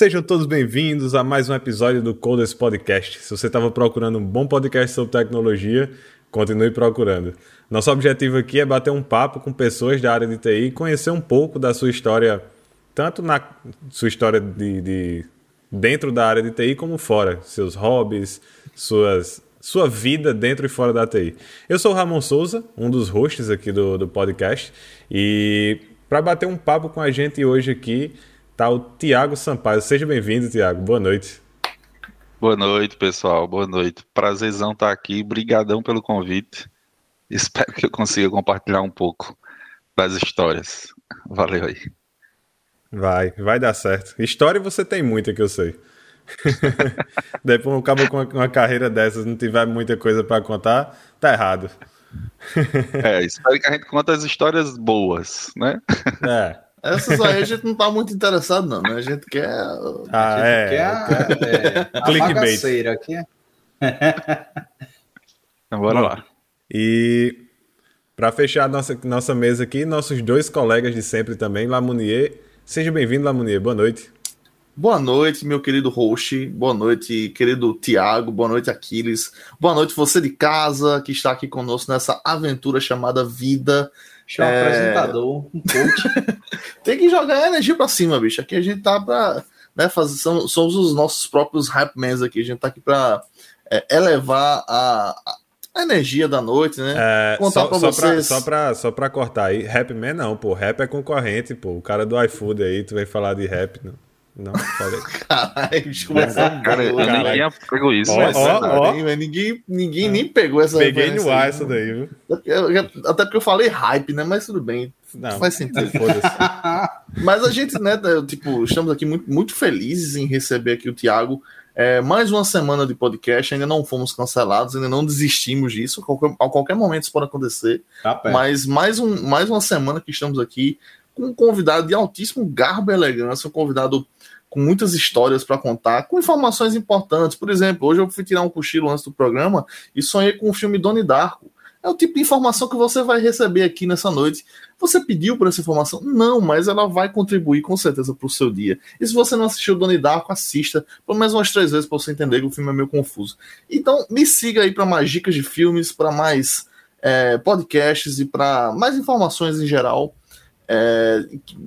Sejam todos bem-vindos a mais um episódio do Coders Podcast. Se você estava procurando um bom podcast sobre tecnologia, continue procurando. Nosso objetivo aqui é bater um papo com pessoas da área de TI e conhecer um pouco da sua história, tanto na sua história de, de dentro da área de TI como fora, seus hobbies, suas sua vida dentro e fora da TI. Eu sou o Ramon Souza, um dos hosts aqui do, do podcast, e para bater um papo com a gente hoje aqui, Tá o Tiago Sampaio. Seja bem-vindo, Tiago. Boa noite. Boa noite, pessoal. Boa noite. Prazerzão estar aqui. Brigadão pelo convite. Espero que eu consiga compartilhar um pouco das histórias. Valeu aí. Vai, vai dar certo. História você tem muita que eu sei. Depois um cabo com uma carreira dessas não tiver muita coisa para contar, tá errado. é, espero que a gente conte as histórias boas, né? É. Essas aí a gente não tá muito interessado, não, né? A gente quer. Ah, gente é. Quer a, é, a Clickbait. aqui. então, bora lá. E para fechar nossa, nossa mesa aqui, nossos dois colegas de sempre também, Lamounier. Seja bem-vindo, Lamounier. Boa noite. Boa noite, meu querido host. Boa noite, querido Tiago. Boa noite, Aquiles. Boa noite, você de casa que está aqui conosco nessa aventura chamada vida. Deixa é... um apresentador, um coach. Tem que jogar energia pra cima, bicho. Aqui a gente tá pra. Né, fazer, somos, somos os nossos próprios hype men aqui. A gente tá aqui pra é, elevar a, a, energia da noite, né? É, Contar só, pra só vocês. Pra, só, pra, só pra cortar aí, rap man não, pô. Rap é concorrente, pô. O cara do iFood aí, tu vem falar de rap, não. Não, falei. Caralho, bicho, começando. Cara, ninguém pegou isso. Ó, ó, ó. Ninguém, ninguém nem pegou essa Peguei no ar essa daí, viu? Até porque eu falei hype, né? Mas tudo bem. Não, faz sentido. Mas a gente, né, tipo, estamos aqui muito, muito felizes em receber aqui o Thiago. É, mais uma semana de podcast, ainda não fomos cancelados, ainda não desistimos disso. A qualquer, a qualquer momento isso pode acontecer. Tá mas mais, um, mais uma semana que estamos aqui com um convidado de altíssimo garbo e elegância, um convidado com muitas histórias para contar, com informações importantes. Por exemplo, hoje eu fui tirar um cochilo antes do programa e sonhei com o filme Doni Darko. É o tipo de informação que você vai receber aqui nessa noite. Você pediu por essa informação? Não, mas ela vai contribuir com certeza para o seu dia. E se você não assistiu Doni Darko, assista pelo menos umas três vezes para você entender que o filme é meio confuso. Então me siga aí para mais dicas de filmes, para mais é, podcasts e para mais informações em geral. É,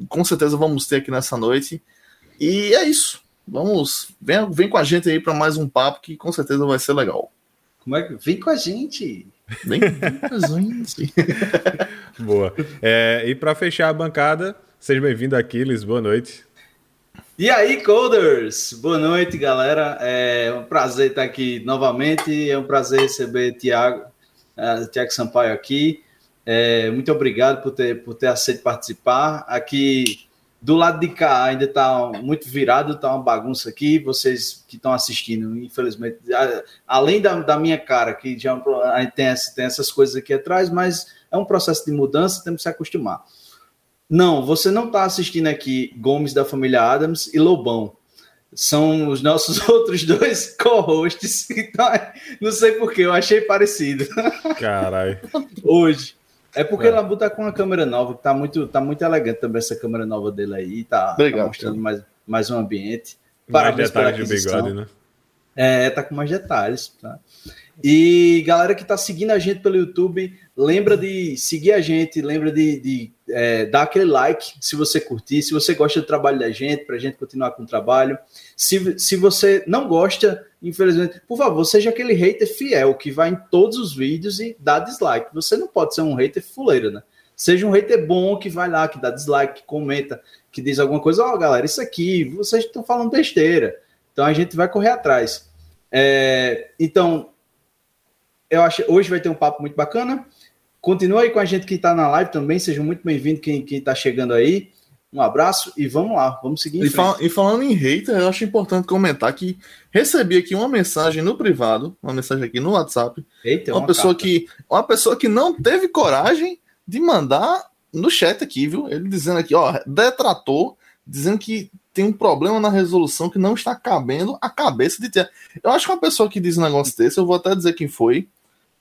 com certeza vamos ter aqui nessa noite. E é isso. Vamos, vem, vem com a gente aí para mais um papo que com certeza vai ser legal. Como é que vem com a gente? Vem, vem com a gente. Boa. É, e para fechar a bancada, seja bem-vindo Aquiles. Boa noite. E aí, Coders? Boa noite, galera. É um prazer estar aqui novamente. É um prazer receber Tiago, uh, Tiago Sampaio aqui. É, muito obrigado por ter, por ter aceito participar. Aqui do lado de cá ainda está muito virado, está uma bagunça aqui. Vocês que estão assistindo, infelizmente, além da, da, minha cara, que já é tem, tem essas coisas aqui atrás, mas é um processo de mudança, temos que se acostumar. Não, você não está assistindo aqui Gomes da família Adams e Lobão. São os nossos outros dois co-hosts. Então, não sei porquê, eu achei parecido. Caralho. Hoje. É porque é. Labu tá com uma câmera nova, que tá muito, tá muito elegante também essa câmera nova dele aí, tá, tá mostrando mais, mais um ambiente. Mais detalhes de bigode, né? É, tá com mais detalhes, tá? E galera que tá seguindo a gente pelo YouTube, lembra de seguir a gente, lembra de, de é, dar aquele like se você curtir, se você gosta do trabalho da gente, pra gente continuar com o trabalho. Se, se você não gosta, infelizmente, por favor, seja aquele hater fiel que vai em todos os vídeos e dá dislike. Você não pode ser um hater fuleiro, né? Seja um hater bom que vai lá, que dá dislike, que comenta, que diz alguma coisa, ó, oh, galera, isso aqui, vocês estão falando besteira. Então a gente vai correr atrás. É, então, eu acho hoje vai ter um papo muito bacana. Continua aí com a gente que está na live também, sejam muito bem-vindos quem está chegando aí. Um abraço e vamos lá, vamos seguir. E, fal e, falando em hater, eu acho importante comentar que recebi aqui uma mensagem no privado, uma mensagem aqui no WhatsApp. Eita, uma, uma pessoa que uma pessoa que não teve coragem de mandar no chat aqui, viu? Ele dizendo aqui, ó, detrator, dizendo que tem um problema na resolução que não está cabendo a cabeça de ter. Eu acho que uma pessoa que diz um negócio desse, eu vou até dizer quem foi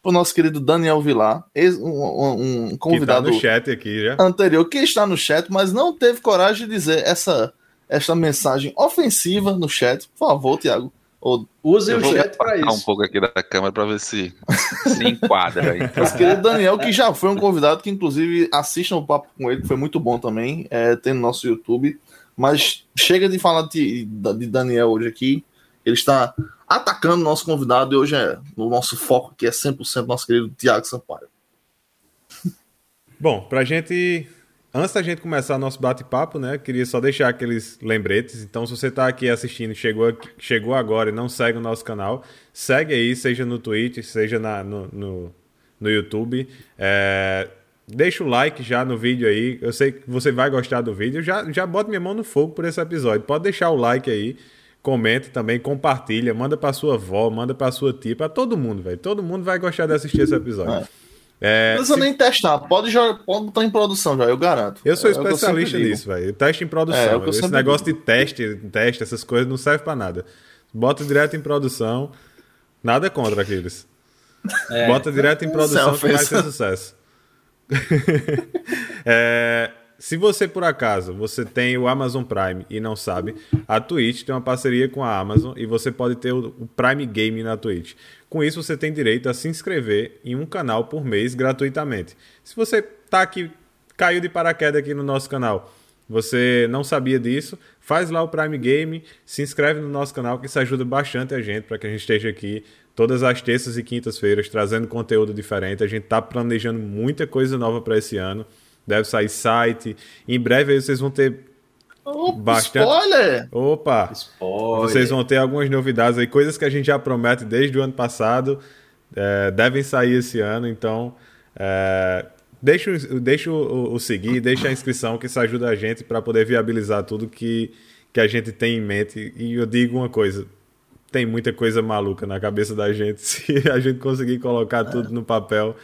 o nosso querido Daniel Vilar, um, um convidado que tá no chat aqui já. anterior, que está no chat, mas não teve coragem de dizer essa, esta mensagem ofensiva no chat. Por favor, Tiago. Use o chat para isso. um pouco aqui da câmera para ver se se enquadra aí. Nosso querido Daniel, que já foi um convidado, que inclusive assistam o papo com ele, que foi muito bom também, é, tem no nosso YouTube. Mas chega de falar de, de Daniel hoje aqui. Ele está atacando nosso convidado e hoje é o nosso foco que é 100% nosso querido Tiago Sampaio. Bom, para a gente Antes da gente começar nosso bate-papo, né, queria só deixar aqueles lembretes. Então, se você está aqui assistindo, chegou, chegou agora e não segue o nosso canal, segue aí, seja no Twitch, seja na, no, no, no YouTube. É, deixa o like já no vídeo aí. Eu sei que você vai gostar do vídeo. Já, já bota minha mão no fogo por esse episódio. Pode deixar o like aí. Comenta também, compartilha, manda para sua avó, manda para sua tia, para todo mundo, velho. Todo mundo vai gostar de assistir esse episódio. É. É, não precisa se... nem testar, pode, já, pode botar em produção já, eu garanto. Eu sou é especialista nisso, velho. Teste em produção. É, Esse negócio digo. de teste, teste, essas coisas não serve para nada. Bota direto em produção. Nada contra aqueles. É. Bota direto em produção que vai ter sucesso. é, se você, por acaso, você tem o Amazon Prime e não sabe, a Twitch tem uma parceria com a Amazon e você pode ter o Prime Game na Twitch. Com isso, você tem direito a se inscrever em um canal por mês gratuitamente. Se você está aqui, caiu de paraquedas aqui no nosso canal, você não sabia disso, faz lá o Prime Game, se inscreve no nosso canal, que isso ajuda bastante a gente para que a gente esteja aqui todas as terças e quintas-feiras trazendo conteúdo diferente. A gente está planejando muita coisa nova para esse ano deve sair site. Em breve aí vocês vão ter Opa, bastante. Spoiler! Opa! Spoiler. Vocês vão ter algumas novidades aí, coisas que a gente já promete desde o ano passado, é, devem sair esse ano, então é, deixa, deixa o, o, seguir, deixa a inscrição, que isso ajuda a gente para poder viabilizar tudo que, que a gente tem em mente. E eu digo uma coisa: tem muita coisa maluca na cabeça da gente. Se a gente conseguir colocar tudo no papel,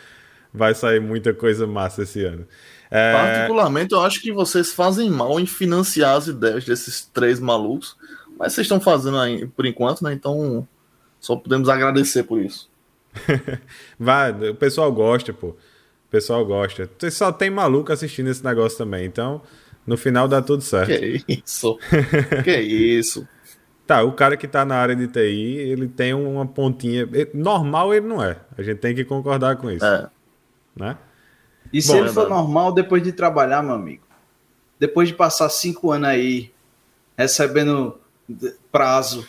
vai sair muita coisa massa esse ano. É... Particularmente, eu acho que vocês fazem mal em financiar as ideias desses três malucos, mas vocês estão fazendo aí por enquanto, né? Então, só podemos agradecer por isso. Vai, o pessoal gosta, pô. O pessoal gosta. Você só tem maluco assistindo esse negócio também, então no final dá tudo certo. Que isso? que isso? Tá, o cara que tá na área de TI, ele tem uma pontinha. Normal ele não é. A gente tem que concordar com isso. É. Né? E se Bom, ele for normal depois de trabalhar, meu amigo? Depois de passar cinco anos aí recebendo prazo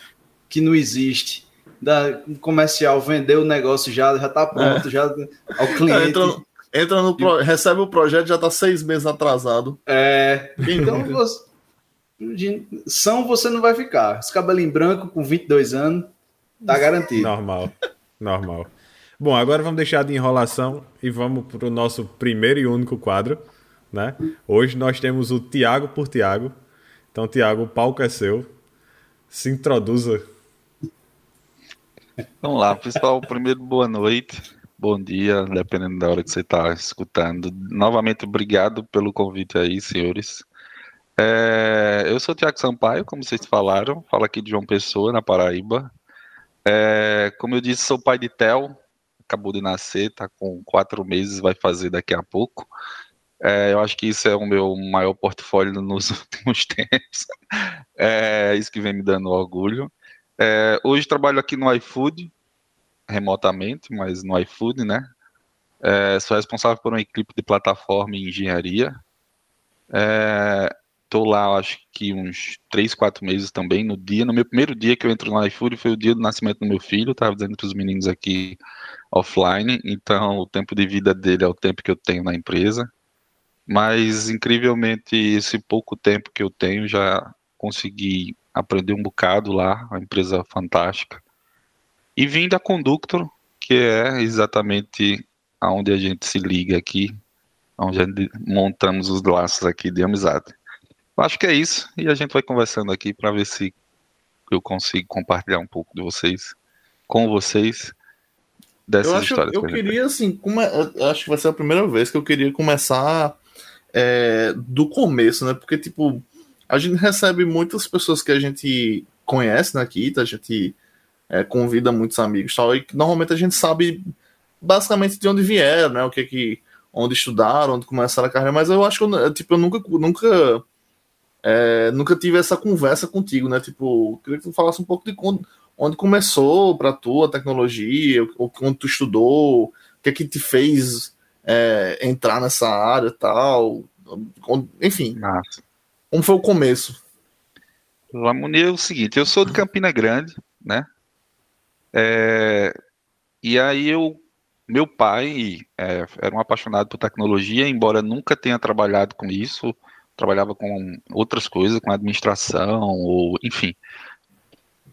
que não existe, da comercial vender o negócio já, já tá pronto, é. já ao cliente. Entra, entra no pro, recebe o projeto já tá seis meses atrasado. É. Então você, são você não vai ficar. Esse cabelinho branco com 22 anos tá garantido. Normal. Normal. Bom, agora vamos deixar de enrolação e vamos para o nosso primeiro e único quadro. Né? Hoje nós temos o Tiago por Tiago. Então, Tiago, o palco é seu. Se introduza. Vamos lá, pessoal. Primeiro, boa noite, bom dia, dependendo da hora que você está escutando. Novamente, obrigado pelo convite aí, senhores. É, eu sou o Tiago Sampaio, como vocês falaram, falo aqui de João Pessoa, na Paraíba. É, como eu disse, sou pai de Tel, acabou de nascer, tá com quatro meses, vai fazer daqui a pouco. É, eu acho que isso é o meu maior portfólio nos últimos tempos. É isso que vem me dando orgulho. É, hoje trabalho aqui no iFood, remotamente, mas no iFood, né? É, sou responsável por uma equipe de plataforma e engenharia. Estou é, lá, acho que uns 3, 4 meses também, no dia. No meu primeiro dia que eu entro no iFood foi o dia do nascimento do meu filho. Estava dizendo para os meninos aqui offline, então o tempo de vida dele é o tempo que eu tenho na empresa. Mas incrivelmente esse pouco tempo que eu tenho já consegui aprender um bocado lá, uma empresa fantástica. E vim da Conductor, que é exatamente aonde a gente se liga aqui, onde montamos os laços aqui de amizade. Acho que é isso e a gente vai conversando aqui para ver se eu consigo compartilhar um pouco de vocês com vocês dessas eu acho, histórias. Eu queria, assim, come... acho que vai ser a primeira vez que eu queria começar é, do começo, né? Porque, tipo, a gente recebe muitas pessoas que a gente conhece né, aqui, tá? a gente é, convida muitos amigos tal, e normalmente a gente sabe basicamente de onde vieram, né? O que que. onde estudaram, onde começaram a carreira, mas eu acho que eu, tipo, eu nunca, nunca é, nunca tive essa conversa contigo, né? Tipo, queria que tu falasse um pouco de quando, onde começou para tu a tecnologia, onde tu estudou, o que é que te fez é, entrar nessa área e tal, enfim. Como foi o começo? Vamos é o seguinte, eu sou de Campina Grande, né? É, e aí eu, meu pai é, era um apaixonado por tecnologia, embora nunca tenha trabalhado com isso, trabalhava com outras coisas, com administração, ou enfim,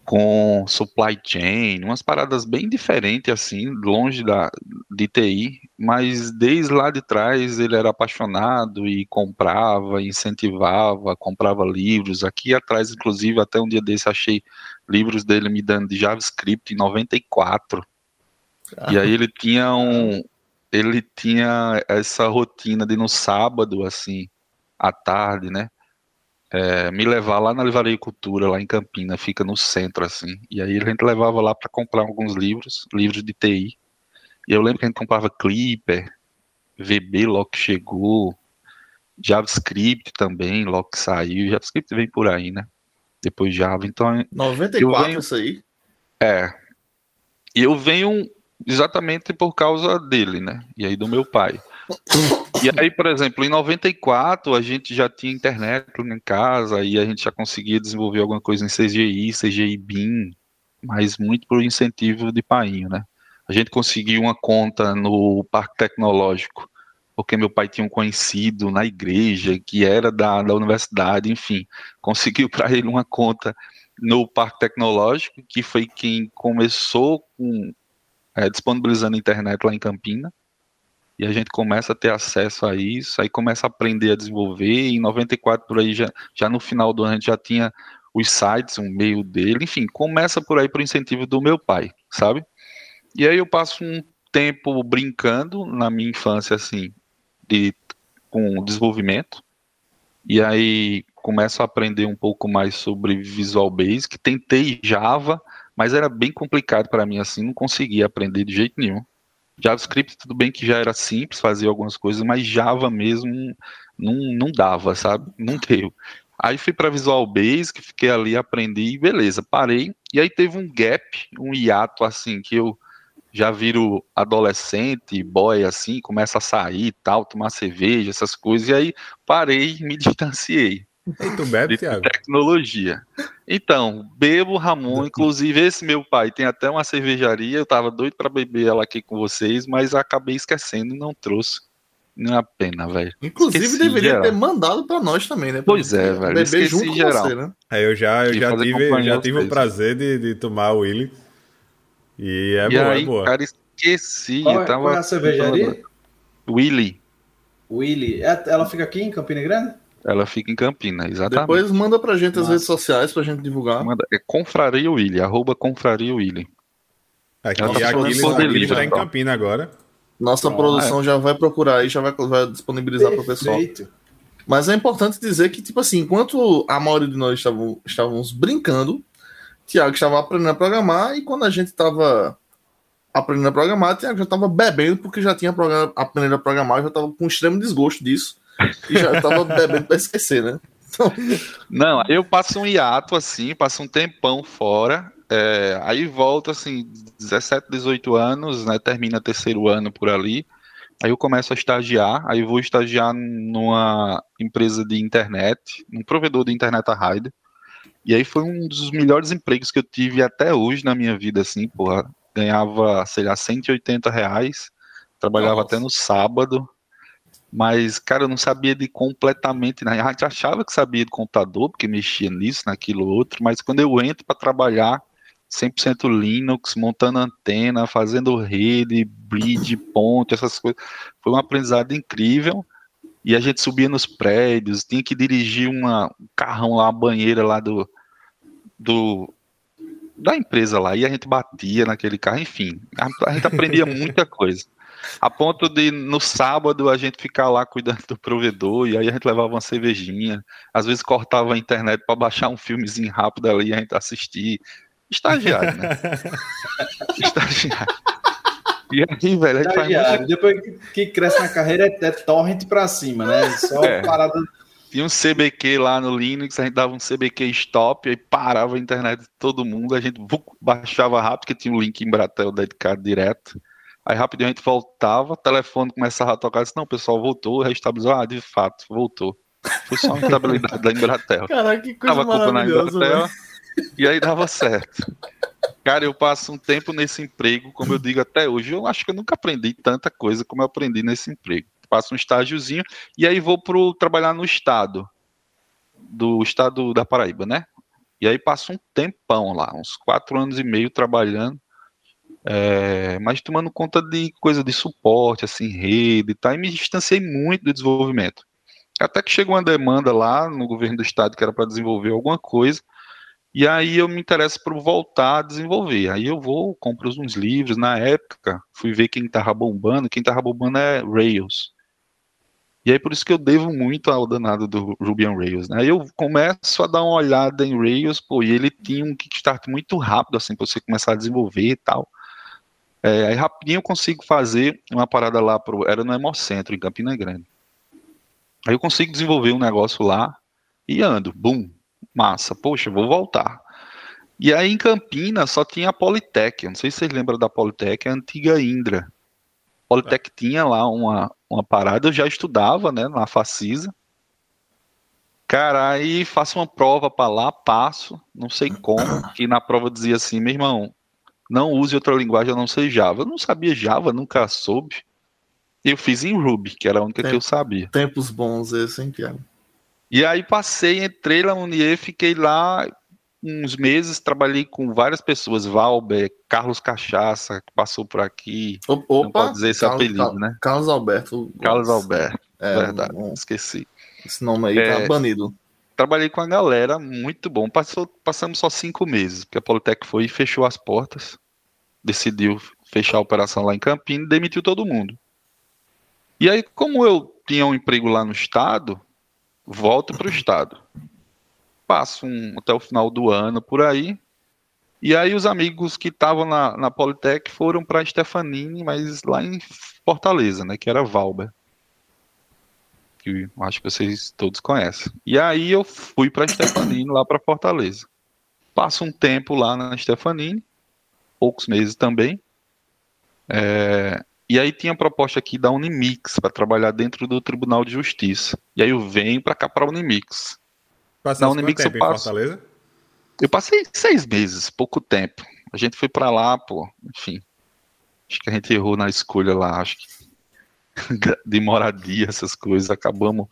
com supply chain, umas paradas bem diferentes assim, longe da de TI, mas desde lá de trás ele era apaixonado e comprava, incentivava, comprava livros. Aqui atrás, inclusive, até um dia desse achei livros dele me dando de JavaScript em 94. Ah. E aí ele tinha um ele tinha essa rotina de no sábado assim, à tarde, né? É, me levar lá na Livraria Cultura, lá em Campina, fica no centro, assim. E aí a gente levava lá para comprar alguns livros, livros de TI. E eu lembro que a gente comprava Clipper, VB logo que chegou, JavaScript também, logo que saiu. JavaScript vem por aí, né? Depois Java. Então. 94 venho, isso aí? É. E eu venho exatamente por causa dele, né? E aí do meu pai. E aí, por exemplo, em 94 a gente já tinha internet em casa e a gente já conseguia desenvolver alguma coisa em CGI, CGI BIM, mas muito por incentivo de painho, né? A gente conseguiu uma conta no Parque Tecnológico, porque meu pai tinha um conhecido na igreja que era da, da universidade, enfim, conseguiu para ele uma conta no Parque Tecnológico, que foi quem começou com é, disponibilizando internet lá em Campina e a gente começa a ter acesso a isso, aí começa a aprender a desenvolver, e em 94 por aí, já, já no final do ano, a gente já tinha os sites, um meio dele, enfim, começa por aí por incentivo do meu pai, sabe? E aí eu passo um tempo brincando na minha infância, assim, de, com desenvolvimento, e aí começo a aprender um pouco mais sobre Visual Basic, tentei Java, mas era bem complicado para mim, assim, não conseguia aprender de jeito nenhum. JavaScript, tudo bem que já era simples fazer algumas coisas, mas Java mesmo não, não dava, sabe? Não deu. Aí fui para Visual Basic, fiquei ali, aprendi, beleza, parei. E aí teve um gap, um hiato assim, que eu já viro adolescente, boy assim, começa a sair tal, tomar cerveja, essas coisas. E aí parei, me distanciei. E tu bebe, Thiago? Tecnologia. Então, bebo Ramon, inclusive esse meu pai tem até uma cervejaria, eu tava doido para beber ela aqui com vocês, mas acabei esquecendo e não trouxe. Não é a pena, velho. Inclusive Esqueci deveria geral. ter mandado para nós também, né? Pois é, velho. Beber Esqueci junto geral. com você, né? Aí eu já, eu já tive, já tive o prazer de, de tomar o Willy. E é e boa, aí, é boa. cara, esqueci. Qual, é, tava... qual é a cervejaria? Willy. Willy. É, ela fica aqui em Campina Grande? Ela fica em Campina, exatamente. Depois manda pra gente as redes sociais pra gente divulgar. Manda, é Confraria Willy, arroba Confraria Willy. Aqui, aqui, aqui ele está em Campina agora. Nossa produção é. já vai procurar aí, já vai, vai disponibilizar para o pessoal. Mas é importante dizer que, tipo assim, enquanto a maioria de nós estavam, estávamos brincando, Tiago estava aprendendo a programar, e quando a gente estava aprendendo a programar, Tiago já estava bebendo, porque já tinha aprendido a programar, já estava com extremo desgosto disso e já tava bebendo pra esquecer, né? Então... Não, eu passo um hiato assim, passo um tempão fora, é, aí volto assim, 17, 18 anos, né? Termina terceiro ano por ali. Aí eu começo a estagiar, aí vou estagiar numa empresa de internet, um provedor de internet a raid. E aí foi um dos melhores empregos que eu tive até hoje na minha vida, assim, porra. Ganhava, sei lá, 180 reais, trabalhava Nossa. até no sábado, mas, cara, eu não sabia de completamente. A gente achava que sabia de computador, porque mexia nisso, naquilo outro, mas quando eu entro para trabalhar 100% Linux, montando antena, fazendo rede, bridge, ponte, essas coisas, foi um aprendizado incrível. E a gente subia nos prédios, tinha que dirigir uma, um carrão lá, uma banheira lá do, do da empresa lá, e a gente batia naquele carro, enfim, a, a gente aprendia muita coisa. A ponto de no sábado a gente ficar lá cuidando do provedor e aí a gente levava uma cervejinha, às vezes cortava a internet para baixar um filmezinho rápido ali e a gente assistir. Estagiário, né? Estagiário. E aí, velho, a gente faz muito... Depois que cresce na carreira é, é torrent pra cima, né? Só é. parada Tinha um CBQ lá no Linux, a gente dava um CBQ stop, aí parava a internet de todo mundo, a gente baixava rápido, porque tinha um link em Bratel dedicado direto. Aí rapidinho a gente voltava, o telefone começava a tocar, disse, não, o pessoal voltou, restabilizou, ah, de fato, voltou. Foi só uma instabilidade da Embratel. Caraca, que coisa Tava na Embratel, e aí dava certo. Cara, eu passo um tempo nesse emprego, como eu digo até hoje, eu acho que eu nunca aprendi tanta coisa como eu aprendi nesse emprego passo um estágiozinho e aí vou pro trabalhar no estado do estado da Paraíba, né? E aí passo um tempão lá, uns quatro anos e meio trabalhando, é, mas tomando conta de coisa de suporte, assim, rede e tal, e me distanciei muito do desenvolvimento. Até que chegou uma demanda lá no governo do estado que era para desenvolver alguma coisa, e aí eu me interesso por voltar a desenvolver. Aí eu vou, compro uns livros. Na época, fui ver quem estava bombando. Quem estava bombando é Rails. E aí por isso que eu devo muito ao danado do Ruby on Rails, né? Aí eu começo a dar uma olhada em Rails, pô, e ele tinha um kickstart muito rápido, assim, para você começar a desenvolver e tal. É, aí rapidinho eu consigo fazer uma parada lá, pro, era no Hemocentro, em Campina Grande. Aí eu consigo desenvolver um negócio lá e ando, bum, massa, poxa, vou voltar. E aí em Campinas só tinha a Politec, eu não sei se vocês lembram da Politec, a antiga Indra. Politec tinha lá uma, uma parada, eu já estudava, né, na Facisa. Cara, aí faço uma prova para lá, passo, não sei como, que na prova dizia assim, meu irmão, não use outra linguagem a não ser Java. Eu não sabia Java, nunca soube. Eu fiz em Ruby, que era a única Tempo, que eu sabia. Tempos bons esse, hein, Tiago? E aí passei, entrei lá no Unier, fiquei lá, uns meses trabalhei com várias pessoas, Valber, Carlos Cachaça, que passou por aqui. Opa, não pode dizer esse Carlos, apelido, né? Carlos Alberto. Carlos Alberto, é, verdade, esqueci. Esse nome aí tá é, tá banido. Trabalhei com a galera, muito bom. Passou, passamos só cinco meses, porque a Politec foi e fechou as portas, decidiu fechar a operação lá em Campinas demitiu todo mundo. E aí, como eu tinha um emprego lá no estado, volto para o estado passo um, até o final do ano por aí. E aí os amigos que estavam na, na Politec foram para Stefanini, mas lá em Fortaleza, né, que era Valber. Que acho que vocês todos conhecem. E aí eu fui para Stefanini, lá para Fortaleza. Passo um tempo lá na Stefanini, poucos meses também. É, e aí tinha a proposta aqui da Unimix para trabalhar dentro do Tribunal de Justiça. E aí eu venho para cá para a Unimix. Passasse na Unimix eu passo. Fortaleza? Eu passei seis meses, pouco tempo. A gente foi para lá, pô, enfim. Acho que a gente errou na escolha lá, acho que de moradia, essas coisas. Acabamos,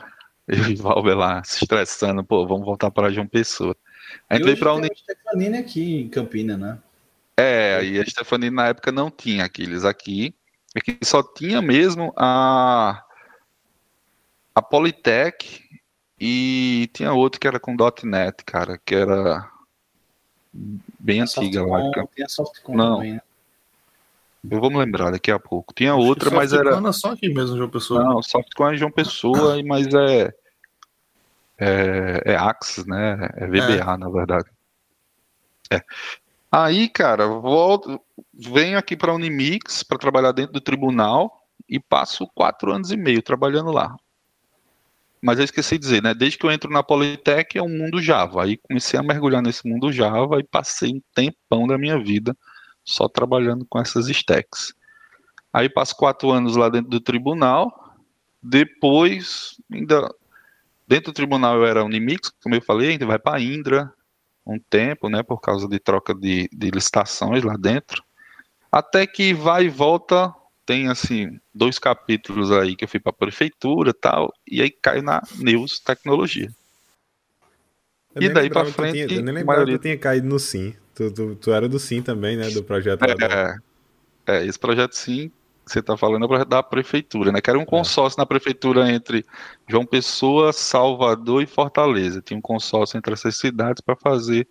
eu e Valber lá, se estressando, pô, vamos voltar para João Pessoa. A gente veio para Uni... Stefanini aqui em Campina, né? É, e a Stefanini na época não tinha aqueles aqui. Aqui só tinha mesmo a a Politec e tinha outro que era com .NET, cara, que era bem a antiga lá. Softcom Não. também, né? Eu vou me lembrar daqui a pouco. Tinha outra, mas era. é só aqui mesmo, João Pessoa. Não, Softcom é João Pessoa, mas é. É, é Axis, né? É VBA, é. na verdade. É. Aí, cara, volto, venho aqui para a Unimix para trabalhar dentro do tribunal e passo quatro anos e meio trabalhando lá. Mas eu esqueci de dizer, né? Desde que eu entro na Politec é um mundo Java. Aí comecei a mergulhar nesse mundo Java e passei um tempão da minha vida só trabalhando com essas stacks. Aí passo quatro anos lá dentro do tribunal. Depois, ainda dentro do tribunal eu era Unimix, como eu falei, a gente vai para Indra um tempo, né? Por causa de troca de, de licitações lá dentro. Até que vai e volta tem assim dois capítulos aí que eu fui para a prefeitura tal e aí cai na News Tecnologia. Eu e daí para frente. Tinha, eu nem lembrava maioria... que eu tinha caído no Sim. Tu, tu, tu, era do Sim também, né? Do projeto. É, é esse projeto Sim que você está falando é o projeto da prefeitura, né? Que era um é. consórcio é. na prefeitura entre João Pessoa, Salvador e Fortaleza. Tinha um consórcio entre essas cidades para fazer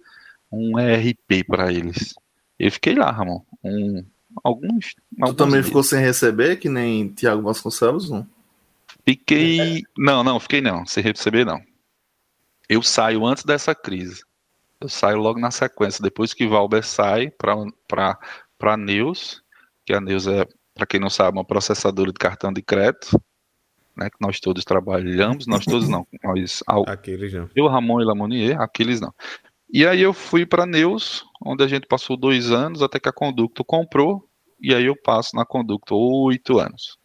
um ERP para eles. Eu fiquei lá, Ramon, um, alguns. Tu também dias. ficou sem receber, que nem Tiago Vasconcelos, não? Fiquei. É. Não, não, fiquei não, sem receber não. Eu saio antes dessa crise. Eu saio logo na sequência, depois que Valber sai para a Neus, que a Neus é, para quem não sabe, uma processadora de cartão de crédito. né, que nós todos trabalhamos, nós todos não, nós, aqueles não. Eu, Ramon e Lamonier, aqueles não. E aí eu fui para Neus, onde a gente passou dois anos, até que a Conducto comprou, e aí eu passo na Conducto oito anos.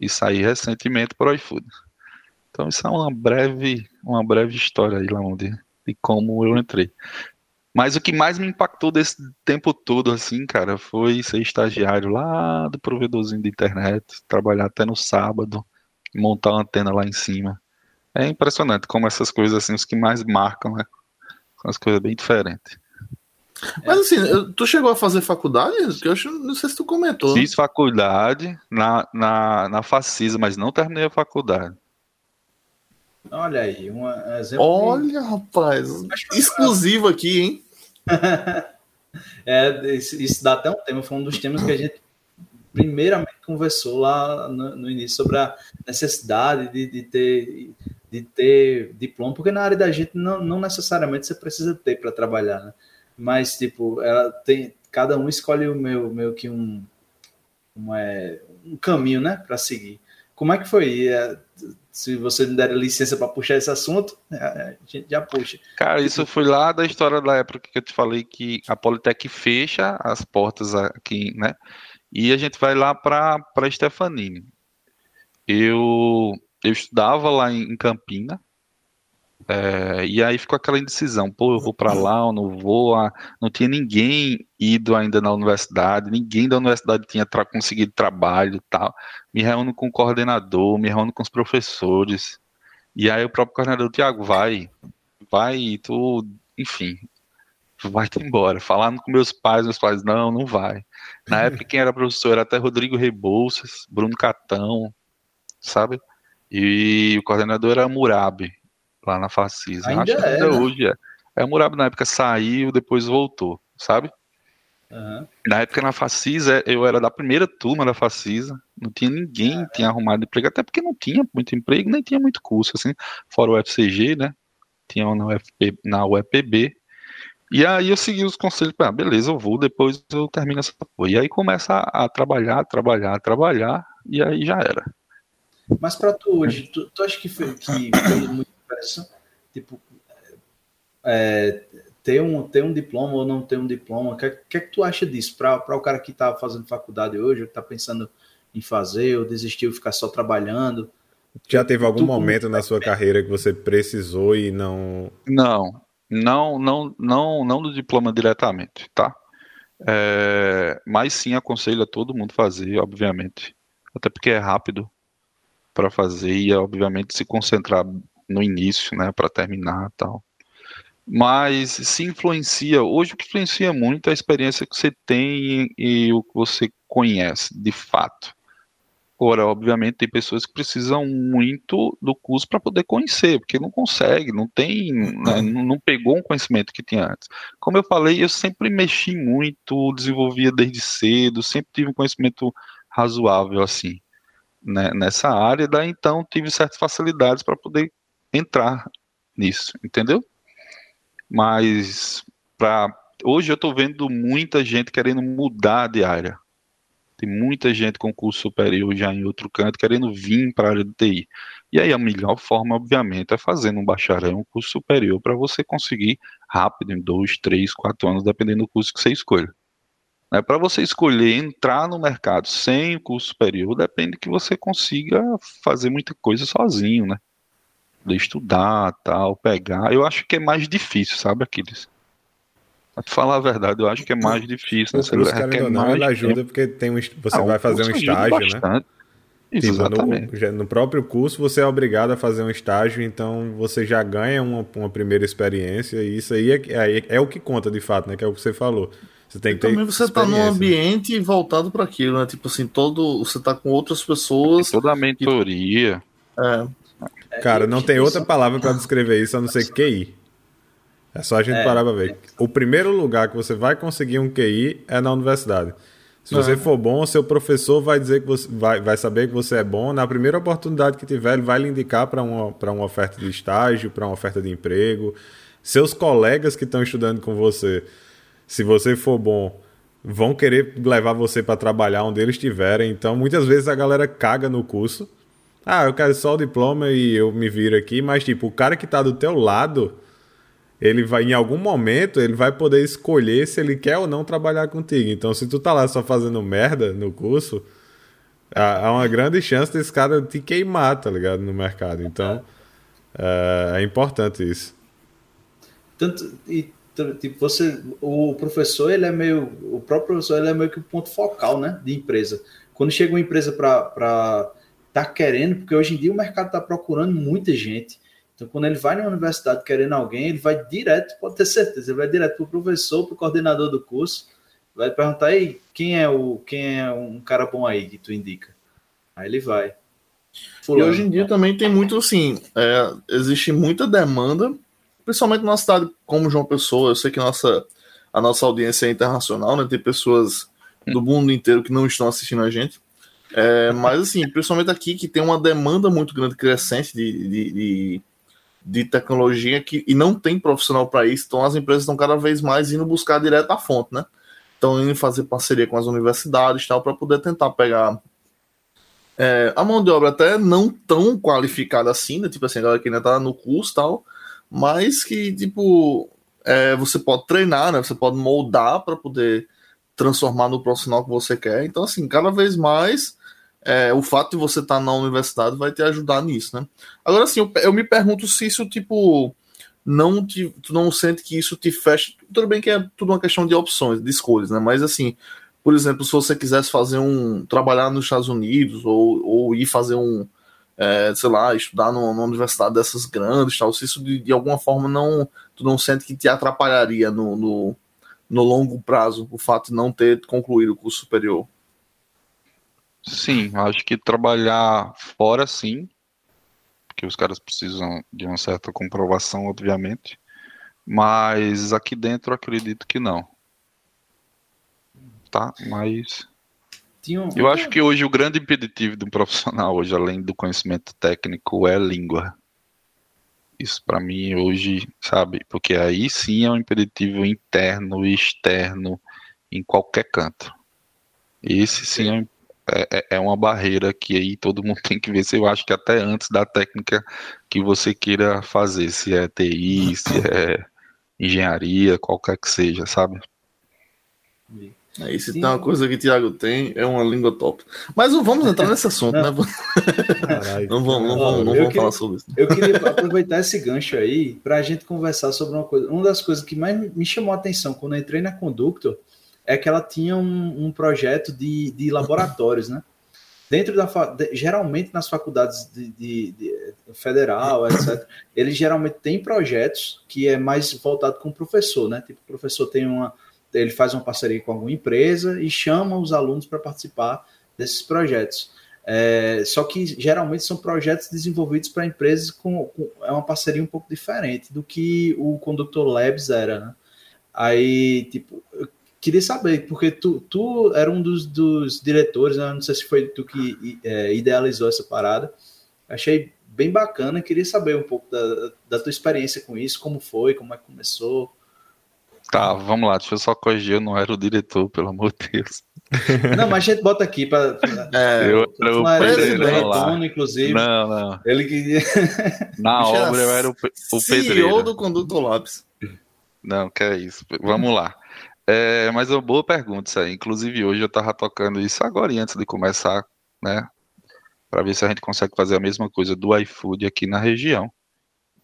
E saí recentemente para o iFood. Então isso é uma breve, uma breve história aí, Lamonier, de como eu entrei. Mas o que mais me impactou desse tempo todo, assim, cara, foi ser estagiário lá do provedorzinho de internet, trabalhar até no sábado, montar uma antena lá em cima. É impressionante como essas coisas, assim, os que mais marcam, né? São as coisas bem diferentes. Mas assim, tu chegou a fazer faculdade? Eu acho, não sei se tu comentou. Fiz faculdade na, na, na Facisa, mas não terminei a faculdade. Olha aí, um exemplo. Olha, de... rapaz, exclusivo aqui, hein? é, isso dá até um tema, foi um dos temas que a gente primeiramente conversou lá no, no início sobre a necessidade de, de, ter, de ter diploma, porque na área da gente não, não necessariamente você precisa ter para trabalhar, né? Mas, tipo, ela tem, cada um escolhe o meu, meu que um, um, é, um caminho, né, para seguir. Como é que foi? É, se você me der licença para puxar esse assunto, a gente já puxa. Cara, isso foi lá da história da época que eu te falei que a Politec fecha as portas aqui, né? E a gente vai lá para Stefanini. Eu, eu estudava lá em Campina, é, e aí ficou aquela indecisão, pô, eu vou para lá, eu não vou, ah, não tinha ninguém ido ainda na universidade, ninguém da universidade tinha tra conseguido trabalho tal. Me reúno com o coordenador, me reúno com os professores, e aí o próprio coordenador, Tiago, vai, vai, tu, enfim, vai-te embora. Falando com meus pais, meus pais, não, não vai. Na época quem era professor era até Rodrigo Rebouças, Bruno Catão, sabe? E o coordenador era Murabi, lá na Facisa. Ainda Acho que ainda é, né? hoje é. É, o na época saiu, depois voltou, sabe? Uhum. Na época na Facisa, eu era da primeira turma da Facisa, não tinha ninguém uhum. tinha arrumado emprego, até porque não tinha muito emprego, nem tinha muito curso, assim, fora o FCG, né? Tinha na, UFP, na UEPB. E aí eu segui os conselhos, ah, beleza, eu vou, depois eu termino essa porra. E aí começa a, a trabalhar, trabalhar, trabalhar, e aí já era. Mas para tu hoje, tu, tu acha que foi, que foi muito tipo, é, ter, um, ter um diploma ou não ter um diploma, o que, que, é que tu acha disso? Para o cara que está fazendo faculdade hoje, ou que está pensando em fazer, ou desistiu ficar só trabalhando. Já teve algum tu, momento na sua carreira que você precisou e não. Não, não, não, não, não do diploma diretamente, tá? É, mas sim aconselho a todo mundo fazer, obviamente. Até porque é rápido para fazer e, obviamente, se concentrar no início, né, para terminar tal. Mas se influencia, hoje o que influencia muito é a experiência que você tem e, o que você conhece, de fato. Ora, obviamente, tem pessoas que precisam muito do curso para poder conhecer, porque não consegue, não tem, né, não pegou um conhecimento que tinha antes. Como eu falei, eu sempre mexi muito, desenvolvia desde cedo, sempre tive um conhecimento razoável assim né, nessa área, daí então tive certas facilidades para poder entrar nisso, entendeu? Mas para hoje eu estou vendo muita gente querendo mudar de área. Tem muita gente com curso superior já em outro canto querendo vir para a área de TI. E aí a melhor forma, obviamente, é fazendo um bacharel, um curso superior, para você conseguir rápido, em dois, três, quatro anos, dependendo do curso que você escolha. É, para você escolher entrar no mercado sem curso superior, depende que você consiga fazer muita coisa sozinho, né? De estudar, tal, pegar. Eu acho que é mais difícil, sabe, Aquiles? Pra te falar a verdade, eu acho que é mais difícil. Né? Você não, não, ele ajuda tempo. porque tem um, você ah, vai fazer um estágio, né? Tipo, Exatamente. No, no, próprio curso você é obrigado a fazer um estágio, então você já ganha uma, uma primeira experiência, e isso aí é, é, é, o que conta de fato, né? Que é o que você falou. Você tem que ter também você está num ambiente voltado para aquilo, né? Tipo assim, todo. Você está com outras pessoas. Toda a mentoria. É. É, Cara, não tem outra palavra para descrever isso a não ser QI. É só a gente é, parar para ver. O primeiro lugar que você vai conseguir um QI é na universidade. Se você for bom, seu professor vai dizer que você vai, vai saber que você é bom. Na primeira oportunidade que tiver, ele vai lhe indicar para uma, uma oferta de estágio, para uma oferta de emprego. Seus colegas que estão estudando com você, se você for bom, vão querer levar você para trabalhar onde eles estiverem. Então, muitas vezes a galera caga no curso ah, eu quero só o diploma e eu me viro aqui, mas tipo, o cara que tá do teu lado, ele vai, em algum momento, ele vai poder escolher se ele quer ou não trabalhar contigo. Então, se tu tá lá só fazendo merda no curso, há uma grande chance desse cara te queimar, tá ligado? No mercado. Então, é, é importante isso. Tanto, e tipo, você, o professor, ele é meio, o próprio professor, ele é meio que o ponto focal, né, de empresa. Quando chega uma empresa para tá querendo, porque hoje em dia o mercado está procurando muita gente. Então, quando ele vai na universidade querendo alguém, ele vai direto, pode ter certeza, ele vai direto para o professor, para o coordenador do curso, vai perguntar aí quem é o quem é um cara bom aí que tu indica. Aí ele vai. Fulano. E hoje em dia também tem muito assim, é, existe muita demanda, principalmente numa cidade como João Pessoa. Eu sei que nossa, a nossa audiência é internacional, né? Tem pessoas do mundo inteiro que não estão assistindo a gente. É, mas assim, principalmente aqui que tem uma demanda muito grande crescente de, de, de, de tecnologia que, e não tem profissional para isso, então as empresas estão cada vez mais indo buscar direto a fonte, né? Estão indo fazer parceria com as universidades tal para poder tentar pegar é, a mão de obra até não tão qualificada assim, né? Tipo assim, a galera que ainda tá no curso tal, mas que, tipo, é, você pode treinar, né? Você pode moldar para poder transformar no profissional que você quer. Então, assim, cada vez mais é, o fato de você estar tá na universidade vai te ajudar nisso, né? Agora, assim, eu, eu me pergunto se isso, tipo, não te, tu não sente que isso te fecha. Tudo bem que é tudo uma questão de opções, de escolhas, né? Mas, assim, por exemplo, se você quisesse fazer um. trabalhar nos Estados Unidos ou, ou ir fazer um. É, sei lá, estudar numa, numa, universidade dessas grandes, tal, se isso de, de, alguma forma não. Tu não sente que te atrapalharia no, no no longo prazo, o fato de não ter concluído o curso superior? Sim, acho que trabalhar fora sim, porque os caras precisam de uma certa comprovação, obviamente, mas aqui dentro acredito que não. Tá? Mas eu acho que hoje o grande impeditivo de um profissional hoje, além do conhecimento técnico, é língua. Isso para mim hoje, sabe? Porque aí sim é um impeditivo interno e externo em qualquer canto. Esse sim é, é, é, uma barreira que aí todo mundo tem que ver. Se eu acho que até antes da técnica que você queira fazer, se é TI, se é engenharia, qualquer que seja, sabe? Aí se Sim. tem uma coisa que o Thiago tem, é uma língua top. Mas não vamos entrar nesse assunto, não. né? Caralho. Não vamos, não vamos, não vamos queria, falar sobre isso. Eu queria aproveitar esse gancho aí para a gente conversar sobre uma coisa. Uma das coisas que mais me chamou a atenção quando eu entrei na Conductor é que ela tinha um, um projeto de, de laboratórios, né? Dentro da geralmente nas faculdades de, de, de, federal, etc., eles geralmente têm projetos que é mais voltado com o professor, né? Tipo, o professor tem uma ele faz uma parceria com alguma empresa e chama os alunos para participar desses projetos. É, só que geralmente são projetos desenvolvidos para empresas com, com, é uma parceria um pouco diferente do que o Conductor Labs era, né? Aí, tipo, queria saber, porque tu, tu era um dos, dos diretores, né? não sei se foi tu que é, idealizou essa parada. Achei bem bacana, queria saber um pouco da, da tua experiência com isso, como foi, como é que começou. Tá, vamos lá, deixa eu só corrigir, eu não era o diretor, pelo amor de Deus. Não, mas a gente bota aqui para. É, eu era o presidente, lá. inclusive. Não, não. Ele que. Na obra eu era o, o pedreiro. CEO do Conduto Lopes. Não, que é isso. Vamos lá. É, mas é uma boa pergunta isso aí. Inclusive, hoje eu estava tocando isso agora e antes de começar, né? Para ver se a gente consegue fazer a mesma coisa do iFood aqui na região.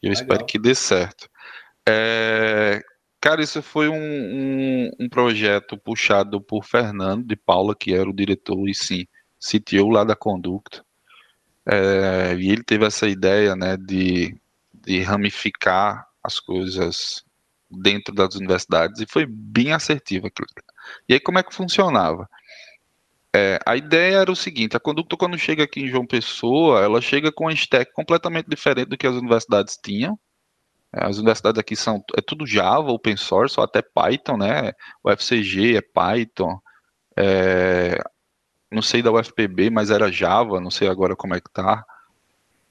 Eu Legal. espero que dê certo. É, Cara, isso foi um, um, um, projeto puxado por Fernando de Paula, que era o diretor e sim, CTO lá da Conducto. É, e ele teve essa ideia né, de, de ramificar as coisas dentro das universidades e foi bem assertiva. E aí como é que funcionava? É, a ideia era o seguinte: a Conducto, quando chega aqui em João Pessoa, ela chega com uma stack completamente diferente do que as universidades tinham. As universidades aqui são é tudo Java, open source, ou até Python, né? O FCG é Python. É, não sei da UFPB, mas era Java, não sei agora como é que tá.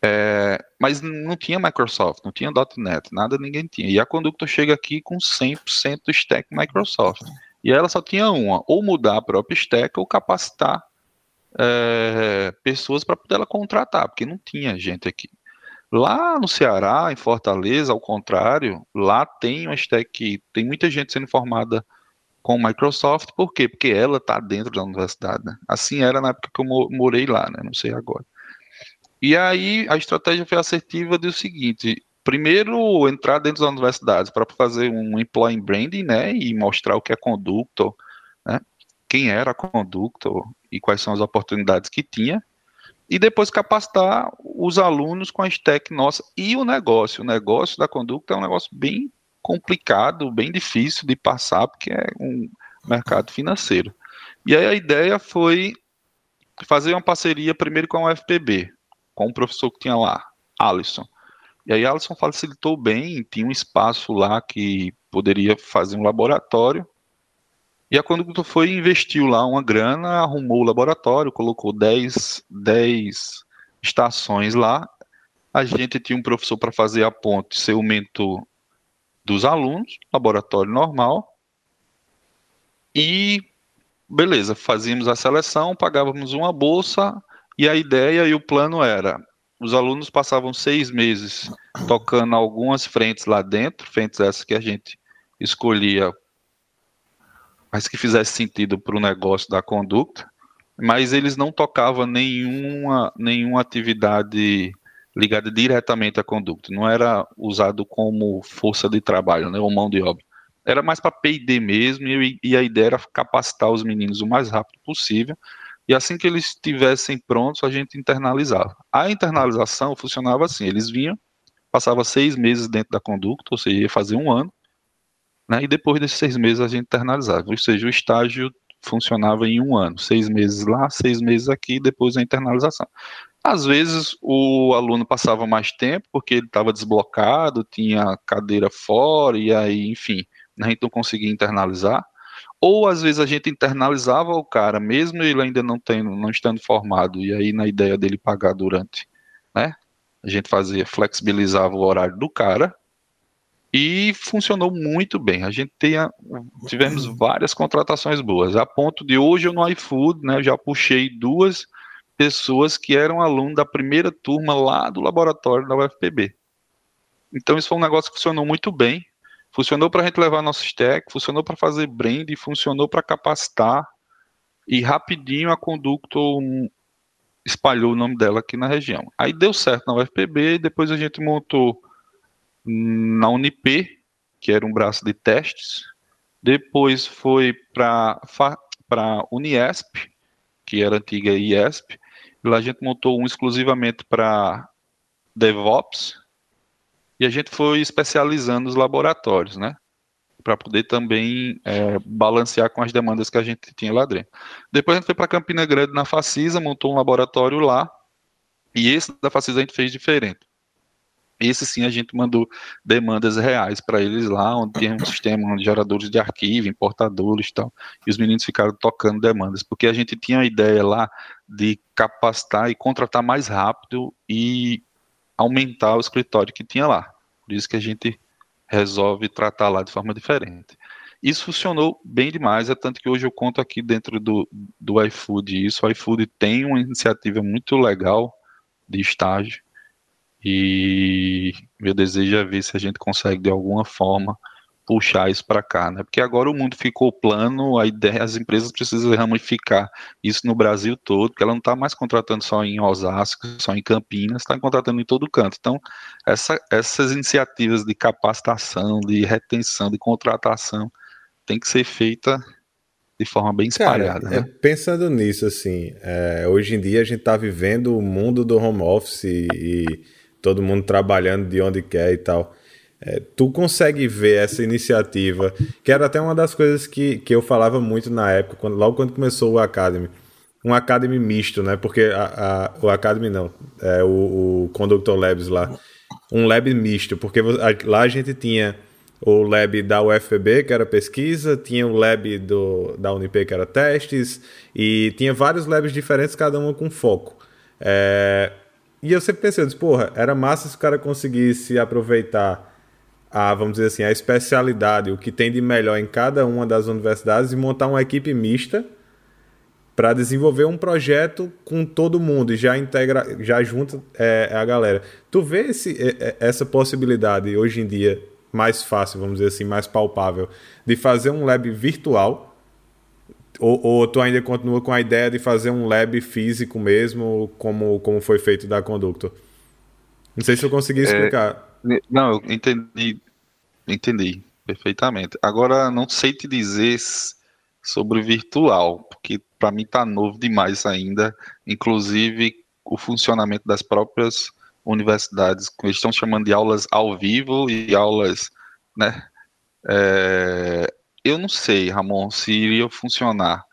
É, mas não tinha Microsoft, não tinha .NET, nada ninguém tinha. E a Conductor chega aqui com 100% stack Microsoft. E ela só tinha uma, ou mudar a própria stack ou capacitar é, pessoas para poder ela contratar, porque não tinha gente aqui. Lá no Ceará, em Fortaleza, ao contrário, lá tem uma stack, tem muita gente sendo formada com Microsoft, por quê? Porque ela está dentro da universidade. Né? Assim era na época que eu morei lá, né? não sei agora. E aí a estratégia foi assertiva do seguinte: primeiro entrar dentro das universidades para fazer um employee branding, né, e mostrar o que é Conductor, né, quem era Conductor e quais são as oportunidades que tinha, e depois capacitar os alunos com a stack nossa e o negócio. O negócio da Conductor é um negócio bem complicado, bem difícil de passar, porque é um mercado financeiro. E aí a ideia foi fazer uma parceria primeiro com a UFPB, com o professor que tinha lá, Alisson. E aí Alisson facilitou bem, tinha um espaço lá que poderia fazer um laboratório. E a Conductor foi investiu lá uma grana, arrumou o laboratório, colocou 10, 10 estações lá. A gente tinha um professor para fazer a ponte, ser o mentor dos alunos, laboratório normal. E beleza, fazíamos a seleção, pagávamos uma bolsa e a ideia e o plano era: os alunos passavam seis meses tocando algumas frentes lá dentro, frentes essas que a gente escolhia, mas que fizesse sentido para o negócio da conduta, mas eles não tocavam nenhuma, nenhuma atividade ligada diretamente à conduta, não era usado como força de trabalho, né, ou mão de obra. Era mais para P&D mesmo, e, e a ideia era capacitar os meninos o mais rápido possível, e assim que eles estivessem prontos, a gente internalizava. A internalização funcionava assim: eles vinham, passava seis meses dentro da conduta, ou seja, ia fazer um ano, né, e depois desses seis meses a gente internalizava. Ou seja, o estágio funcionava em um ano, seis meses lá, seis meses aqui, depois a internalização. Às vezes o aluno passava mais tempo porque ele estava desblocado, tinha cadeira fora, e aí, enfim, a gente não conseguia internalizar. Ou às vezes a gente internalizava o cara, mesmo ele ainda não tendo, não estando formado, e aí na ideia dele pagar durante, né? A gente fazia, flexibilizava o horário do cara e funcionou muito bem. A gente tenha, tivemos várias contratações boas, a ponto de hoje eu no iFood, né, eu já puxei duas pessoas que eram alunos da primeira turma lá do laboratório da UFPB. Então isso foi um negócio que funcionou muito bem. Funcionou para a gente levar nosso stack, funcionou para fazer brand, funcionou para capacitar. E rapidinho a Conducto espalhou o nome dela aqui na região. Aí deu certo na UFPB, depois a gente montou na Unip, que era um braço de testes. Depois foi para a Uniesp, que era antiga IESP. E lá a gente montou um exclusivamente para DevOps, e a gente foi especializando os laboratórios, né? Para poder também é, balancear com as demandas que a gente tinha lá dentro. Depois a gente foi para Campina Grande na Facisa, montou um laboratório lá, e esse da Facisa a gente fez diferente. Esse sim a gente mandou demandas reais para eles lá, onde tinha um sistema de geradores de arquivo, importadores e tal, e os meninos ficaram tocando demandas, porque a gente tinha a ideia lá de capacitar e contratar mais rápido e aumentar o escritório que tinha lá. Por isso que a gente resolve tratar lá de forma diferente. Isso funcionou bem demais, é tanto que hoje eu conto aqui dentro do, do iFood isso. O iFood tem uma iniciativa muito legal de estágio e meu desejo é ver se a gente consegue de alguma forma puxar isso para cá, né? Porque agora o mundo ficou plano, a ideia, as empresas precisam ramificar isso no Brasil todo, porque ela não está mais contratando só em Osasco, só em Campinas, está contratando em todo canto. Então, essa, essas iniciativas de capacitação, de retenção, de contratação, tem que ser feita de forma bem espalhada. Cara, né? é, pensando nisso, assim, é, hoje em dia a gente está vivendo o mundo do home office e, e todo mundo trabalhando de onde quer e tal. É, tu consegue ver essa iniciativa, que era até uma das coisas que, que eu falava muito na época, quando, logo quando começou o Academy. Um Academy misto, né? Porque a, a, o Academy não, é o, o Conductor Labs lá. Um lab misto, porque lá a gente tinha o lab da UFPB, que era pesquisa, tinha o lab do, da Unip, que era testes, e tinha vários labs diferentes, cada um com foco. É, e eu sempre pensei, porra, era massa se o cara conseguisse aproveitar a, vamos dizer assim, a especialidade, o que tem de melhor em cada uma das universidades e montar uma equipe mista para desenvolver um projeto com todo mundo e já integra, já junta é, a galera. Tu vê esse, essa possibilidade hoje em dia mais fácil, vamos dizer assim, mais palpável, de fazer um lab virtual? Ou, ou tu ainda continua com a ideia de fazer um lab físico mesmo, como, como foi feito da Conductor? Não sei se eu consegui é, explicar. É, não, eu entendi, entendi perfeitamente. Agora, não sei te dizer sobre virtual, porque para mim está novo demais ainda, inclusive o funcionamento das próprias universidades, eles estão chamando de aulas ao vivo e aulas, né? É, eu não sei, Ramon, se iria funcionar.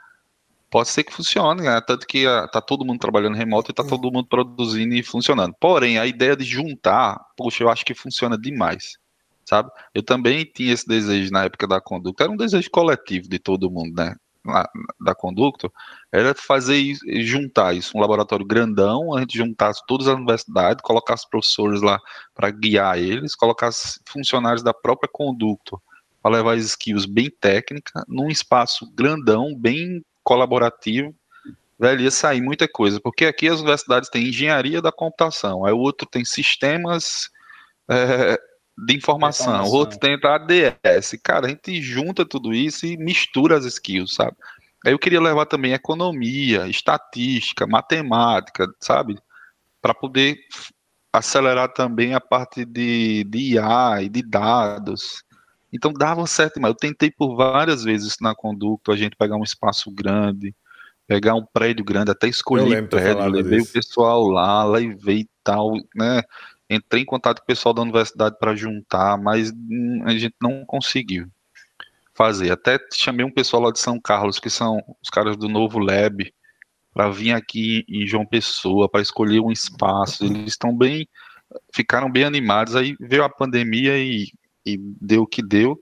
Pode ser que funcione, né? tanto que uh, tá todo mundo trabalhando remoto e tá todo mundo produzindo e funcionando. Porém, a ideia de juntar, poxa, eu acho que funciona demais, sabe? Eu também tinha esse desejo na época da conduta, era um desejo coletivo de todo mundo, né? da Conducto era fazer isso, juntar isso, um laboratório grandão, a gente juntasse todas as universidades, colocasse professores lá para guiar eles, colocasse funcionários da própria Conducto para levar as skills bem técnica, num espaço grandão, bem colaborativo, velho, ia sair muita coisa, porque aqui as universidades têm engenharia da computação, aí o outro tem sistemas é, de informação, o outro tem ADS. Cara, a gente junta tudo isso e mistura as skills, sabe? Aí eu queria levar também economia, estatística, matemática, sabe? Para poder acelerar também a parte de, de IA e de dados. Então dava certo, mas eu tentei por várias vezes na conduta a gente pegar um espaço grande, pegar um prédio grande, até escolher prédio, levei disso. o pessoal lá, levei e tal, né? Entrei em contato com o pessoal da universidade para juntar, mas a gente não conseguiu fazer. Até chamei um pessoal lá de São Carlos, que são os caras do Novo Lab, para vir aqui em João Pessoa, para escolher um espaço. Eles estão bem, ficaram bem animados. Aí veio a pandemia e, e deu o que deu.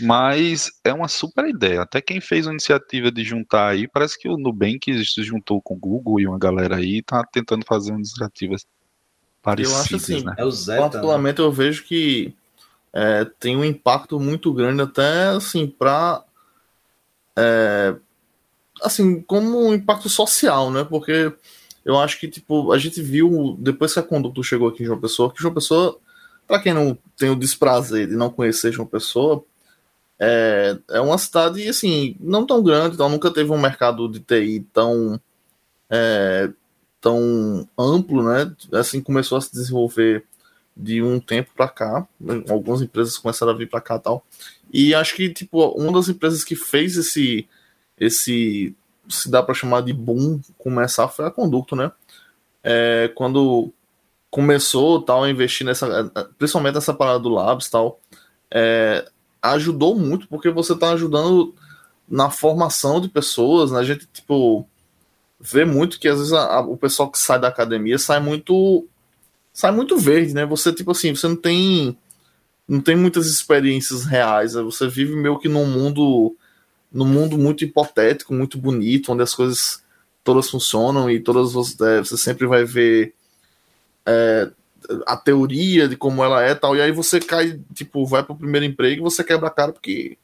Mas é uma super ideia. Até quem fez a iniciativa de juntar aí, parece que o Nubank se juntou com o Google e uma galera aí está tentando fazer uma iniciativa parecidas, eu acho assim, né? É o Zeta, particularmente né? eu vejo que é, tem um impacto muito grande até assim para é, assim como um impacto social, né? Porque eu acho que tipo a gente viu depois que a Conduto chegou aqui em João Pessoa que João Pessoa para quem não tem o desprazer de não conhecer João Pessoa é, é uma cidade assim não tão grande, então nunca teve um mercado de TI tão é, tão amplo, né? Assim começou a se desenvolver de um tempo para cá, algumas empresas começaram a vir para cá tal. E acho que tipo uma das empresas que fez esse esse se dá para chamar de boom começar foi a Conducto, né? É, quando começou tal a investir nessa, principalmente nessa parada do Labs tal, é, ajudou muito porque você está ajudando na formação de pessoas, né? A gente tipo vê muito que às vezes a, a, o pessoal que sai da academia sai muito sai muito verde, né? Você tipo assim, você não tem não tem muitas experiências reais, né? você vive meio que num mundo num mundo muito hipotético, muito bonito, onde as coisas todas funcionam e todas você, é, você sempre vai ver é, a teoria de como ela é tal, e aí você cai, tipo, vai para o primeiro emprego e você quebra a cara porque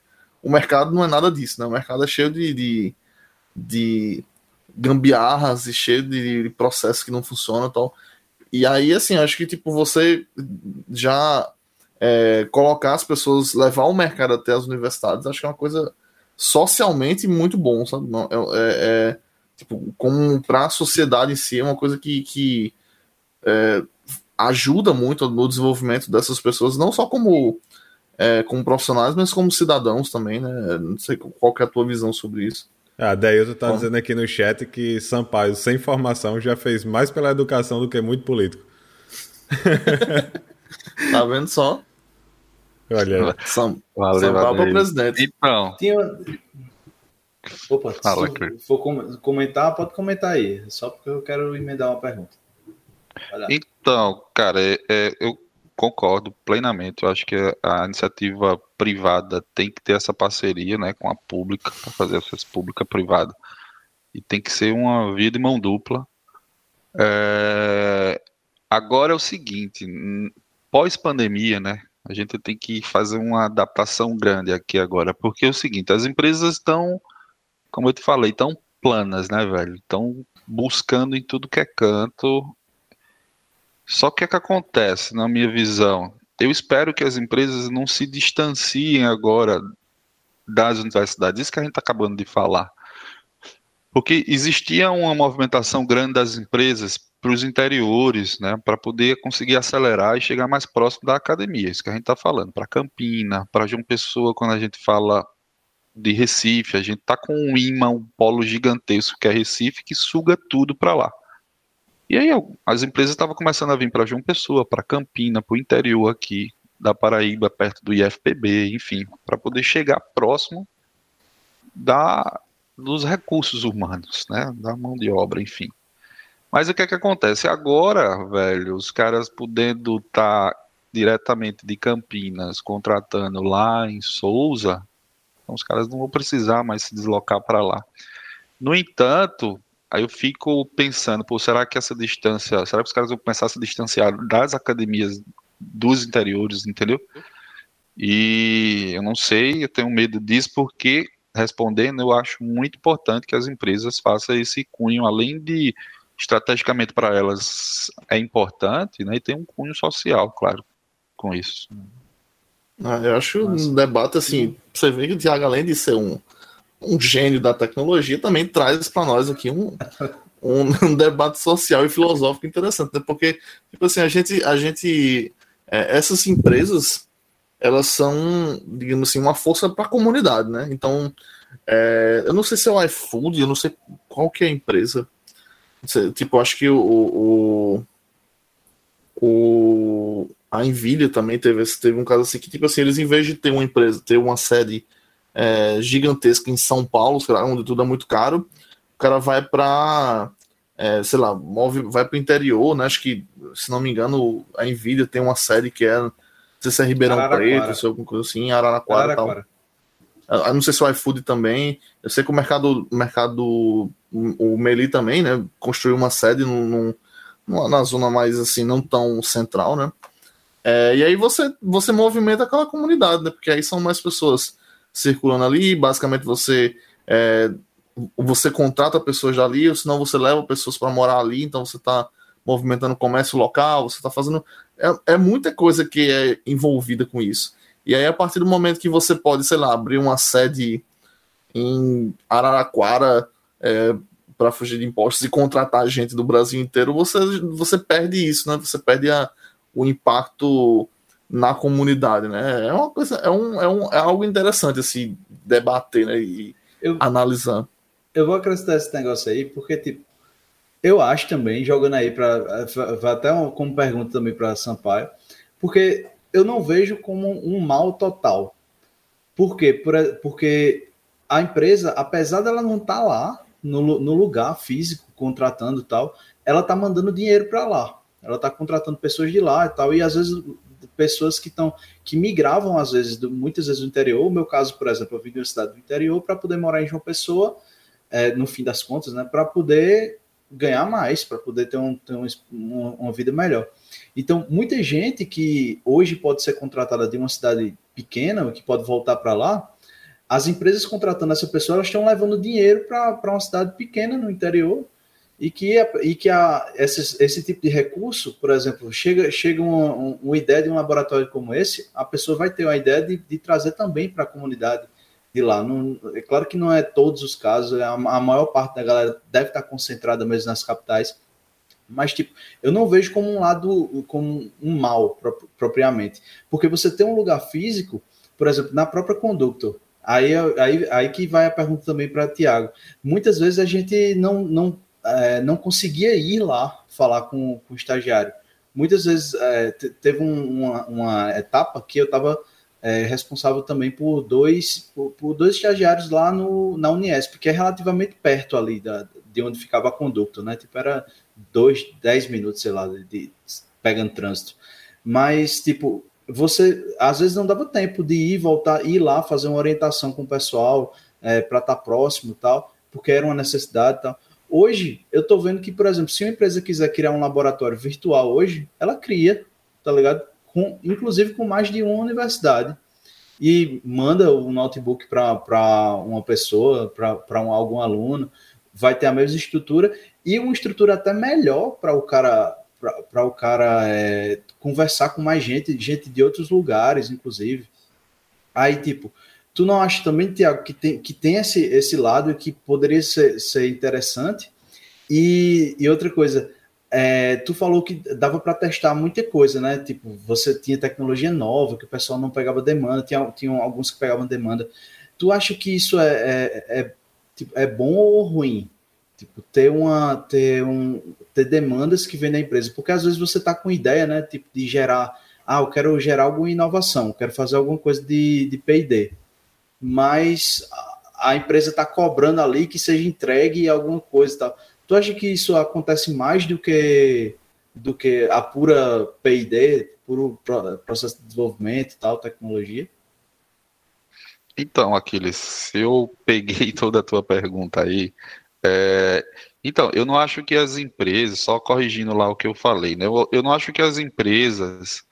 o mercado não é nada disso, né? O mercado é cheio de, de, de gambiarras e cheio de processos que não funcionam e tal. E aí, assim, acho que, tipo, você já é, colocar as pessoas, levar o mercado até as universidades, acho que é uma coisa socialmente muito bom, sabe? Não, é, é, é tipo, como para a sociedade em si, é uma coisa que, que é, ajuda muito no desenvolvimento dessas pessoas, não só como, é, como profissionais, mas como cidadãos também, né? Não sei qual é a tua visão sobre isso. Ah, Deilton tá Bom. dizendo aqui no chat que Sampaio, sem formação, já fez mais pela educação do que muito político. tá vendo só? Olha, Sam, valeu, Sampaio para presidente. Então. Tinha... Opa, Fala, se for comentar, pode comentar aí. Só porque eu quero emendar uma pergunta. Então, cara, é, é, eu concordo plenamente. Eu acho que a iniciativa privada tem que ter essa parceria né, com a pública, para fazer acesso pública-privada. E tem que ser uma via de mão dupla. É... Agora é o seguinte, pós-pandemia, né? A gente tem que fazer uma adaptação grande aqui agora, porque é o seguinte, as empresas estão, como eu te falei, estão planas, né, velho? Estão buscando em tudo que é canto. Só que o é que acontece, na minha visão? Eu espero que as empresas não se distanciem agora das universidades. Isso que a gente está acabando de falar. Porque existia uma movimentação grande das empresas para os interiores, né, para poder conseguir acelerar e chegar mais próximo da academia. Isso que a gente está falando. Para Campina, para João Pessoa, quando a gente fala de Recife, a gente está com um imã, um polo gigantesco que é Recife, que suga tudo para lá. E aí as empresas estavam começando a vir para João Pessoa, para Campina, para o interior aqui da Paraíba, perto do IFPB, enfim, para poder chegar próximo da dos recursos humanos, né, da mão de obra, enfim. Mas o que é que acontece agora, velho? Os caras podendo estar tá diretamente de Campinas contratando lá em Souza, então os caras não vão precisar mais se deslocar para lá. No entanto, aí eu fico pensando, pô, será que essa distância, será que os caras vão começar a se distanciar das academias dos interiores, entendeu? E eu não sei, eu tenho medo disso porque respondendo, eu acho muito importante que as empresas façam esse cunho, além de estrategicamente para elas é importante, né? E tem um cunho social, claro, com isso. Ah, eu acho Nossa. um debate assim, você vê que o Tiago, além de ser um, um gênio da tecnologia, também traz para nós aqui um, um, um, debate social e filosófico interessante, né? Porque, tipo assim, a gente, a gente é, essas empresas elas são, digamos assim, uma força para a comunidade, né? Então, é, eu não sei se é o iFood, eu não sei qual que é a empresa. Tipo, acho que o, o, o a Nvidia também teve, teve um caso assim que, tipo assim, eles em vez de ter uma empresa, ter uma sede é, gigantesca em São Paulo, lá, onde tudo é muito caro, o cara vai para é, sei lá, move, vai para o interior, né? Acho que, se não me engano, a Nvidia tem uma sede que é sei se é Ribeirão Araraquara. Preto, se é alguma coisa assim, Araraquara, Araraquara. tal. Eu não sei se o iFood também. Eu sei que o mercado, o mercado, o Meli também, né, construiu uma sede num, num, na zona mais assim, não tão central, né? É, e aí você, você movimenta aquela comunidade, né? Porque aí são mais pessoas circulando ali, basicamente você é, você contrata pessoas dali, ou senão você leva pessoas para morar ali, então você está movimentando o comércio local, você está fazendo. É, é, muita coisa que é envolvida com isso. E aí, a partir do momento que você pode, sei lá, abrir uma sede em Araraquara é, para fugir de impostos e contratar gente do Brasil inteiro, você, você perde isso, né? Você perde a, o impacto na comunidade, né? É uma coisa, é, um, é, um, é algo interessante assim, debater né? e eu, analisar. Eu vou acrescentar esse negócio aí, porque, tipo, eu acho também, jogando aí para. Até como pergunta também para Sampaio, porque eu não vejo como um mal total. Por quê? Porque a empresa, apesar dela não estar tá lá, no, no lugar físico, contratando tal, ela está mandando dinheiro para lá. Ela está contratando pessoas de lá e tal, e às vezes pessoas que estão que migravam às vezes do, muitas vezes do interior. O meu caso, por exemplo, eu vim de uma cidade do interior para poder morar em João Pessoa, é, no fim das contas, né, para poder ganhar mais, para poder ter, um, ter um, uma vida melhor. Então, muita gente que hoje pode ser contratada de uma cidade pequena, que pode voltar para lá, as empresas contratando essa pessoa, elas estão levando dinheiro para uma cidade pequena no interior e que, e que a, esse, esse tipo de recurso, por exemplo, chega, chega uma, uma ideia de um laboratório como esse, a pessoa vai ter uma ideia de, de trazer também para a comunidade de lá. Não, é claro que não é todos os casos, a, a maior parte da galera deve estar concentrada mesmo nas capitais, mas tipo, eu não vejo como um lado, como um mal propriamente, porque você tem um lugar físico, por exemplo, na própria Conductor, aí, aí, aí que vai a pergunta também para Tiago. Muitas vezes a gente não, não, é, não conseguia ir lá falar com, com o estagiário. Muitas vezes é, teve um, uma, uma etapa que eu estava é, responsável também por dois, por, por, dois estagiários lá no, na Uniesp, que é relativamente perto ali da, de onde ficava a conduta, né? Tipo, era dois, dez minutos, sei lá, de, de, pegando trânsito. Mas, tipo, você às vezes não dava tempo de ir, voltar, ir lá fazer uma orientação com o pessoal é, para estar tá próximo tal, porque era uma necessidade tal. Hoje, eu estou vendo que, por exemplo, se uma empresa quiser criar um laboratório virtual hoje, ela cria, tá ligado? com, inclusive com mais de uma universidade, e manda o notebook para uma pessoa, para um, algum aluno. vai ter a mesma estrutura e uma estrutura até melhor para o cara para o cara é, conversar com mais gente, gente de outros lugares, inclusive. Aí, tipo, tu não acha também, Tiago, que tem, que tem esse, esse lado que poderia ser, ser interessante? E, e outra coisa, é, tu falou que dava para testar muita coisa, né? Tipo, você tinha tecnologia nova, que o pessoal não pegava demanda, tinha, tinha alguns que pegavam demanda. Tu acha que isso é, é, é, tipo, é bom ou ruim? Tipo, ter uma ter um ter demandas que vem da empresa, porque às vezes você está com ideia, né, tipo de gerar, ah, eu quero gerar alguma inovação, quero fazer alguma coisa de, de P&D, mas a empresa está cobrando ali que seja entregue alguma coisa e tal. Tu acha que isso acontece mais do que do que a pura P&D, puro processo de desenvolvimento tal, tecnologia? Então, Aquiles, se eu peguei toda a tua pergunta aí, é, então, eu não acho que as empresas, só corrigindo lá o que eu falei, né? Eu, eu não acho que as empresas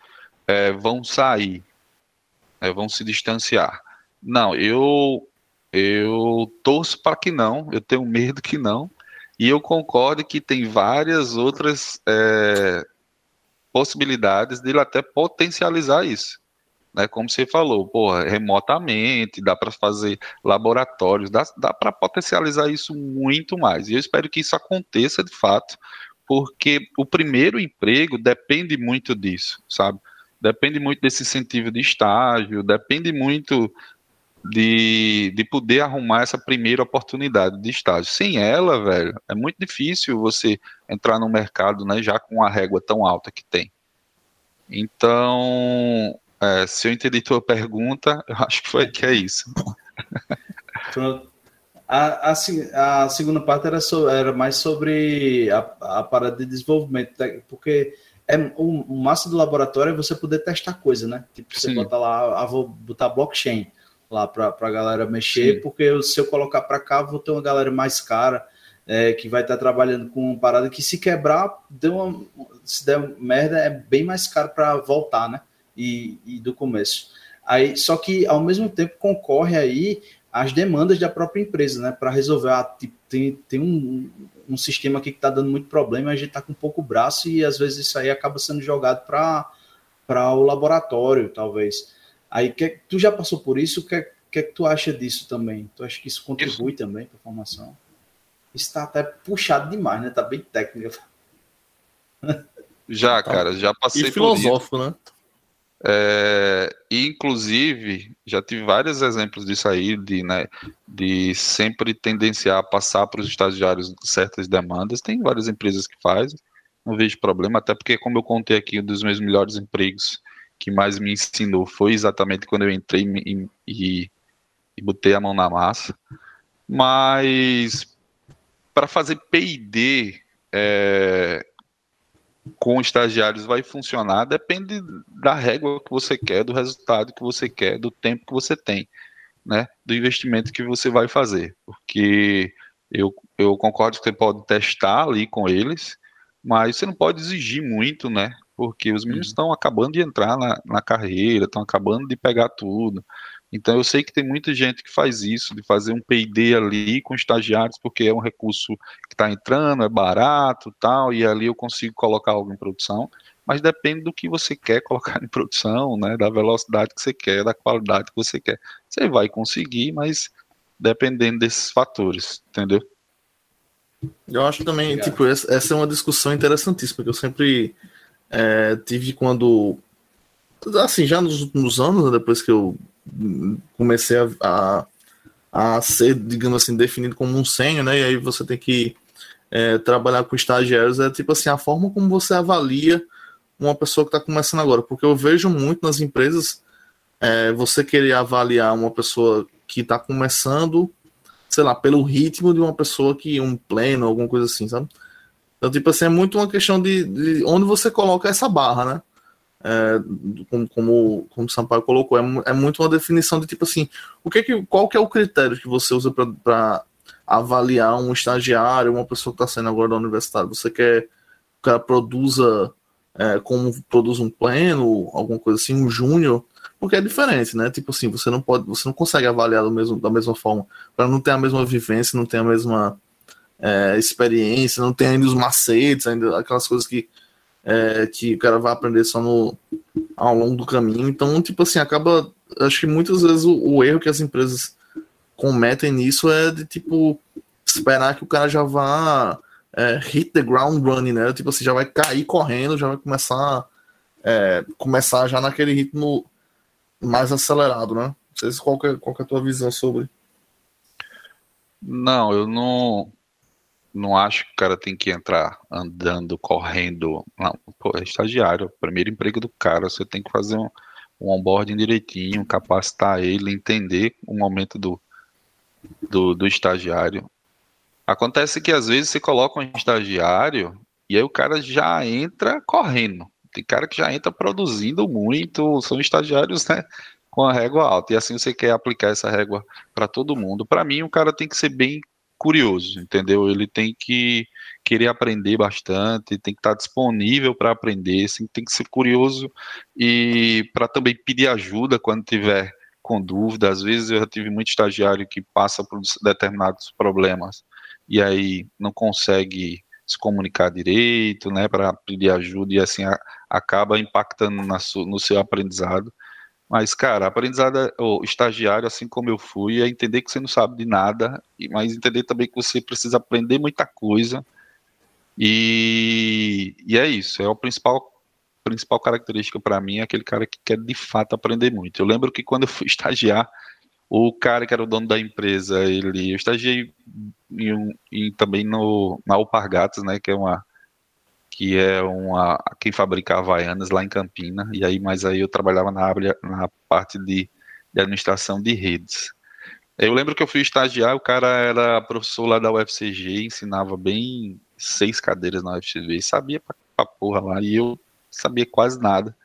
é, vão sair, é, vão se distanciar. Não, eu eu torço para que não, eu tenho medo que não, e eu concordo que tem várias outras é, possibilidades de ele até potencializar isso né? Como você falou, porra, remotamente, dá para fazer laboratórios, dá, dá para potencializar isso muito mais. E eu espero que isso aconteça de fato, porque o primeiro emprego depende muito disso, sabe? Depende muito desse incentivo de estágio, depende muito de, de poder arrumar essa primeira oportunidade de estágio. Sem ela, velho, é muito difícil você entrar no mercado né, já com a régua tão alta que tem. Então, é, se eu entendi tua pergunta, eu acho que foi que é isso. Pronto. A, a, a, segunda parte era, era mais sobre a, a parada de desenvolvimento, né? porque é, o, o massa do laboratório é você poder testar coisa, né? Tipo, você Sim. bota lá, ah, vou botar blockchain lá para a galera mexer, Sim. porque se eu colocar para cá, vou ter uma galera mais cara é, que vai estar tá trabalhando com uma parada que se quebrar, deu uma, se der merda, é bem mais caro para voltar, né? e, e do começo. Aí, só que ao mesmo tempo concorre aí as demandas da própria empresa, né? Para resolver, ah, tipo, tem, tem um, um sistema aqui que está dando muito problema, a gente está com pouco braço e às vezes isso aí acaba sendo jogado para o laboratório, talvez. Aí, que, tu já passou por isso? O que, que, que tu acha disso também? Tu acha que isso contribui isso. também para a formação? Isso está até puxado demais, né? Tá bem técnico. Já, cara, já passei e filosófico, né? É, inclusive, já tive vários exemplos disso aí, de, né, de sempre tendenciar a passar para os estagiários certas demandas. Tem várias empresas que fazem, não vejo problema, até porque, como eu contei aqui, um dos meus melhores empregos que mais me ensinou foi exatamente quando eu entrei e, e, e botei a mão na massa. Mas para fazer PD, é, com estagiários vai funcionar depende da régua que você quer, do resultado que você quer, do tempo que você tem, né? Do investimento que você vai fazer. Porque eu, eu concordo que você pode testar ali com eles, mas você não pode exigir muito, né? Porque os meninos uhum. estão acabando de entrar na, na carreira, estão acabando de pegar tudo. Então eu sei que tem muita gente que faz isso, de fazer um P&D ali com estagiários, porque é um recurso que está entrando, é barato, tal, e ali eu consigo colocar algo em produção. Mas depende do que você quer colocar em produção, né, da velocidade que você quer, da qualidade que você quer. Você vai conseguir, mas dependendo desses fatores, entendeu? Eu acho também, Obrigado. tipo, essa é uma discussão interessantíssima que eu sempre é, tive quando, assim, já nos últimos anos, né, depois que eu comecei a, a, a, ser, digamos assim, definido como um sênior, né? E aí você tem que é, trabalhar com estagiários, é tipo assim, a forma como você avalia uma pessoa que está começando agora, porque eu vejo muito nas empresas é, você querer avaliar uma pessoa que está começando, sei lá, pelo ritmo de uma pessoa que um pleno, alguma coisa assim, sabe? Então, tipo assim, é muito uma questão de, de onde você coloca essa barra, né? é, como, como, como o Sampaio colocou, é, é, muito uma definição de tipo assim, o que, que qual que é o critério que você usa para avaliar um estagiário, uma pessoa que está saindo agora da universidade? Você quer que cara produza é, como produz um pleno, alguma coisa assim, um júnior? Porque é diferente, né? Tipo assim, você não pode, você não consegue avaliar do mesmo, da mesma forma, para não ter a mesma vivência, não ter a mesma é, experiência, não tem ainda os macetes, ainda aquelas coisas que, é, que o cara vai aprender só no, ao longo do caminho. Então, tipo assim, acaba. Acho que muitas vezes o, o erro que as empresas cometem nisso é de tipo esperar que o cara já vá é, hit the ground running, né? Tipo assim, já vai cair correndo, já vai começar é, começar já naquele ritmo mais acelerado, né? Não sei se qual que, é, qual que é a tua visão sobre. Não, eu não não acho que o cara tem que entrar andando, correndo. Não, pô, é estagiário, primeiro emprego do cara, você tem que fazer um, um onboarding direitinho, capacitar ele, entender o momento do, do, do estagiário. Acontece que às vezes você coloca um estagiário e aí o cara já entra correndo. Tem cara que já entra produzindo muito, são estagiários, né? Com a régua alta. E assim você quer aplicar essa régua para todo mundo. Para mim, o cara tem que ser bem curioso, entendeu? Ele tem que querer aprender bastante, tem que estar disponível para aprender, assim, tem que ser curioso e para também pedir ajuda quando tiver com dúvida. Às vezes eu já tive muito estagiário que passa por determinados problemas e aí não consegue se comunicar direito, né, para pedir ajuda e assim a, acaba impactando su, no seu aprendizado. Mas, cara, aprendizado, o estagiário, assim como eu fui, é entender que você não sabe de nada, mas entender também que você precisa aprender muita coisa. E, e é isso, é o principal principal característica para mim é aquele cara que quer de fato aprender muito. Eu lembro que quando eu fui estagiar, o cara que era o dono da empresa, ele eu estagiei em, em, também no na Alpargatas, né, que é uma que é uma quem fabrica Havaianas lá em Campina, e aí mas aí eu trabalhava na, na parte de, de administração de redes. Eu lembro que eu fui estagiar, o cara era professor lá da UFCG, ensinava bem seis cadeiras na UFCG, sabia pra, pra porra lá, e eu sabia quase nada.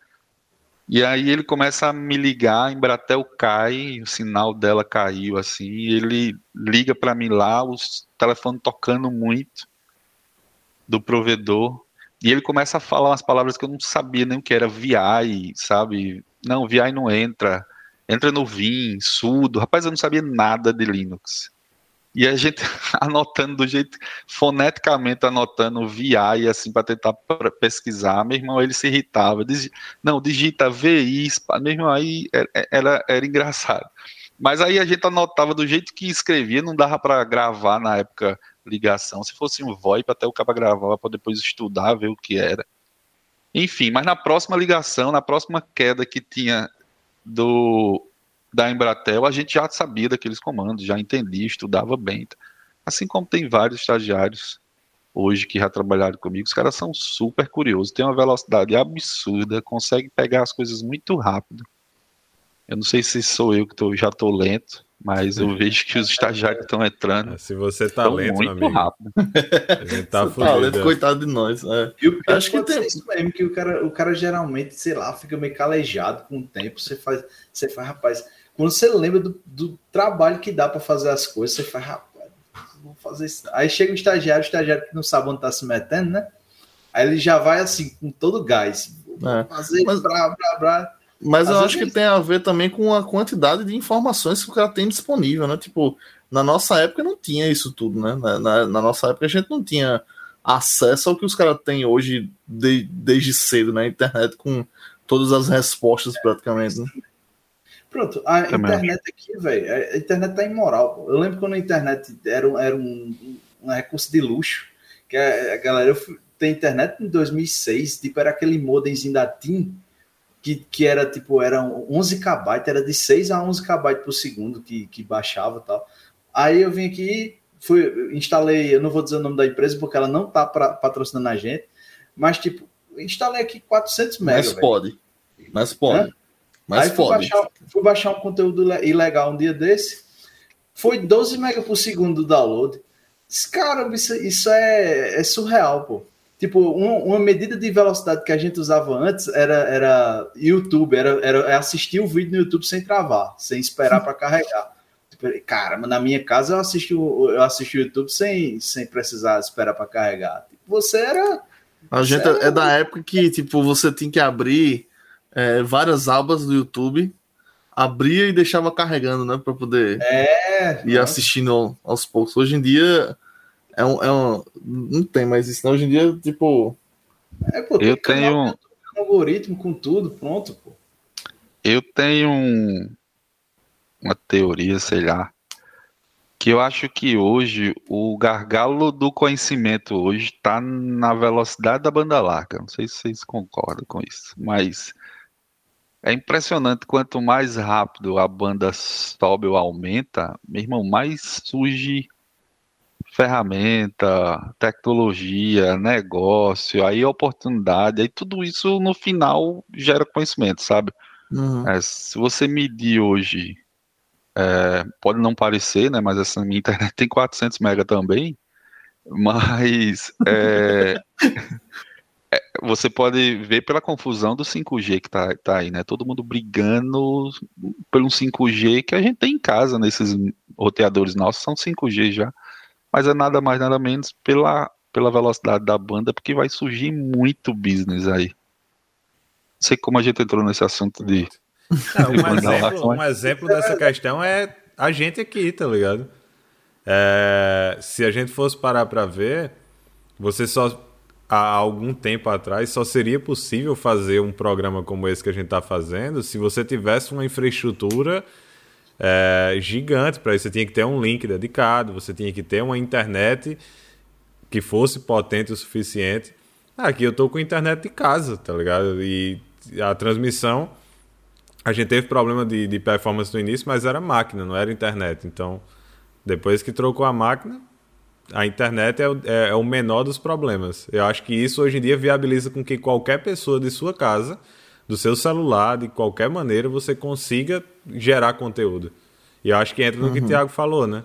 E aí ele começa a me ligar, a Embratel cai, o sinal dela caiu assim, ele liga para mim lá, os telefones tocando muito do provedor, e ele começa a falar umas palavras que eu não sabia nem o que era VI, sabe? Não, VI não entra, entra no Vim, sudo. Rapaz, eu não sabia nada de Linux. E a gente anotando do jeito, foneticamente anotando VI, assim, para tentar pesquisar. Meu irmão, ele se irritava. Diz, não, digita VI, meu irmão, aí era, era, era engraçado. Mas aí a gente anotava do jeito que escrevia, não dava para gravar na época ligação. Se fosse um VoIP, até o cara gravava para depois estudar, ver o que era. Enfim, mas na próxima ligação, na próxima queda que tinha do da Embratel, a gente já sabia daqueles comandos, já entendia, estudava bem. Assim como tem vários estagiários hoje que já trabalharam comigo, os caras são super curiosos, tem uma velocidade absurda, consegue pegar as coisas muito rápido. Eu não sei se sou eu que tô, já estou lento, mas eu vejo que os estagiários estão entrando. É, se você tá lento, muito amigo, rápido. A gente tá, tá lento, coitado de nós. É. Eu, eu acho que tem isso mesmo, que o cara, o cara geralmente, sei lá, fica meio calejado com o tempo. Você faz, você faz, rapaz, quando você lembra do, do trabalho que dá para fazer as coisas, você faz, rapaz, vou fazer isso. Aí chega o estagiário, o estagiário que não sabe onde tá se metendo, né? Aí ele já vai assim, com todo gás. Vou é. fazer, Mas... blá, blá, blá. Mas Às eu acho que tem a ver também com a quantidade de informações que o cara tem disponível, né? Tipo, na nossa época não tinha isso tudo, né? Na, na, na nossa época a gente não tinha acesso ao que os caras têm hoje de, desde cedo na internet, com todas as respostas praticamente. Né? Pronto, a Também. internet aqui, velho, a internet tá imoral. Eu lembro quando a internet era, era um, um recurso de luxo, que a, a galera tem internet em 2006, tipo, era aquele modemzinho da TIM, que, que era tipo, era 11 KB, era de 6 a 11 KB por segundo que, que baixava e tal. Aí eu vim aqui, fui, instalei, eu não vou dizer o nome da empresa porque ela não tá pra, patrocinando a gente, mas tipo, instalei aqui 400 MB. Mas pode, mas pode. Mas Aí pode. Fui baixar, fui baixar um conteúdo ilegal um dia desse, foi 12 MB por segundo do download. Cara, isso, isso é, é surreal, pô. Tipo, uma, uma, medida de velocidade que a gente usava antes era, era YouTube, era, era assistir o vídeo no YouTube sem travar, sem esperar para carregar. Tipo, cara, na minha casa eu assisti, eu assisti o YouTube sem, sem precisar esperar para carregar. Tipo, você era. A gente era... é da época que tipo, você tinha que abrir é, várias abas do YouTube, abria e deixava carregando, né? para poder é, ir assistindo aos poucos. Hoje em dia É um, é um. Não tem mais isso, não. Hoje em dia, tipo. É, pô, eu tenho. Um algoritmo com tudo, pronto, pô. Eu tenho um, uma teoria, sei lá, que eu acho que hoje o gargalo do conhecimento hoje está na velocidade da banda larga. Não sei se vocês concordam com isso, mas é impressionante quanto mais rápido a banda sobe ou aumenta, meu irmão, mais surge ferramenta, tecnologia, negócio, aí oportunidade, aí tudo isso no final gera conhecimento, sabe? Uhum. É, se você medir hoje, é, pode não parecer, né? Mas essa minha internet tem 400 mega também, mas é, é, você pode ver pela confusão do 5G que tá, tá aí, né? Todo mundo brigando pelo 5G que a gente tem em casa, nesses roteadores nossos, são 5G já mas é nada mais, nada menos pela, pela velocidade da banda, porque vai surgir muito business aí. Não sei como a gente entrou nesse assunto de. Não, um, exemplo, um exemplo dessa questão é a gente aqui, tá ligado? É, se a gente fosse parar para ver, você só há algum tempo atrás só seria possível fazer um programa como esse que a gente está fazendo se você tivesse uma infraestrutura é, gigante para isso. Você tinha que ter um link dedicado, você tinha que ter uma internet que fosse potente o suficiente. Aqui eu tô com internet de casa, tá ligado? E a transmissão, a gente teve problema de, de performance no início, mas era máquina, não era internet. Então, depois que trocou a máquina, a internet é, é, é, o menor dos problemas. Eu acho que isso hoje em dia viabiliza com que qualquer pessoa de sua casa do seu celular, de qualquer maneira, você consiga gerar conteúdo. E eu acho que entra no uhum. que o Thiago falou, né?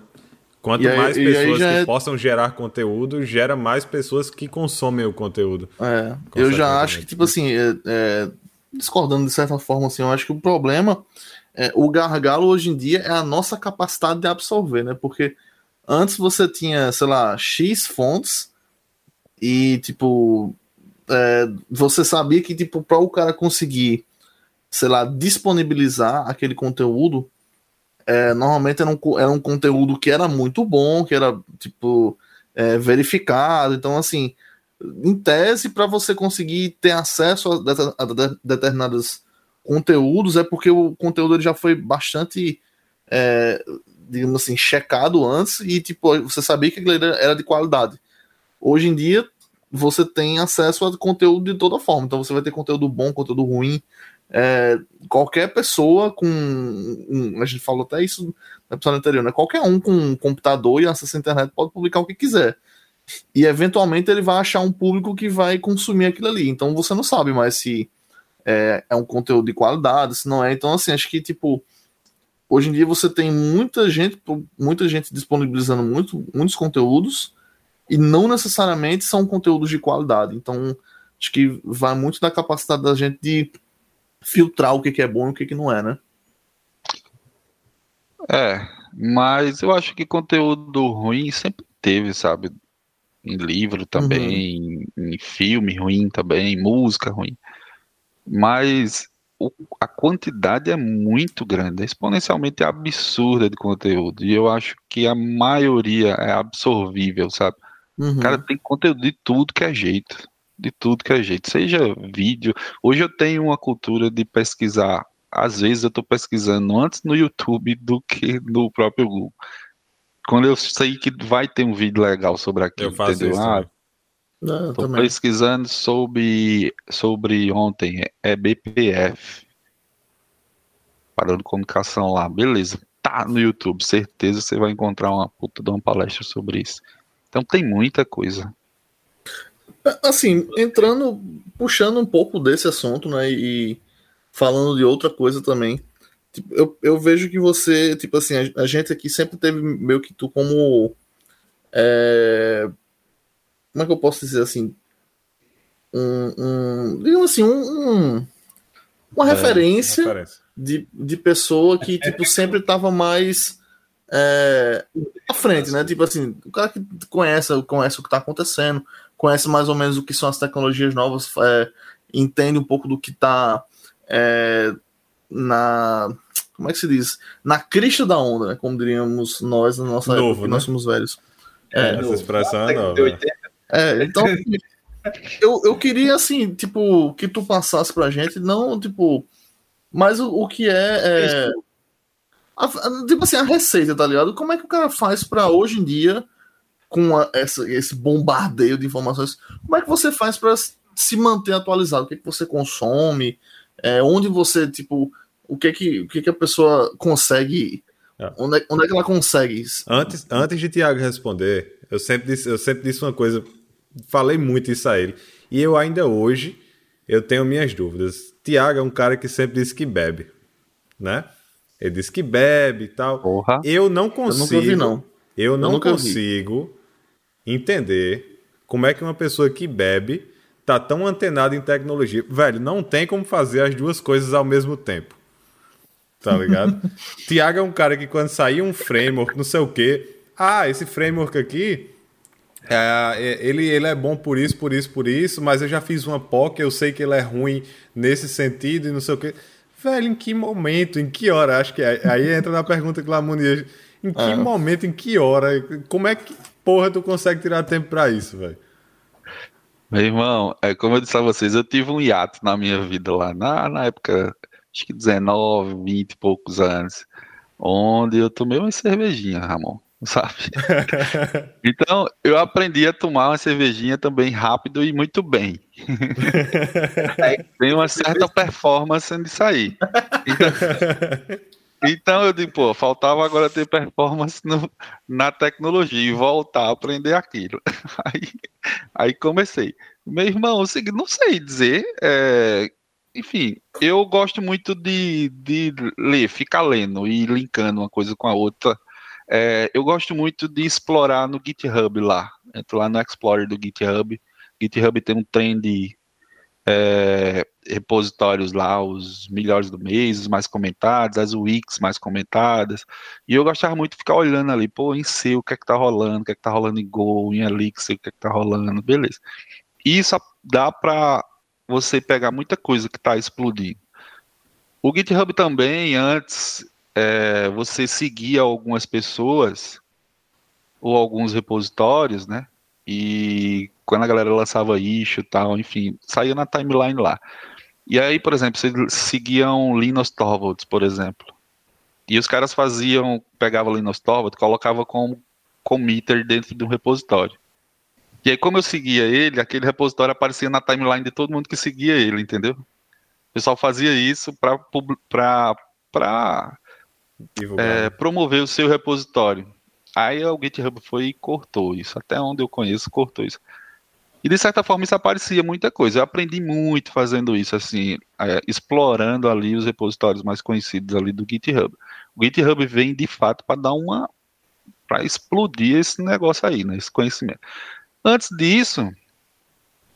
Quanto aí, mais pessoas que é... possam gerar conteúdo, gera mais pessoas que consomem o conteúdo. É, eu já acho que, tipo assim, é, é, discordando de certa forma, assim, eu acho que o problema, é, o gargalo hoje em dia é a nossa capacidade de absorver, né? Porque antes você tinha, sei lá, X fontes e, tipo, é, você sabia que, tipo, para o cara conseguir, sei lá, disponibilizar aquele conteúdo, é, normalmente era um, era um conteúdo que era muito bom, que era, tipo, é, verificado. Então, assim, em tese, para você conseguir ter acesso a, a, determinados conteúdos, é porque o conteúdo ele já foi bastante, é, digamos assim, checado antes e, tipo, você sabia que aquilo era de qualidade. Hoje em dia, você tem acesso a conteúdo de toda forma. Então você vai ter conteúdo bom, conteúdo ruim. É, qualquer pessoa com. Um, a gente falou até isso na episódio anterior, né? Qualquer um com um computador e acesso à internet pode publicar o que quiser. E eventualmente ele vai achar um público que vai consumir aquilo ali. Então você não sabe mais se é, é um conteúdo de qualidade, se não é. Então, assim, acho que, tipo, hoje em dia você tem muita gente, muita gente disponibilizando muito, muitos conteúdos e não necessariamente são conteúdos de qualidade. Então, acho que vai muito da capacidade da gente de filtrar o que, é bom e o que, que não é, né? É, mas eu acho que conteúdo ruim sempre teve, sabe? Em livro também, uhum. em, em filme ruim também, música ruim. Mas o, a quantidade é muito grande, é exponencialmente absurda de conteúdo. E eu acho que a maioria é absorvível, sabe? Uhum. Cara, tem conteúdo de tudo que é jeito. De tudo que é jeito. Seja vídeo. Hoje eu tenho uma cultura de pesquisar. Às vezes eu estou pesquisando antes no YouTube do que no próprio Google. Quando eu sei que vai ter um vídeo legal sobre aquilo, eu faço entendeu? Isso, ah, não, tô também. pesquisando sobre, sobre ontem, é BPF. Parando de comunicação lá, beleza. Tá no YouTube, certeza você vai encontrar uma puta de uma palestra sobre isso. Então tem muita coisa. Assim, entrando, puxando um pouco desse assunto, né, e falando de outra coisa também, tipo, eu, eu vejo que você, tipo assim, a, a, gente aqui sempre teve meio que tu como. É, como é que eu posso dizer assim? Um, um digamos assim, um, um uma é, referência, referência, De, de pessoa que, tipo, sempre estava mais é, à frente, né? Tipo assim, o cara que conhece, conhece o que está acontecendo, conhece mais ou menos o que são as tecnologias novas, é, entende um pouco do que está é, na. Como é que se diz? Na crista da onda, né? Como diríamos nós na nossa Novo, época, né? nós somos velhos. É, essa expressão é nova. É, então eu, eu queria assim, tipo, que tu passasse pra gente, não, tipo, mas o, o que é, a, tipo assim, a receita, tá ligado? Como é que o cara faz para hoje em dia, com a, essa, esse bombardeio de informações, como é que você faz para se manter atualizado? O que, é que você consome? É, onde você, tipo, o que é que, o que, é que a pessoa consegue. É. Onde, é, onde é que ela consegue isso? Antes, antes de Tiago responder, eu sempre, disse, eu sempre disse uma coisa, falei muito isso a ele. E eu ainda hoje, eu tenho minhas dúvidas. Tiago é um cara que sempre disse que bebe, né? Ele disse que bebe e tal. Porra. Eu não consigo. Eu, vi, não. eu não eu consigo vi. entender como é que uma pessoa que bebe tá tão antenada em tecnologia. Velho, não tem como fazer as duas coisas ao mesmo tempo. Tá ligado? Tiago é um cara que quando sair um framework, não sei o quê. Ah, esse framework aqui. É, é ele, ele é bom por isso, por isso, por isso, mas eu já fiz uma POC, eu sei que ele é ruim nesse sentido e não sei o quê. Velho, em que momento, em que hora? Acho que aí entra na pergunta que o Lamonia. Em que ah. momento, em que hora? Como é que porra tu consegue tirar tempo para isso, velho? Meu irmão, é como eu disse a vocês, eu tive um hiato na minha vida lá, na, na época, acho que 19, 20 e poucos anos, onde eu tomei uma cervejinha, Ramon sabe? então, eu aprendi a tomar uma cervejinha também rápido e muito bem. Tem uma certa performance nisso aí. Então, então eu digo, pô, faltava agora ter performance no, na tecnologia e voltar a aprender aquilo. Aí, aí comecei. Meu irmão, não sei dizer. É, enfim, eu gosto muito de, de ler, ficar lendo e linkando uma coisa com a outra é, eu gosto muito de explorar no GitHub lá. Entro lá no Explorer do GitHub. GitHub tem um trend é, repositórios lá, os melhores do mês, os mais comentados, as wikis mais comentadas. E eu gostava muito de ficar olhando ali, pô, em C, o que é que tá rolando, o que é que tá rolando em Go, em Elixir, o que é que tá rolando, beleza. E isso dá para você pegar muita coisa que está explodindo. O GitHub também, antes, é, você seguia algumas pessoas ou alguns repositórios, né? E quando a galera lançava issue e tal, enfim, saía na timeline lá. E aí, por exemplo, você seguiam Linus Torvalds, por exemplo. E os caras faziam, pegavam Linus Torvalds, colocava como committer dentro de um repositório. E aí, como eu seguia ele, aquele repositório aparecia na timeline de todo mundo que seguia ele, entendeu? O pessoal fazia isso para é, promover o seu repositório. Aí o GitHub foi e cortou isso. Até onde eu conheço, cortou isso. E de certa forma isso aparecia muita coisa. Eu aprendi muito fazendo isso, assim, é, explorando ali os repositórios mais conhecidos ali do GitHub. O GitHub vem de fato para dar uma. para explodir esse negócio aí, né, esse conhecimento. Antes disso,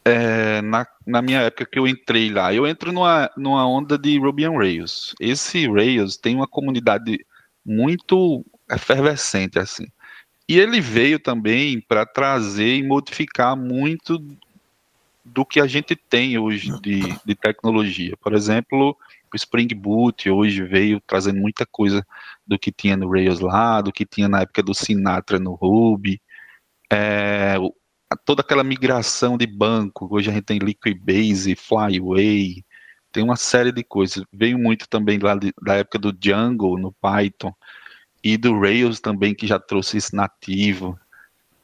é, na, na, minha época que eu entrei lá, eu entro numa, numa onda de Ruby on Rails. Esse Rails tem uma comunidade muito efervescente, assim. E ele veio também para trazer e modificar muito do que a gente tem hoje de, de tecnologia. Por exemplo, o Spring Boot hoje veio trazendo muita coisa do que tinha no Rails lá, do que tinha na época do Sinatra no Ruby. É, toda aquela migração de banco, hoje a gente tem Liquidbase, Flyway, tem uma série de coisas. Veio muito também lá de, da época do Django no Python e do Rails também que já trouxe isso nativo,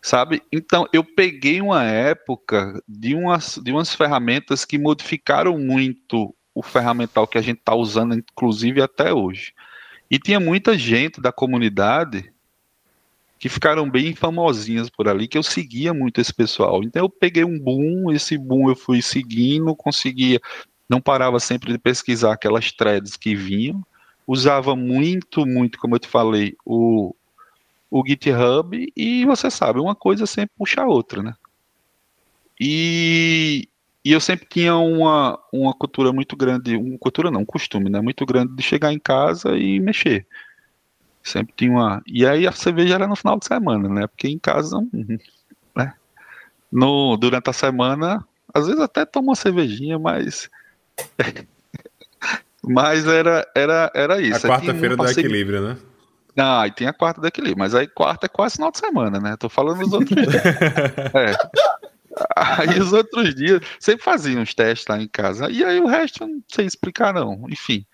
sabe? Então eu peguei uma época de umas de umas ferramentas que modificaram muito o ferramental que a gente está usando, inclusive até hoje. E tinha muita gente da comunidade que ficaram bem famosinhas por ali, que eu seguia muito esse pessoal. Então eu peguei um boom, esse boom eu fui seguindo, conseguia, não parava sempre de pesquisar aquelas threads que vinham, usava muito, muito, como eu te falei, o, o GitHub, e você sabe, uma coisa sempre puxa a outra, né? E, e eu sempre tinha uma, uma cultura muito grande, uma cultura não, um costume, né? Muito grande de chegar em casa e mexer. Sempre tinha uma. E aí a cerveja era no final de semana, né? Porque em casa, uhum, né? No, durante a semana, às vezes até toma uma cervejinha, mas. mas era, era, era isso. A quarta-feira do equilíbrio, né? Ah, e tem a quarta daquele, mas aí quarta é quase final de semana, né? Tô falando os outros dias. é. Aí os outros dias, sempre fazia uns testes lá em casa. E aí o resto eu não sei explicar, não. Enfim.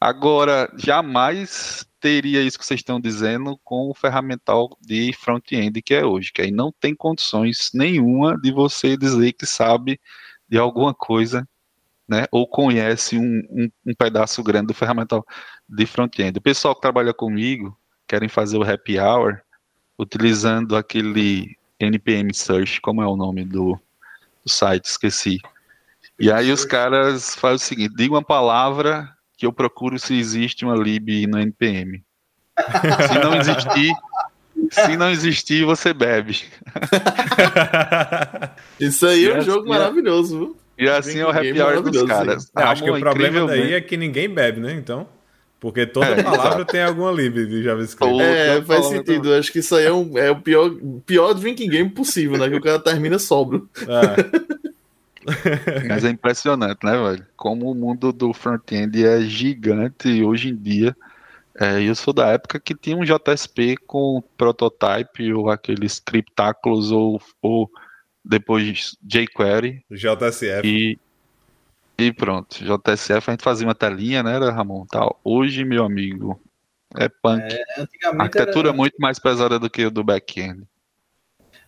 Agora, jamais teria isso que vocês estão dizendo com o ferramental de front-end que é hoje, que aí não tem condições nenhuma de você dizer que sabe de alguma coisa, né, ou conhece um, um, um pedaço grande do ferramental de front-end. O pessoal que trabalha comigo querem fazer o happy hour utilizando aquele NPM Search, como é o nome do, do site, esqueci. E aí os caras fazem o seguinte, diga uma palavra que eu procuro se existe uma lib no NPM. Se não existir, se não existir, você bebe. Isso aí é um jogo maravilhoso, viu? E assim é o happy hour dos caras. É, acho que o problema daí é que ninguém bebe, né? Então. Porque toda é, palavra tem alguma lib de JavaScript. É, faz sentido. Acho que isso aí é, um, é o pior, pior drinking game possível, né? Que o cara termina sóbrio. É. Mas é impressionante, né, velho? Como o mundo do front-end é gigante hoje em dia. É, eu sou da época que tinha um JSP com prototype ou aqueles scriptáculos ou, ou depois jQuery. JSF. E, e pronto, JSF a gente fazia uma telinha, né, Ramon? Tal. Hoje, meu amigo, é punk. É, a arquitetura era... é muito mais pesada do que o do back-end.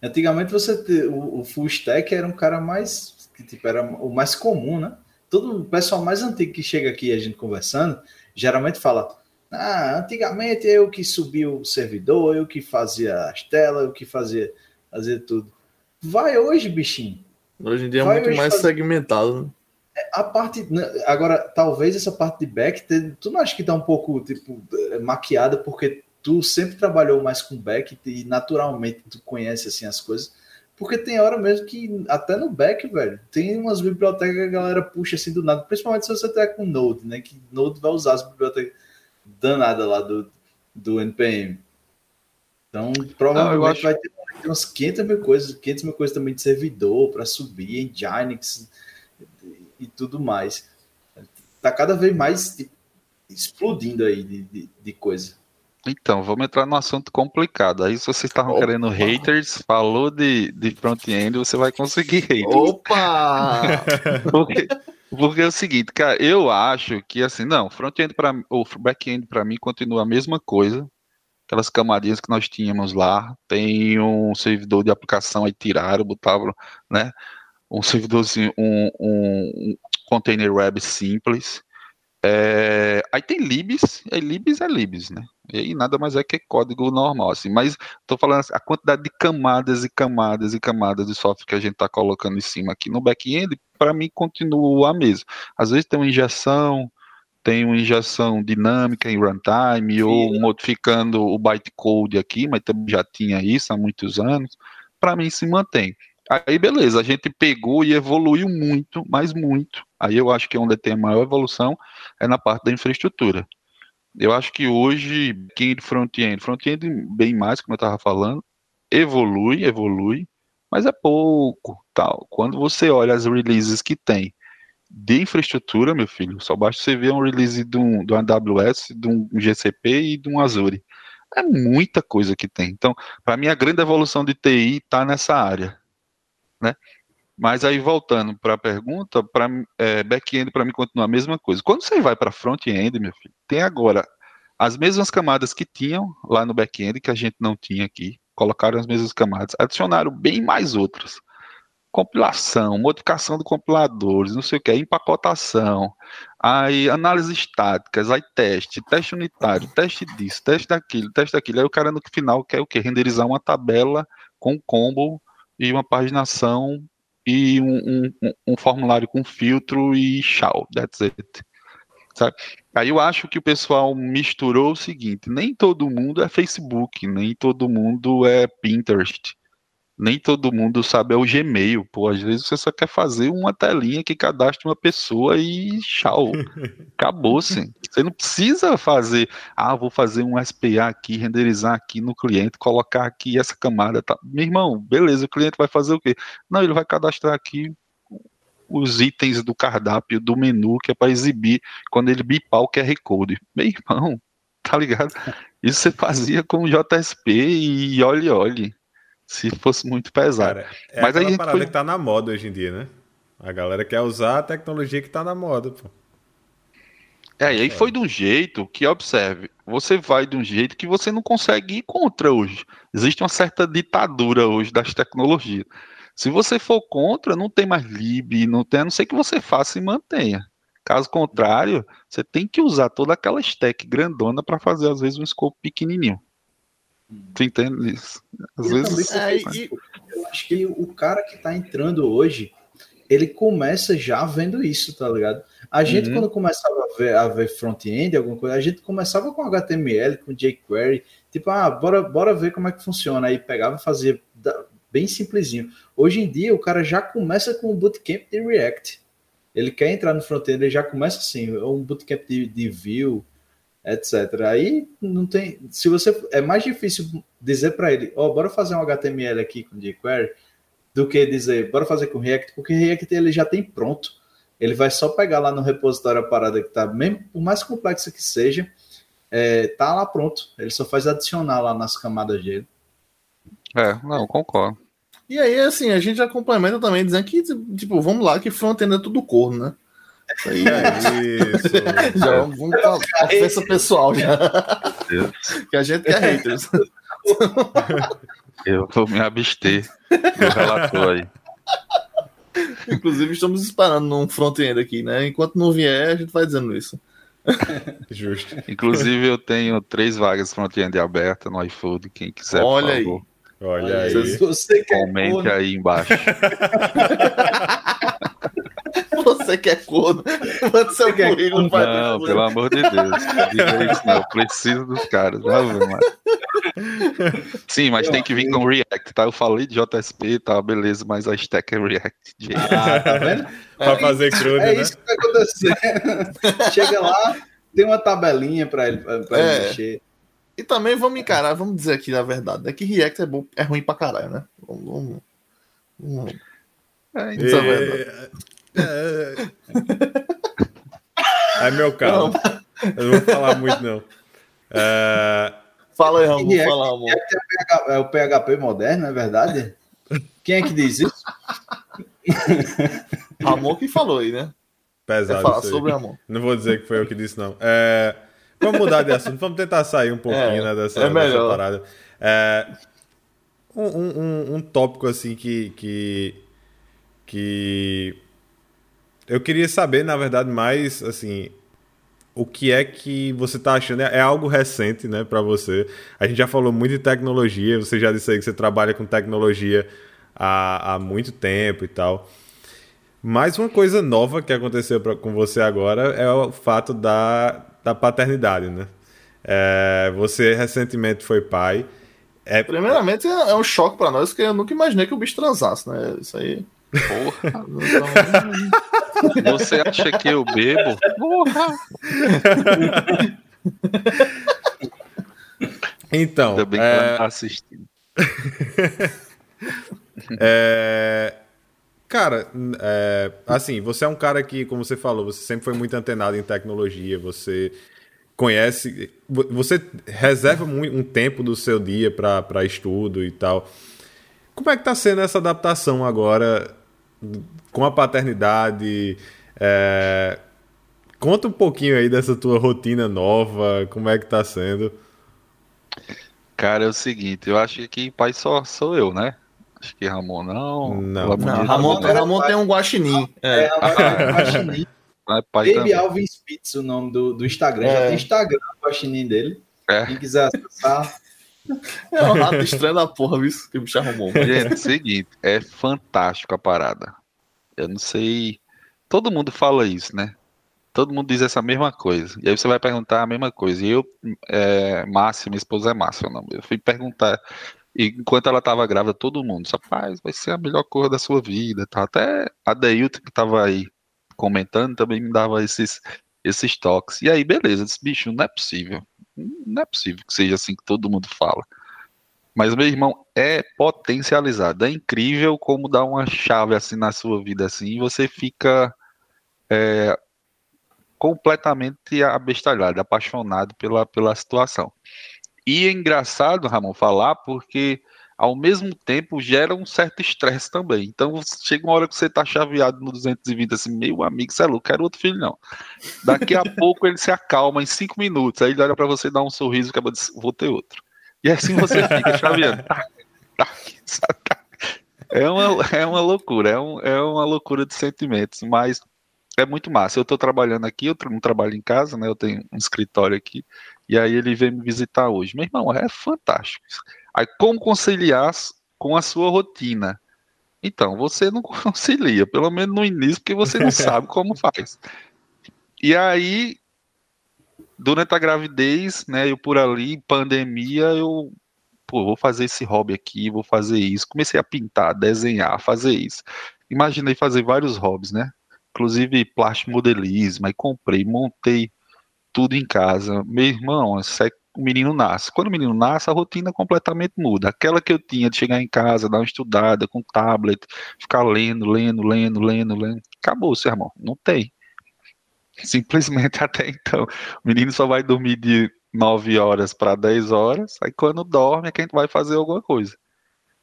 Antigamente você o, o full stack era um cara mais que tipo, era o mais comum, né? Todo o pessoal mais antigo que chega aqui a gente conversando, geralmente fala: Ah, antigamente eu que subia o servidor, eu que fazia as telas, eu que fazia, fazia tudo. Vai hoje, bichinho. Hoje em dia é Vai muito mais fazer... segmentado, né? É, a parte. Né, agora, talvez essa parte de back, tu não acha que tá um pouco tipo, maquiada, porque tu sempre trabalhou mais com back e naturalmente tu conhece assim as coisas. Porque tem hora mesmo que, até no back, velho, tem umas bibliotecas que a galera puxa assim do nada, principalmente se você tiver com Node, né? Que Node vai usar as bibliotecas danadas lá do, do NPM. Então, provavelmente acho... vai ter, umas 500 mil coisas, 500 mil coisas também de servidor para subir, em Nginx e, e tudo mais. Tá cada vez mais tipo, explodindo aí de, de, de coisa. Então, vamos entrar num assunto complicado. Aí, se vocês estavam querendo haters, falou de, de front-end, você vai conseguir haters. Opa! porque, porque é o seguinte, cara, eu acho que assim, não, front-end para o back-end para mim continua a mesma coisa. Aquelas camadinhas que nós tínhamos lá, tem um servidor de aplicação aí tiraram, botavam, né? Um servidorzinho, um, um, container web simples. É, aí tem libs, e libs é libs, né? E aí nada mais é que código normal, assim. Mas estou falando assim, a quantidade de camadas e camadas e camadas de software que a gente está colocando em cima aqui no back-end, para mim continua a mesma. Às vezes tem uma injeção, tem uma injeção dinâmica em runtime, Sim. ou modificando o bytecode aqui, mas também já tinha isso há muitos anos. Para mim se mantém. Aí beleza, a gente pegou e evoluiu muito, mas muito. Aí eu acho que onde tem a maior evolução é na parte da infraestrutura. Eu acho que hoje, quem de front-end, front-end bem mais, como eu estava falando, evolui, evolui, mas é pouco, tal. Quando você olha as releases que tem de infraestrutura, meu filho, só basta você ver um release de um, do AWS, de um GCP e de um Azure. É muita coisa que tem. Então, para mim, a grande evolução de TI está nessa área, né? Mas aí voltando para a pergunta, para é, back-end para mim continua a mesma coisa. Quando você vai para front-end, meu filho, tem agora as mesmas camadas que tinham lá no back-end que a gente não tinha aqui. Colocaram as mesmas camadas, adicionaram bem mais outras. Compilação, modificação de compiladores, não sei o que, empacotação, aí análise estáticas, aí teste, teste unitário, teste disso, teste daquilo, teste daquilo. Aí o cara no final quer o quê? Renderizar uma tabela com combo e uma paginação e um, um, um formulário com filtro e tchau, that's it. Sabe? Aí eu acho que o pessoal misturou o seguinte: nem todo mundo é Facebook, nem todo mundo é Pinterest, nem todo mundo sabe é o Gmail. Pô, às vezes você só quer fazer uma telinha que cadastre uma pessoa e tchau. Acabou-se. Você não precisa fazer, ah, vou fazer um SPA aqui, renderizar aqui no cliente, colocar aqui essa camada. Tá. Meu irmão, beleza, o cliente vai fazer o quê? Não, ele vai cadastrar aqui os itens do cardápio do menu que é para exibir quando ele bipar o QR Code. Meu irmão, tá ligado? Isso você fazia com JSP e olhe, olhe. Se fosse muito pesado. Cara, é Mas aquela parada foi... que tá na moda hoje em dia, né? A galera quer usar a tecnologia que tá na moda, pô. É, e aí foi de um jeito que, observe, você vai de um jeito que você não consegue ir contra hoje. Existe uma certa ditadura hoje das tecnologias. Se você for contra, não tem mais lib, não tem, a não ser que você faça e mantenha. Caso contrário, você tem que usar toda aquela stack grandona para fazer, às vezes, um scope pequenininho. Tu entende isso? Às eu vezes. É, e, eu acho que o cara que está entrando hoje, ele começa já vendo isso, tá ligado? A gente, uhum. quando começava a ver, a ver front-end, alguma coisa, a gente começava com HTML, com jQuery, tipo, ah, bora, bora ver como é que funciona. Aí pegava e fazia bem simplesinho. Hoje em dia, o cara já começa com o bootcamp de React. Ele quer entrar no front-end, ele já começa assim, um bootcamp de, de Vue, etc. Aí não tem. Se você. É mais difícil dizer para ele, ó, oh, bora fazer um HTML aqui com jQuery, do que dizer, bora fazer com React, porque React ele já tem pronto. Ele vai só pegar lá no repositório a parada que tá, mesmo por mais complexa que seja, é, tá lá pronto. Ele só faz adicionar lá nas camadas dele. É, não, concordo. E aí, assim, a gente já complementa também dizendo que, tipo, vamos lá, que front-end é tudo corno, né? Isso aí é isso. já vamos, vamos pra ofensa pessoal já. que a gente quer haters. Eu vou me abster do relator aí. Inclusive, estamos esperando num front-end aqui, né? Enquanto não vier, a gente vai dizendo isso. Justo. Inclusive, eu tenho três vagas front-end abertas no iFood. Quem quiser, Olha aí. Olha aí. Você Comente aí embaixo. Você quer corno? Manda seu currículo Não, pelo amor de Deus. Diga isso, não. Eu preciso dos caras. Não, Sim, mas tem que vir com React, tá? Eu falei de JSP, tá? Beleza, mas a stack é React. Ah, tá vendo? pra é fazer crudo, é né? É isso que vai acontecer. Chega lá, tem uma tabelinha pra ele, pra é. ele mexer. E também vamos encarar, vamos dizer aqui na verdade, é que React é, bom, é ruim pra caralho, né? Vamos. vamos, vamos. É, então é, é, é, meu carro. Eu não vou falar muito, não. É... Fala aí, Ramon. React, fala, amor. É, é o PHP moderno, é verdade? Quem é que diz isso? Ramon que falou aí, né? Pesado. Falar sobre Ramon. Não vou dizer que foi eu que disse, não. É. Vamos mudar de assunto, vamos tentar sair um pouquinho é, né, dessa, é dessa parada. É, um, um, um, tópico assim que, que, que eu queria saber, na verdade, mais assim, o que é que você está achando? É, é algo recente, né, para você? A gente já falou muito de tecnologia, você já disse aí que você trabalha com tecnologia há, há muito tempo e tal. Mas uma coisa nova que aconteceu pra, com você agora é o fato da, da paternidade, né? É, você recentemente foi pai. É... Primeiramente é, é um choque para nós, porque eu nunca imaginei que o bicho transasse, né? Isso aí. Porra. Você acha que eu bebo? Porra. Então. Ainda bem que é... tá assistindo. é... Cara, é, assim, você é um cara que, como você falou, você sempre foi muito antenado em tecnologia, você conhece, você reserva um tempo do seu dia para estudo e tal. Como é que tá sendo essa adaptação agora com a paternidade? É, conta um pouquinho aí dessa tua rotina nova, como é que tá sendo? Cara, é o seguinte, eu acho que pai só sou eu, né? Acho que Ramon não. Não, não Ramon, Ramon tem um guaxinim. É, é um guaxinim. Baby Alvin Spitz, o nome do, do Instagram. É. Já tem Instagram, o guaxinim dele. É. Quem quiser acessar. É um rato estranho da porra, viu? Que me chamou. Gente, é o seguinte, é fantástico a parada. Eu não sei. Todo mundo fala isso, né? Todo mundo diz essa mesma coisa. E aí você vai perguntar a mesma coisa. E eu, é, Márcia, minha esposa é Márcia. Eu fui perguntar e enquanto ela estava grávida, todo mundo, rapaz, vai ser a melhor cor da sua vida. Tá? Até a Deilton, que estava aí comentando, também me dava esses, esses toques. E aí, beleza, disse, bicho, não é possível. Não é possível que seja assim que todo mundo fala. Mas, meu irmão, é potencializado. É incrível como dá uma chave assim na sua vida assim, e você fica é, completamente abestalhado, apaixonado pela, pela situação. E é engraçado, Ramon, falar, porque ao mesmo tempo gera um certo estresse também. Então chega uma hora que você está chaveado no 220, assim, meu amigo, você é louco, quero outro filho, não. Daqui a pouco ele se acalma em cinco minutos, aí ele olha para você dar um sorriso e acaba de vou ter outro. E assim você fica chaveando. Tá, tá, tá. É uma, é uma loucura, é, um, é uma loucura de sentimentos, mas é muito massa. Eu estou trabalhando aqui, eu não trabalho em casa, né? Eu tenho um escritório aqui, e aí ele veio me visitar hoje. Meu irmão, é fantástico. Aí, como conciliar com a sua rotina? Então, você não concilia, pelo menos no início, porque você não sabe como faz. E aí, durante a gravidez, né, eu por ali, pandemia, eu pô, vou fazer esse hobby aqui, vou fazer isso. Comecei a pintar, desenhar, fazer isso. Imaginei fazer vários hobbies, né? Inclusive plástico modelismo, aí comprei, montei tudo em casa. Meu irmão, o menino nasce. Quando o menino nasce, a rotina completamente muda. Aquela que eu tinha de chegar em casa, dar uma estudada com tablet, ficar lendo, lendo, lendo, lendo, lendo. Acabou, seu irmão. Não tem. Simplesmente até então. O menino só vai dormir de 9 horas para 10 horas, aí quando dorme é que a gente vai fazer alguma coisa.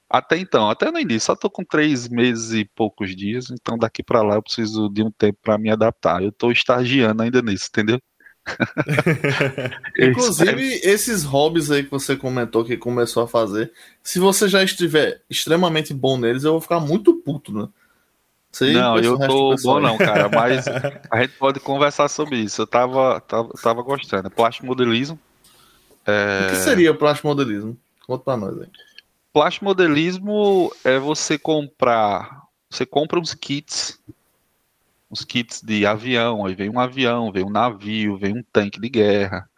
Até então, até no início, só tô com três meses e poucos dias, então daqui para lá eu preciso de um tempo para me adaptar. Eu tô estagiando ainda nisso, entendeu? Inclusive, esses hobbies aí que você comentou que começou a fazer, se você já estiver extremamente bom neles, eu vou ficar muito puto, né? Sei, não, eu tô bom não, cara, mas a gente pode conversar sobre isso. Eu tava, tava, tava gostando. Plástico modelismo. É... O que seria plástico modelismo? Conta pra nós aí. Plástico modelismo é você comprar, você compra uns kits, uns kits de avião, aí vem um avião, vem um navio, vem um tanque de guerra.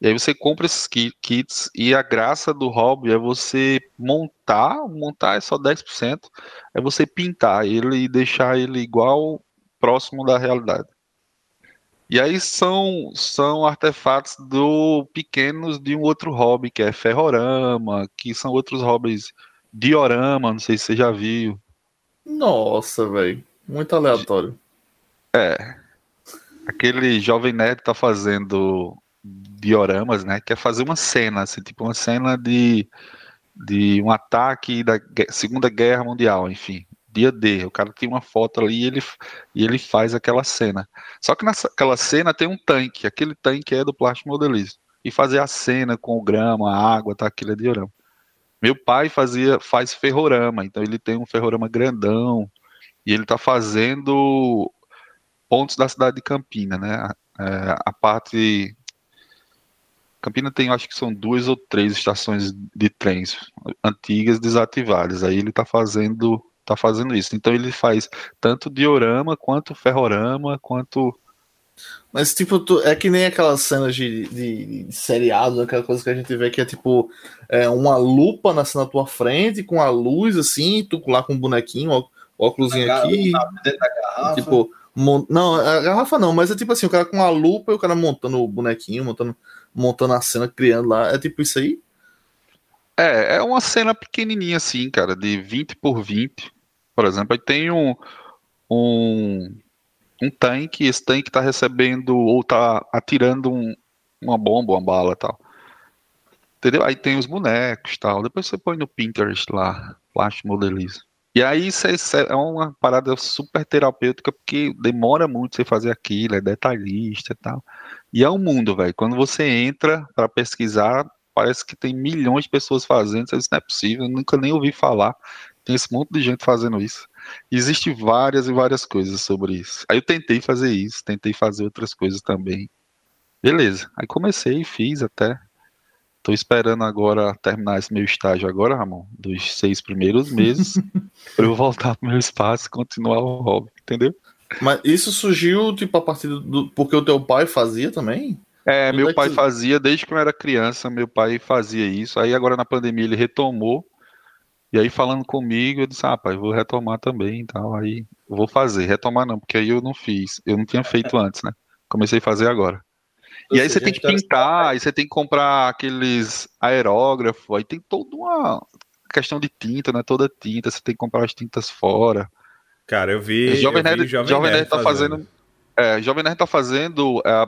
E aí você compra esses kits e a graça do hobby é você montar, montar é só 10%, é você pintar ele e deixar ele igual próximo da realidade. E aí são, são artefatos do pequenos de um outro hobby, que é ferrorama, que são outros hobbies, diorama, não sei se você já viu. Nossa, velho, muito aleatório. É. Aquele jovem nerd tá fazendo dioramas, né? Que é fazer uma cena, assim, tipo uma cena de, de um ataque da Segunda Guerra Mundial, enfim. Dia D, o cara tem uma foto ali e ele, e ele faz aquela cena. Só que naquela cena tem um tanque, aquele tanque é do plástico modelismo. E fazer a cena com o grama, a água, tá, aquilo é diorama. Meu pai fazia, faz ferrorama, então ele tem um ferrorama grandão e ele tá fazendo pontos da cidade de Campina, né? É, a parte Campina tem, acho que são duas ou três estações de trens antigas desativadas. Aí ele está fazendo, tá fazendo isso. Então ele faz tanto diorama quanto ferrorama, quanto mas, tipo, tu, é que nem aquelas cenas de, de, de, seriado, aquela coisa que a gente vê que é tipo é, uma lupa na, na tua frente, com a luz assim, tu lá com um bonequinho, ó, óculos aqui. Tipo, mont... não, a garrafa não, mas é tipo assim, o cara com a lupa e o cara montando o bonequinho, montando montando a cena, criando lá. É tipo isso aí? É, é uma cena pequenininha assim, cara, de 20 por 20. Por exemplo, aí tem um, um, um tanque, esse tanque tá recebendo ou tá atirando um, uma bomba, uma bala tal. Entendeu? Aí tem os bonecos tal. Depois você põe no Pinterest lá, plástico modelismo. E aí é uma parada super terapêutica, porque demora muito você fazer aquilo, é detalhista e tal. E é um mundo, velho. Quando você entra para pesquisar, parece que tem milhões de pessoas fazendo. Isso não é possível, eu nunca nem ouvi falar. Tem esse monte de gente fazendo isso. Existem várias e várias coisas sobre isso. Aí eu tentei fazer isso, tentei fazer outras coisas também. Beleza. Aí comecei fiz até. Tô esperando agora terminar esse meu estágio agora, Ramon, dos seis primeiros meses, para eu voltar pro meu espaço e continuar o hobby, entendeu? Mas isso surgiu, tipo, a partir do. Porque o teu pai fazia também? É, meu é pai que... fazia desde que eu era criança, meu pai fazia isso. Aí agora na pandemia ele retomou. E aí falando comigo, eu disse, ah, pai, vou retomar também e tal. Aí vou fazer, retomar não, porque aí eu não fiz. Eu não tinha feito antes, né? Comecei a fazer agora. E aí você tem que pintar, aí você tem que comprar aqueles aerógrafos, aí tem toda uma questão de tinta, né? Toda tinta, você tem que comprar as tintas fora. Cara, eu vi. O Jovem Nerd, Jovem, Jovem Nerd tá fazendo. fazendo. É, Jovem Nerd tá fazendo, é,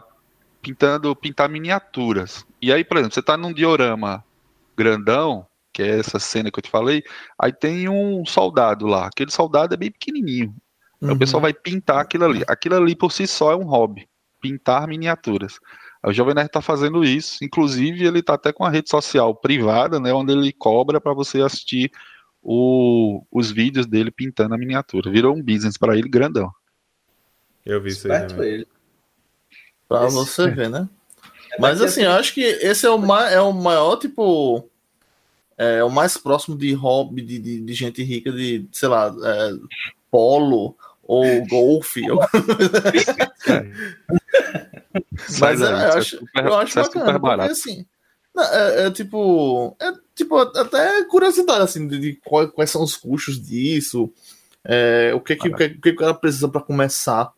pintando, pintar miniaturas. E aí, por exemplo, você tá num diorama grandão, que é essa cena que eu te falei, aí tem um soldado lá. Aquele soldado é bem pequenininho. Uhum. Aí o pessoal vai pintar aquilo ali. Aquilo ali por si só é um hobby, pintar miniaturas. O Jovem Nerd está fazendo isso, inclusive ele está até com a rede social privada, né, onde ele cobra para você assistir o, os vídeos dele pintando a miniatura. Virou um business para ele grandão. Eu vi isso aí. Ele. Pra esse... você ver, né? É Mas assim, eu acho que esse é o, ma é o maior, tipo. É o mais próximo de hobby de, de, de gente rica, de, sei lá, é, polo ou golfe. Mas é, eu, é acho, super, eu acho bacana, porque assim. É, é, tipo. É tipo, até curiosidade assim, de, de quais, quais, são os custos disso. É, o que, que, o que, que o cara precisa para começar.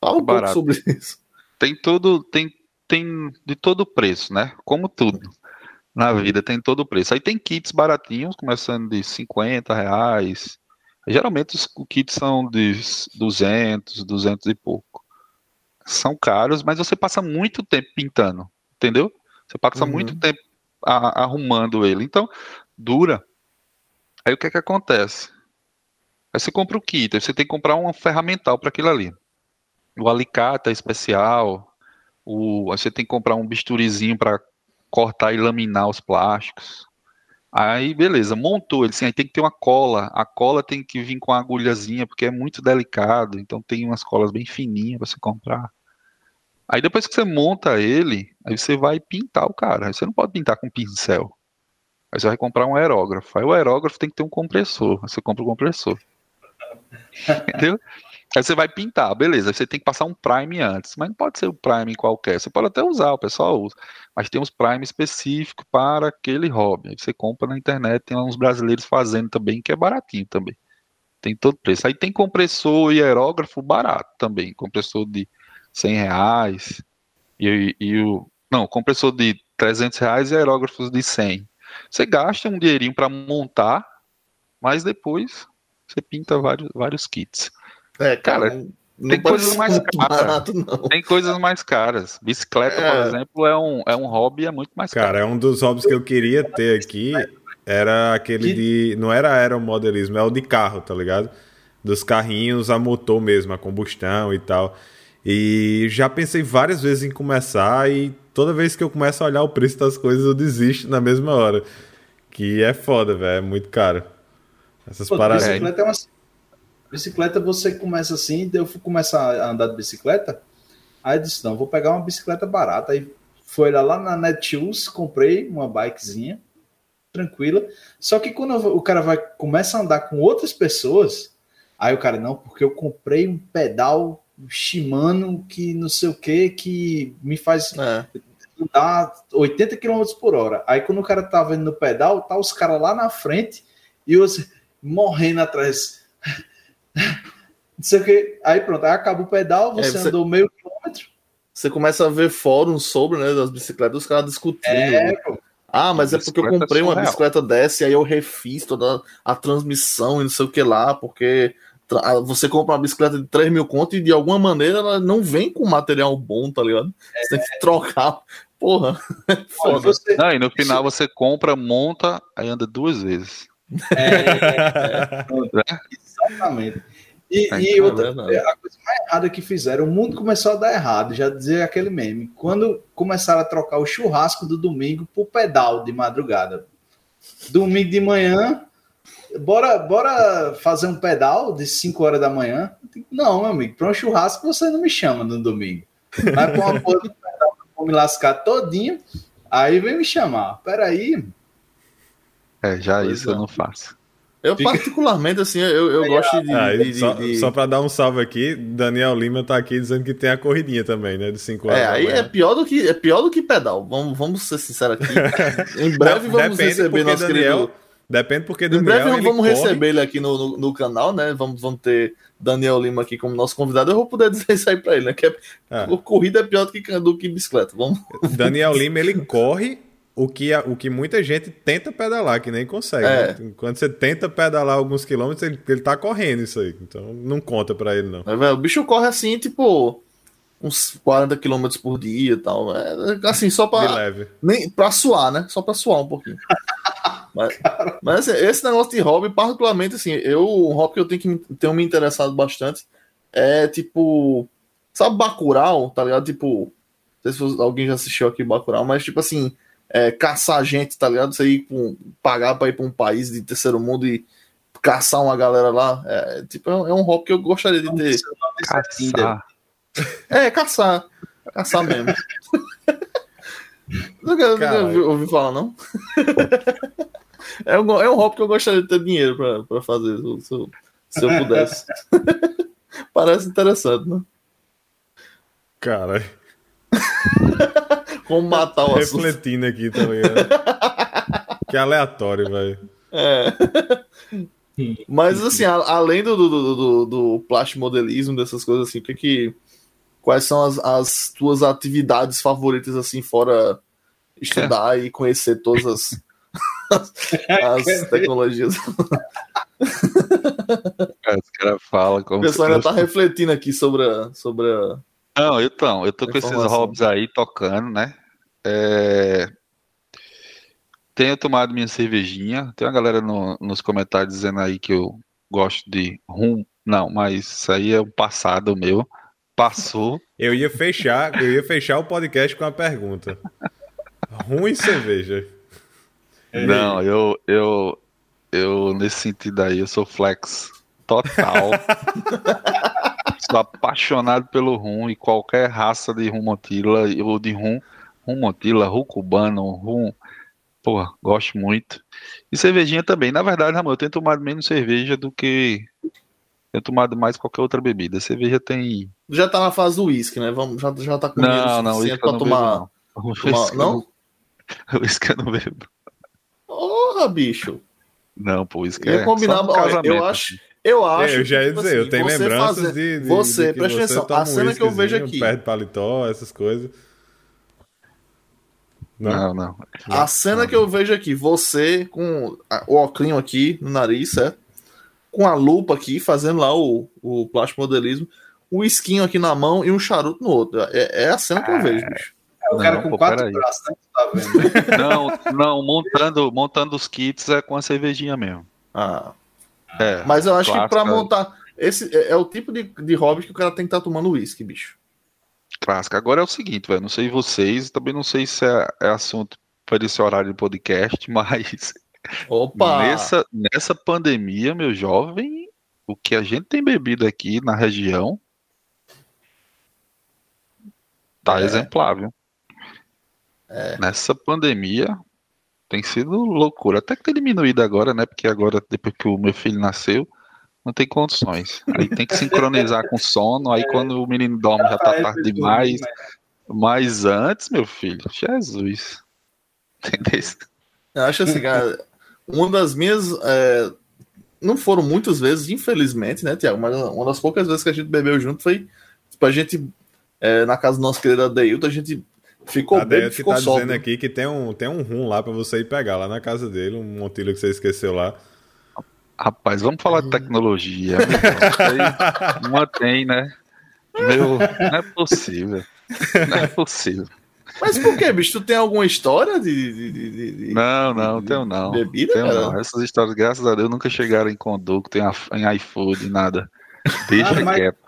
Fala um Barato. pouco sobre isso. Tem todo. Tem, tem de todo preço, né? Como tudo. Na vida tem todo o preço. Aí tem kits baratinhos, começando de 50 reais. Geralmente os kits são de 200, 200 e pouco são caros, mas você passa muito tempo pintando, entendeu? Você passa uhum. muito tempo a, arrumando ele. Então, dura. Aí o que é que acontece? Aí você compra o kit, aí você tem que comprar um ferramental para aquilo ali. O alicate é especial, o, aí você tem que comprar um bisturizinho para cortar e laminar os plásticos. Aí, beleza, montou ele, assim, aí tem que ter uma cola. A cola tem que vir com a agulhazinha, porque é muito delicado, então tem umas colas bem fininhas para você comprar. Aí depois que você monta ele, aí você vai pintar o cara. Você não pode pintar com pincel. Aí você vai comprar um aerógrafo. Aí o aerógrafo tem que ter um compressor. Aí você compra o um compressor. Entendeu? Aí você vai pintar, beleza. Aí você tem que passar um prime antes. Mas não pode ser o um prime qualquer. Você pode até usar, o pessoal usa. Mas tem uns prime específicos para aquele hobby. Aí você compra na internet, tem uns brasileiros fazendo também, que é baratinho também. Tem todo preço. Aí tem compressor e aerógrafo barato também. Compressor de 100 reais. E, e o. Não, compressor de 300 reais e aerógrafos de 100. Você gasta um dinheirinho para montar, mas depois você pinta vários, vários kits. É, cara, não tem coisas mais caras. Barato, tem coisas mais caras. Bicicleta, é. por exemplo, é um, é um hobby é muito mais cara, caro. Cara, é um dos hobbies que eu queria ter aqui. Era aquele de. Não era aeromodelismo, é o de carro, tá ligado? Dos carrinhos a motor mesmo, a combustão e tal. E já pensei várias vezes em começar e toda vez que eu começo a olhar o preço das coisas eu desisto na mesma hora. Que é foda, velho, é muito caro. Essas Pô, paradas. Bicicleta é uma... Bicicleta você começa assim, eu fui começar a andar de bicicleta, aí eu disse, não, vou pegar uma bicicleta barata. Aí foi lá, lá na Netshoes, comprei uma bikezinha, tranquila. Só que quando o cara vai começa a andar com outras pessoas, aí o cara, não, porque eu comprei um pedal Shimano que não sei o que, que me faz é. andar 80 km por hora. Aí quando o cara tá vendo no pedal, tá os caras lá na frente e os morrendo atrás. Não sei o que. Aí pronto, aí acaba o pedal, você, é, você, andou meio quilômetro. Você começa a ver fóruns sobre, né, das bicicletas, os caras discutindo. É, Ah, mas é porque eu comprei uma bicicleta dessa e aí eu refiz toda a transmissão e não sei o que lá, porque você compra uma bicicleta de 3 mil conto e de alguma maneira ela não vem com material bom, tá ligado? Você é. tem que trocar. Porra, foda. Você... Não, e no final você compra, monta, aí anda duas vezes. É, é, é. exatamente. E, e outra, a coisa mais errada que fizeram, o mundo começou a dar errado, já dizer aquele meme. Quando começaram a trocar o churrasco do domingo pro pedal de madrugada. Domingo de manhã, Bora, bora fazer um pedal de 5 horas da manhã? Não, meu amigo, para um churrasco você não me chama no domingo. Vai com uma porra de pedal vou me lascar todinho, aí vem me chamar. Peraí. É, já pois isso não. eu não faço. Eu, Fica... particularmente, assim, eu, eu gosto de. Ah, de, só, de... só para dar um salve aqui, Daniel Lima tá aqui dizendo que tem a corridinha também, né? De 5 horas. É, aí é pior, do que, é pior do que pedal. Vamos, vamos ser sinceros aqui. em breve não, vamos receber nosso Daniel, querido Depende porque do Em breve Miguel, vamos corre... receber ele aqui no, no, no, canal, né? Vamos, vamos ter Daniel Lima aqui como nosso convidado. Eu vou poder dizer isso aí pra ele, né? Que é, ah. corrida é pior do que, do que bicicleta. Vamos. Daniel Lima, ele corre, o que, o que muita gente tenta pedalar, que nem consegue. É. Né? Quando você tenta pedalar alguns quilômetros, ele, ele tá correndo isso aí. Então não conta pra ele, não. É, o bicho corre assim, tipo, uns 40 quilômetros por dia e tal. É, assim, só pra. leve. Nem, pra suar, né? Só pra suar um pouquinho. mas, mas assim, esse negócio de hobby, particularmente, assim, eu, um hobby que eu tenho que tenho me interessado bastante é tipo. Sabe Bacurau, tá ligado? Tipo. Não sei se alguém já assistiu aqui Bacurau, mas tipo assim é, caçar gente, tá ligado? Você ir um, pagar pra ir pra um país de terceiro mundo e caçar uma galera lá. É, tipo, é um hobby que eu gostaria de ter. Caçar. É, caçar. Caçar mesmo. Nunca, nunca ouvi, ouvi, falar, não? é, um, é um hobby que eu gostaria de ter dinheiro pra, pra fazer, se, eu, se eu pudesse. Parece interessante, né? Cara. Como matar o assunto. Refletindo aqui, tá ligado? que aleatório, velho. É. Mas assim, a, além do, do, do, do plastimodelismo, dessas coisas assim, que, que quais são as, as tuas atividades favoritas assim, fora estudar e conhecer todas as, as, as tecnologias? Os caras falam como. O pessoal ainda tá refletindo aqui sobre a, sobre a... Não, então, eu tô com esses hobbies aí tocando, né? É... Tenho tomado minha cervejinha. Tem uma galera no, nos comentários dizendo aí que eu gosto de rum. Não, mas isso aí é o passado meu. Passou. Eu ia fechar, eu ia fechar o podcast com a pergunta. Rum e cerveja. Não, eu, eu, eu nesse sentido aí, eu sou flex total. sou apaixonado pelo rum e qualquer raça de rum motila ou de rum rum Montila, rum cubano, rum. Pô, gosto muito. E cervejinha também. Na verdade, Ramon, eu tenho tomado menos cerveja do que. Tenho tomado mais qualquer outra bebida. cerveja tem. Já tá na fase do uísque, né? Vamos, já, já tá com não, não, uísque pra tomar. Bebo, não? Tomar... não? Uísque eu não bebo. Porra, bicho. Não, pô, uísque é. Combinar, olha, eu acho. Eu acho. É, eu já ia tipo dizer, assim, eu tenho lembranças fazer... de, de, Você, de presta atenção, a cena que eu vejo aqui. Perto paletó, essas coisas. Não, não. A cena que eu vejo aqui, você com o óculos aqui no nariz, certo? Com a lupa aqui, fazendo lá o, o plástico modelismo, o esquinho aqui na mão e um charuto no outro. É, é a cena que eu vejo, bicho. É o cara não, com pô, quatro braços, né? Tá vendo? não, não, montando, montando os kits é com a cervejinha mesmo. Ah. É, Mas eu acho clássica. que pra montar. Esse é, é, o tipo de, de hobby que o cara tem que estar tá tomando uísque, bicho clássica. Agora é o seguinte, velho, não sei vocês, também não sei se é, é assunto para esse horário de podcast, mas Opa! Nessa, nessa pandemia, meu jovem, o que a gente tem bebido aqui na região tá é. exemplar, viu? É. Nessa pandemia tem sido loucura. Até que tem diminuído agora, né? Porque agora, depois que o meu filho nasceu, não tem condições. Aí tem que sincronizar com o sono, aí quando o menino dorme já tá tarde demais. Mas antes, meu filho, Jesus. Entendeu? Eu acho assim, cara, uma das minhas. É, não foram muitas vezes, infelizmente, né, Tiago? Mas uma das poucas vezes que a gente bebeu junto foi tipo, a gente, é, na casa do nosso querido Adeilton, a gente ficou a bem, ficou tá dizendo aqui que tem um, tem um rum lá para você ir pegar lá na casa dele, um montilho que você esqueceu lá. Rapaz, vamos falar de tecnologia. Mantém, né? Meu, não é possível. Não é possível. Mas por que, bicho? Tu tem alguma história de. de, de, de não, não, de, tenho não. Bebida, tenho não. Essas histórias, graças a Deus, nunca chegaram em conducto, em, em iFood, nada. Deixa ah, quieto.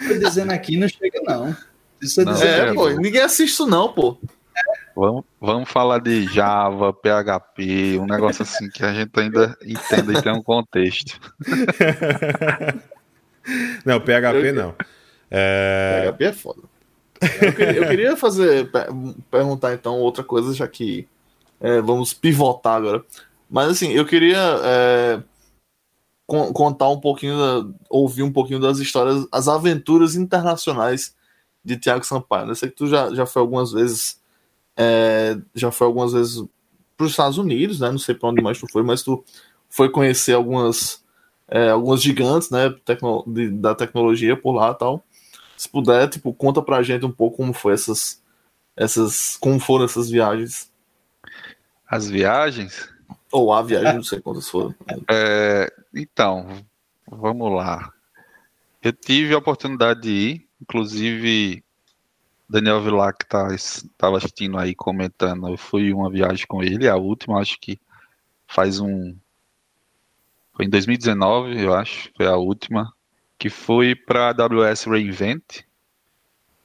Mas, dizendo aqui, não chega, não. Isso é, não, é pô, ninguém assiste isso, não, pô. Vamos, vamos falar de Java, PHP, um negócio assim que a gente ainda entenda e tem um contexto. não, PHP não. É... PHP é foda. Eu queria, eu queria fazer, perguntar então outra coisa, já que é, vamos pivotar agora. Mas assim, eu queria é, contar um pouquinho, da, ouvir um pouquinho das histórias, as aventuras internacionais de Tiago Sampaio. Eu sei que tu já, já foi algumas vezes é, já foi algumas vezes para os Estados Unidos, né? Não sei para onde mais tu foi, mas tu foi conhecer algumas é, algumas gigantes, né? Tecno, de, da tecnologia por lá, tal. Se puder, tipo, conta pra gente um pouco como foi essas essas como foram essas viagens. As viagens? Ou a viagem, não sei quantas foram. É, então, vamos lá. Eu tive a oportunidade de ir, inclusive Daniel Vilar, que estava tá, assistindo aí, comentando, eu fui uma viagem com ele, a última, acho que faz um. Foi em 2019, eu acho, foi a última, que foi para a AWS Reinvent.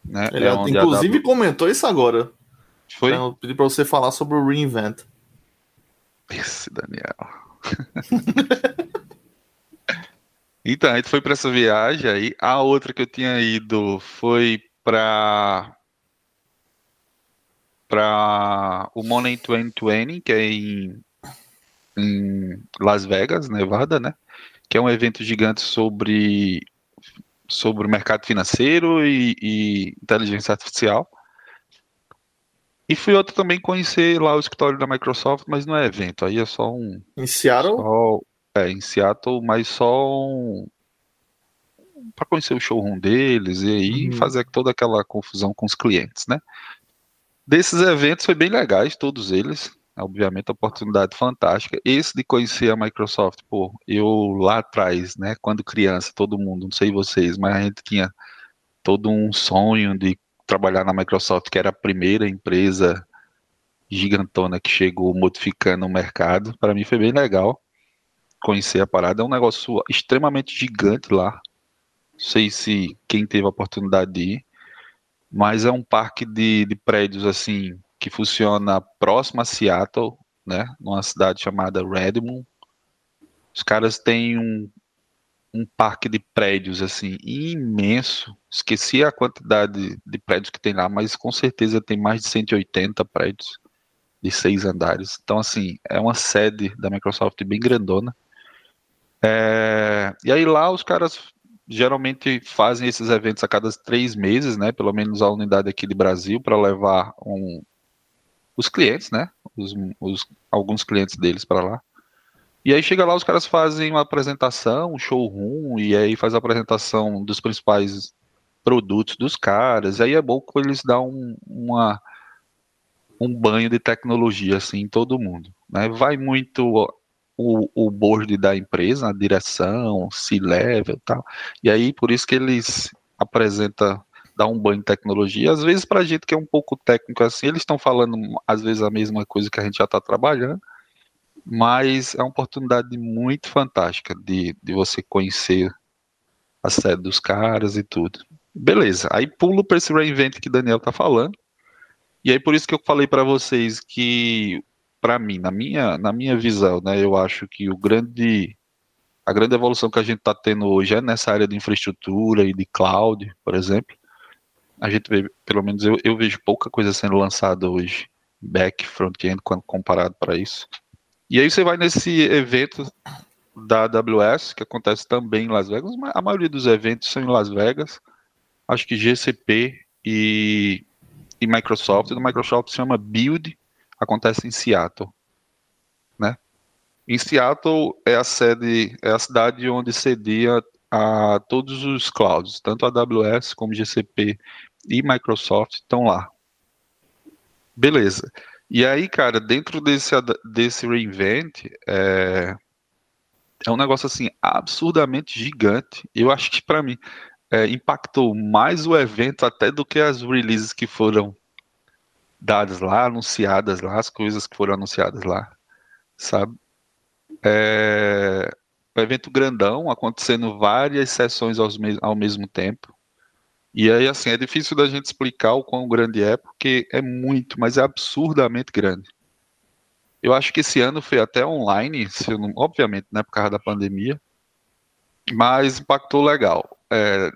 Né? Ele, é inclusive, w... comentou isso agora. Foi? Eu pedi para você falar sobre o Reinvent. Esse Daniel. então, a gente foi para essa viagem aí. A outra que eu tinha ido foi para para o Money 2020, que é em, em Las Vegas, Nevada, né? Que é um evento gigante sobre sobre o mercado financeiro e, e inteligência artificial. E fui outro também conhecer lá o escritório da Microsoft, mas não é evento, aí é só um. Em Seattle? Só, é, em Seattle, mas só um. para conhecer o showroom deles e aí uhum. fazer toda aquela confusão com os clientes, né? Desses eventos foi bem legais, todos eles. Obviamente, oportunidade fantástica. Esse de conhecer a Microsoft, pô, eu lá atrás, né, quando criança, todo mundo, não sei vocês, mas a gente tinha todo um sonho de trabalhar na Microsoft, que era a primeira empresa gigantona que chegou modificando o mercado. Para mim foi bem legal conhecer a parada. É um negócio extremamente gigante lá. Não sei se quem teve a oportunidade de ir, mas é um parque de, de prédios assim que funciona próximo a Seattle, né, numa cidade chamada Redmond. Os caras têm um, um parque de prédios assim imenso. Esqueci a quantidade de prédios que tem lá, mas com certeza tem mais de 180 prédios de seis andares. Então, assim, é uma sede da Microsoft bem grandona. É... E aí lá os caras geralmente fazem esses eventos a cada três meses, né? Pelo menos a unidade aqui de Brasil, para levar um... os clientes, né? Os, os, alguns clientes deles para lá. E aí chega lá, os caras fazem uma apresentação, um showroom, e aí faz a apresentação dos principais produtos dos caras. Aí é bom que eles dão um, uma, um banho de tecnologia assim em todo mundo. Né? Vai muito o, o board da empresa, a direção, C-level e tal. E aí por isso que eles apresentam dar um banho de tecnologia. Às vezes, para a gente que é um pouco técnico assim, eles estão falando às vezes a mesma coisa que a gente já está trabalhando, mas é uma oportunidade muito fantástica de, de você conhecer a sede dos caras e tudo. Beleza, aí pulo para esse reinvent que Daniel tá falando. E aí por isso que eu falei para vocês que para mim, na minha, na minha visão, né, eu acho que o grande a grande evolução que a gente está tendo hoje é nessa área de infraestrutura e de cloud, por exemplo. A gente vê, pelo menos eu, eu vejo pouca coisa sendo lançada hoje, back, front-end, comparado para isso. E aí você vai nesse evento da AWS, que acontece também em Las Vegas, a maioria dos eventos são em Las Vegas. Acho que GCP e, e Microsoft. O Microsoft se chama Build, acontece em Seattle. Né? Em Seattle é a sede, é a cidade onde cedia a todos os clouds, tanto a AWS como GCP e Microsoft estão lá. Beleza. E aí, cara, dentro desse, desse reinvent, é, é um negócio assim absurdamente gigante. Eu acho que para mim é, impactou mais o evento até do que as releases que foram dadas lá, anunciadas lá, as coisas que foram anunciadas lá, sabe? É, um evento grandão, acontecendo várias sessões me ao mesmo tempo. E aí, assim, é difícil da gente explicar o quão grande é, porque é muito, mas é absurdamente grande. Eu acho que esse ano foi até online, não, obviamente, né, por causa da pandemia, mas impactou legal. É,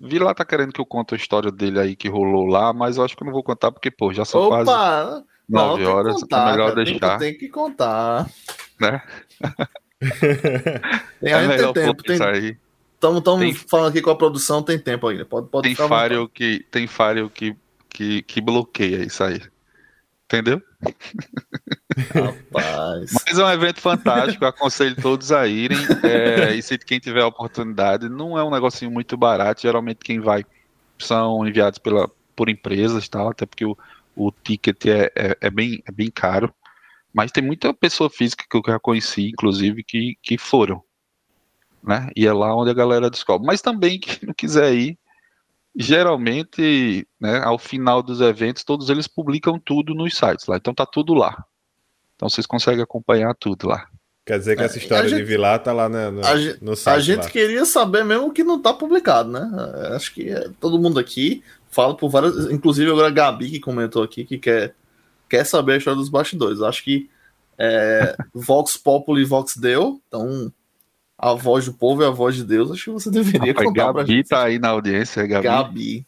Vi lá tá querendo que eu conte a história dele aí que rolou lá, mas eu acho que eu não vou contar porque, pô, já são Opa! quase nove horas, contar, é melhor cara, deixar. Tem, tem, que contar. Né? tem, é melhor tem tempo, tem, aí. Estamos falando aqui com a produção, tem tempo ainda. Pode, pode tem firewall que tem firewall que, que, que bloqueia isso aí. Entendeu? Rapaz. Mas é um evento fantástico, aconselho todos a irem. É, e se quem tiver a oportunidade, não é um negocinho muito barato. Geralmente quem vai são enviados pela, por empresas, tal, até porque o, o ticket é, é, é bem, é bem caro. Mas tem muita pessoa física que eu já conheci, inclusive, que, que foram. Né? E é lá onde a galera descobre. Mas também, quem não quiser ir, geralmente, né, ao final dos eventos, todos eles publicam tudo nos sites lá. Então tá tudo lá. Então vocês conseguem acompanhar tudo lá. Quer dizer que essa é, história gente, de Vilar tá lá no, no, no site. A gente lá. queria saber mesmo que não tá publicado, né? Acho que é, todo mundo aqui fala por várias. Inclusive agora a Gabi que comentou aqui que quer, quer saber a história dos bastidores. Acho que é, Vox Populi e Vox Deu, então a voz do povo é a voz de Deus. Acho que você deveria Rapaz, contar Gabi tá aí na audiência, Gabi. Gabi.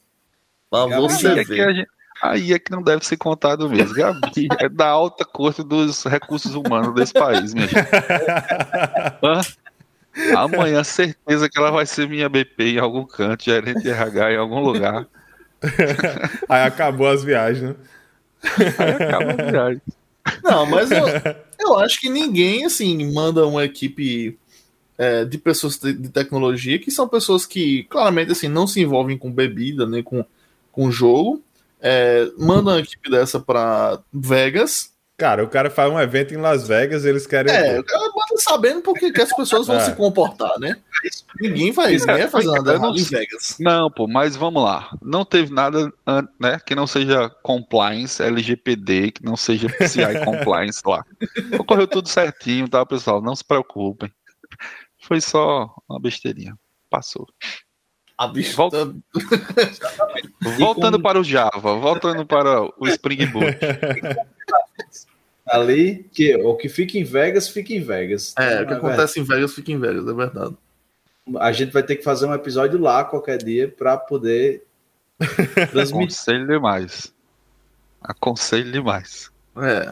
Pra você ver. Aí é que não deve ser contado mesmo. Gabi é da alta corte dos recursos humanos desse país, minha gente. Amanhã, certeza que ela vai ser minha BP em algum canto, gerente de RH em algum lugar. Aí acabou as viagens, né? Aí acabou as viagens. Não, mas eu, eu acho que ninguém, assim, manda uma equipe é, de pessoas de, de tecnologia que são pessoas que, claramente, assim, não se envolvem com bebida, nem com, com jogo, é, manda uma equipe dessa para Vegas. Cara, o cara faz um evento em Las Vegas, eles querem. É, o cara manda sabendo porque que as pessoas vão é. se comportar, né? Ninguém faz, ninguém vai fazer nada errado em Vegas. Não, pô, mas vamos lá. Não teve nada, né, que não seja compliance, LGPD, que não seja PCI compliance lá. Ocorreu tudo certinho, tá, pessoal? Não se preocupem. Foi só uma besteirinha. Passou. A Volta... voltando para o Java, voltando para o Spring Boot. Ali, que o que fica em Vegas, fica em Vegas. É, o que é acontece verdade. em Vegas, fica em Vegas, é verdade. A gente vai ter que fazer um episódio lá qualquer dia para poder transmitir. Aconselho demais. Aconselho demais. É.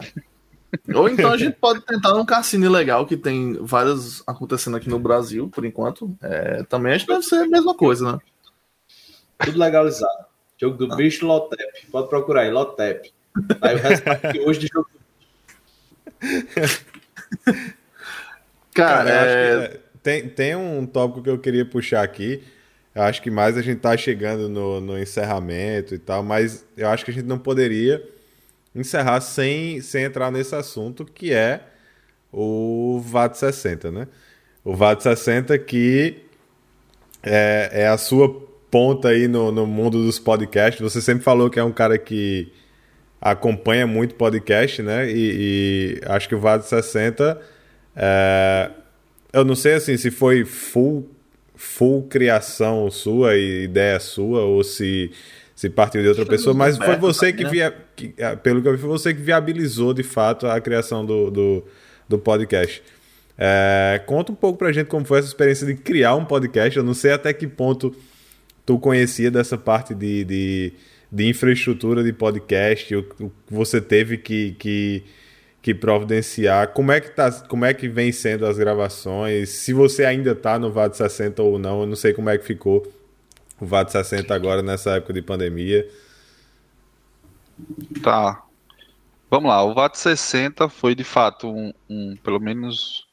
Ou então a gente pode tentar um cassino legal que tem várias acontecendo aqui no Brasil, por enquanto. É, também acho que deve ser a mesma coisa, né? Tudo legalizado. Jogo do ah. bicho, Lotep. Pode procurar aí, Lotep. Aí o resto tá hoje de jogo Cara, Cara é... que, tem, tem um tópico que eu queria puxar aqui. Eu acho que mais a gente tá chegando no, no encerramento e tal, mas eu acho que a gente não poderia encerrar sem, sem entrar nesse assunto que é o VAT 60, né? O VAT 60 que é, é a sua ponta aí no, no mundo dos podcasts. Você sempre falou que é um cara que acompanha muito podcast, né? E, e acho que o VAT 60 é, eu não sei assim se foi full full criação sua e ideia sua ou se se partiu de outra pessoa, mas foi você que, né? via, que, ah, pelo que eu vi, foi você que viabilizou de fato a criação do, do, do podcast. É, conta um pouco pra gente como foi essa experiência de criar um podcast. Eu não sei até que ponto tu conhecia dessa parte de, de, de infraestrutura de podcast, o, que você teve que, que, que, providenciar. Como é que, tá, como é que vem sendo as gravações? Se você ainda tá no VAD 60 ou não, eu não sei como é que ficou o VAT 60 agora nessa época de pandemia. Tá. Vamos lá, o VAT 60 foi de fato um, um, pelo menos,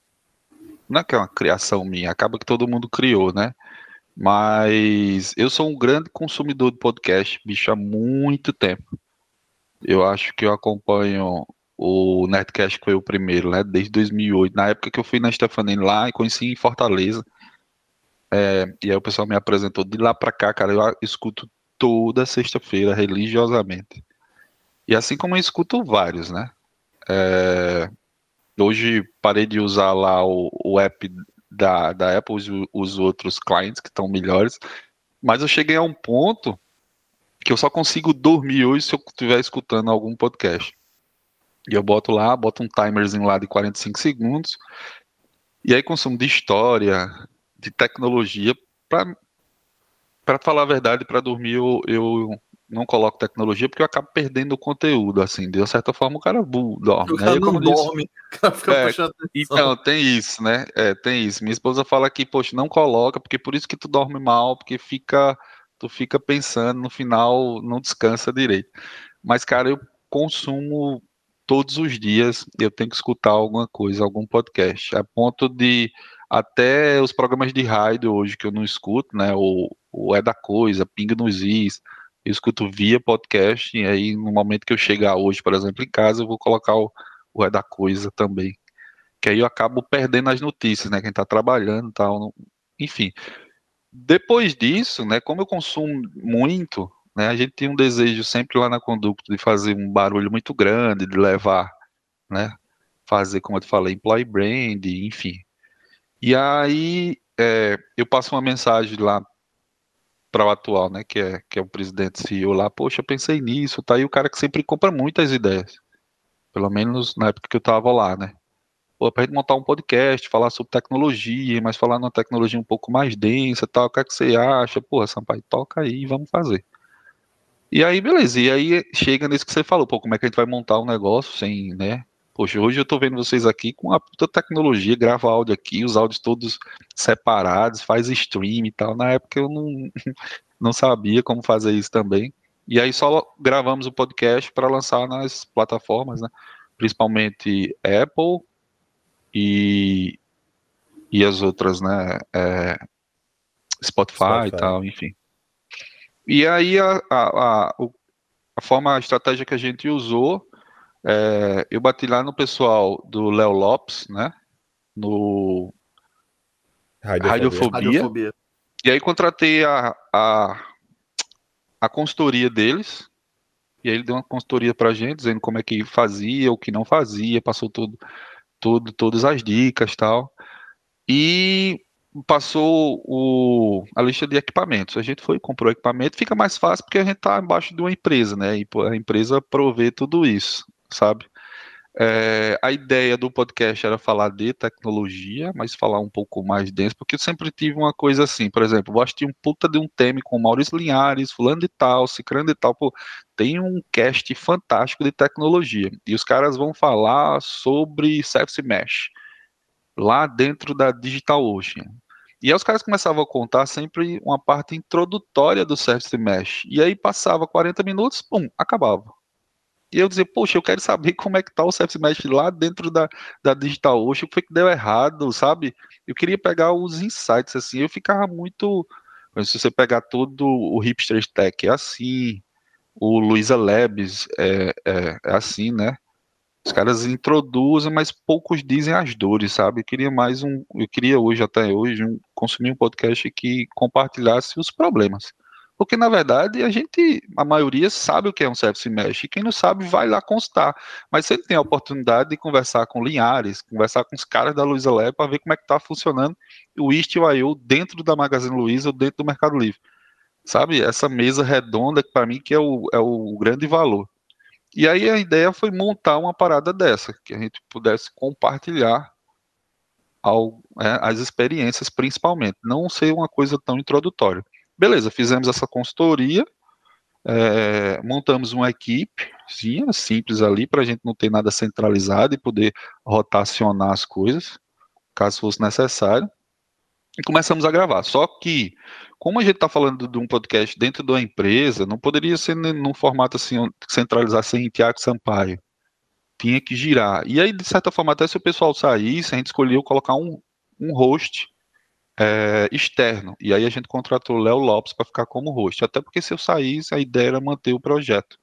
não é que é uma criação minha, acaba que todo mundo criou, né? Mas eu sou um grande consumidor de podcast, bicho, há muito tempo. Eu acho que eu acompanho o Netcast que foi o primeiro, né? Desde 2008, na época que eu fui na Stephanie lá e conheci em Fortaleza. É, e aí o pessoal me apresentou de lá para cá, cara, eu escuto toda sexta-feira religiosamente. E assim como eu escuto vários, né? É, hoje parei de usar lá o, o app da, da Apple, os, os outros clientes que estão melhores, mas eu cheguei a um ponto que eu só consigo dormir hoje se eu estiver escutando algum podcast. E eu boto lá, boto um timerzinho lá de 45 segundos, e aí consumo de história, de tecnologia para falar a verdade, para dormir eu, eu não coloco tecnologia porque eu acabo perdendo o conteúdo, assim, de certa forma o cara dorme. O cara não dorme, o cara fica é, Então, tem isso, né? É, tem isso. Minha esposa fala que, poxa, não coloca, porque por isso que tu dorme mal, porque fica, tu fica pensando, no final não descansa direito. Mas, cara, eu consumo todos os dias, eu tenho que escutar alguma coisa, algum podcast, a ponto de até os programas de rádio hoje que eu não escuto, né? O, o É da Coisa, Pinga nos Is, eu escuto via podcast, e aí no momento que eu chegar hoje, por exemplo, em casa, eu vou colocar o, ou é da coisa também. Que aí eu acabo perdendo as notícias, né? Quem está trabalhando e tal. Enfim. Depois disso, né? Como eu consumo muito, né? A gente tem um desejo sempre lá na Conducto de fazer um barulho muito grande, de levar, né? Fazer, como eu te falei, employee brand, enfim. E aí é, eu passo uma mensagem lá para o atual, né, que é, que é o presidente CEO lá, poxa, eu pensei nisso, tá? Aí o cara que sempre compra muitas ideias, pelo menos na época que eu tava lá, né, pô, pra gente montar um podcast, falar sobre tecnologia, mas falar numa tecnologia um pouco mais densa, tal, o que é que você acha, porra, Sampaio, toca aí, vamos fazer. E aí, beleza, e aí chega nisso que você falou, pô, como é que a gente vai montar um negócio sem, né, Poxa, hoje eu tô vendo vocês aqui com a puta tecnologia, grava áudio aqui, os áudios todos separados, faz stream e tal. Na época eu não, não sabia como fazer isso também. E aí só gravamos o podcast para lançar nas plataformas, né? Principalmente Apple e, e as outras, né? É, Spotify, Spotify, e tal, enfim. E aí a, a, a, a forma, a estratégia que a gente usou é, eu bati lá no pessoal do Léo Lopes, né? No Radiofobia. Radiofobia. E aí contratei a, a, a consultoria deles. E aí ele deu uma consultoria pra gente, dizendo como é que fazia, o que não fazia, passou tudo, tudo todas as dicas tal. E passou o, a lista de equipamentos. A gente foi, comprou equipamento, fica mais fácil porque a gente está embaixo de uma empresa, né? E a empresa provê tudo isso sabe? É, a ideia do podcast era falar de tecnologia, mas falar um pouco mais denso, porque eu sempre tive uma coisa assim, por exemplo, vou assistir um puta de um tema com Maurício Linhares, fulano de tal, cicrano de tal, pô, tem um cast fantástico de tecnologia, e os caras vão falar sobre Service Mesh, lá dentro da Digital Ocean. E aí os caras começavam a contar sempre uma parte introdutória do Service Mesh, e aí passava 40 minutos, pum, acabava e eu dizer, poxa, eu quero saber como é que tá o Service Mesh lá dentro da, da Digital Ocean, o que foi que deu errado, sabe? Eu queria pegar os insights, assim, eu ficava muito... Se você pegar todo o Hipster Tech é assim, o Luiza Labs é, é, é assim, né? Os caras introduzem, mas poucos dizem as dores, sabe? Eu queria mais um, eu queria hoje até hoje um, consumir um podcast que compartilhasse os problemas. Porque, na verdade, a gente, a maioria sabe o que é um service mesh, e quem não sabe vai lá constar. Mas sempre tem a oportunidade de conversar com Linhares, conversar com os caras da Luiza Lab para ver como é que está funcionando o Istio.io dentro da Magazine Luiza ou dentro do Mercado Livre. Sabe, essa mesa redonda, para mim, que é o, é o grande valor. E aí a ideia foi montar uma parada dessa, que a gente pudesse compartilhar ao, é, as experiências, principalmente. Não ser uma coisa tão introdutória. Beleza, fizemos essa consultoria, é, montamos uma equipe sim, simples ali para a gente não ter nada centralizado e poder rotacionar as coisas, caso fosse necessário. E começamos a gravar. Só que, como a gente está falando de um podcast dentro de uma empresa, não poderia ser num formato assim, centralizar sem Tiago Sampaio. Tinha que girar. E aí, de certa forma, até se o pessoal saísse, a gente escolheu colocar um, um host é, externo. E aí a gente contratou o Léo Lopes para ficar como host. Até porque se eu saísse, a ideia era manter o projeto.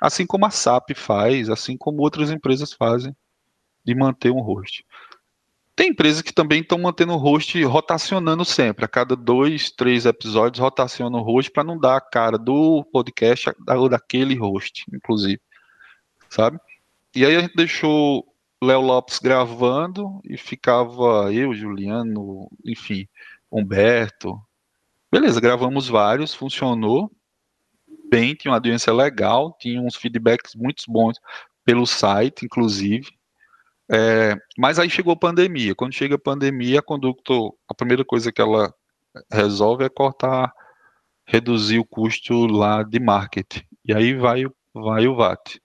Assim como a SAP faz, assim como outras empresas fazem, de manter um host. Tem empresas que também estão mantendo o host rotacionando sempre. A cada dois, três episódios rotaciona o host para não dar a cara do podcast ou daquele host, inclusive. Sabe? E aí a gente deixou Léo Lopes gravando e ficava eu, Juliano, enfim, Humberto. Beleza, gravamos vários, funcionou bem, tinha uma audiência legal, tinha uns feedbacks muito bons pelo site, inclusive. É, mas aí chegou a pandemia. Quando chega a pandemia, a Conducto, a primeira coisa que ela resolve é cortar, reduzir o custo lá de marketing. E aí vai, vai o VAT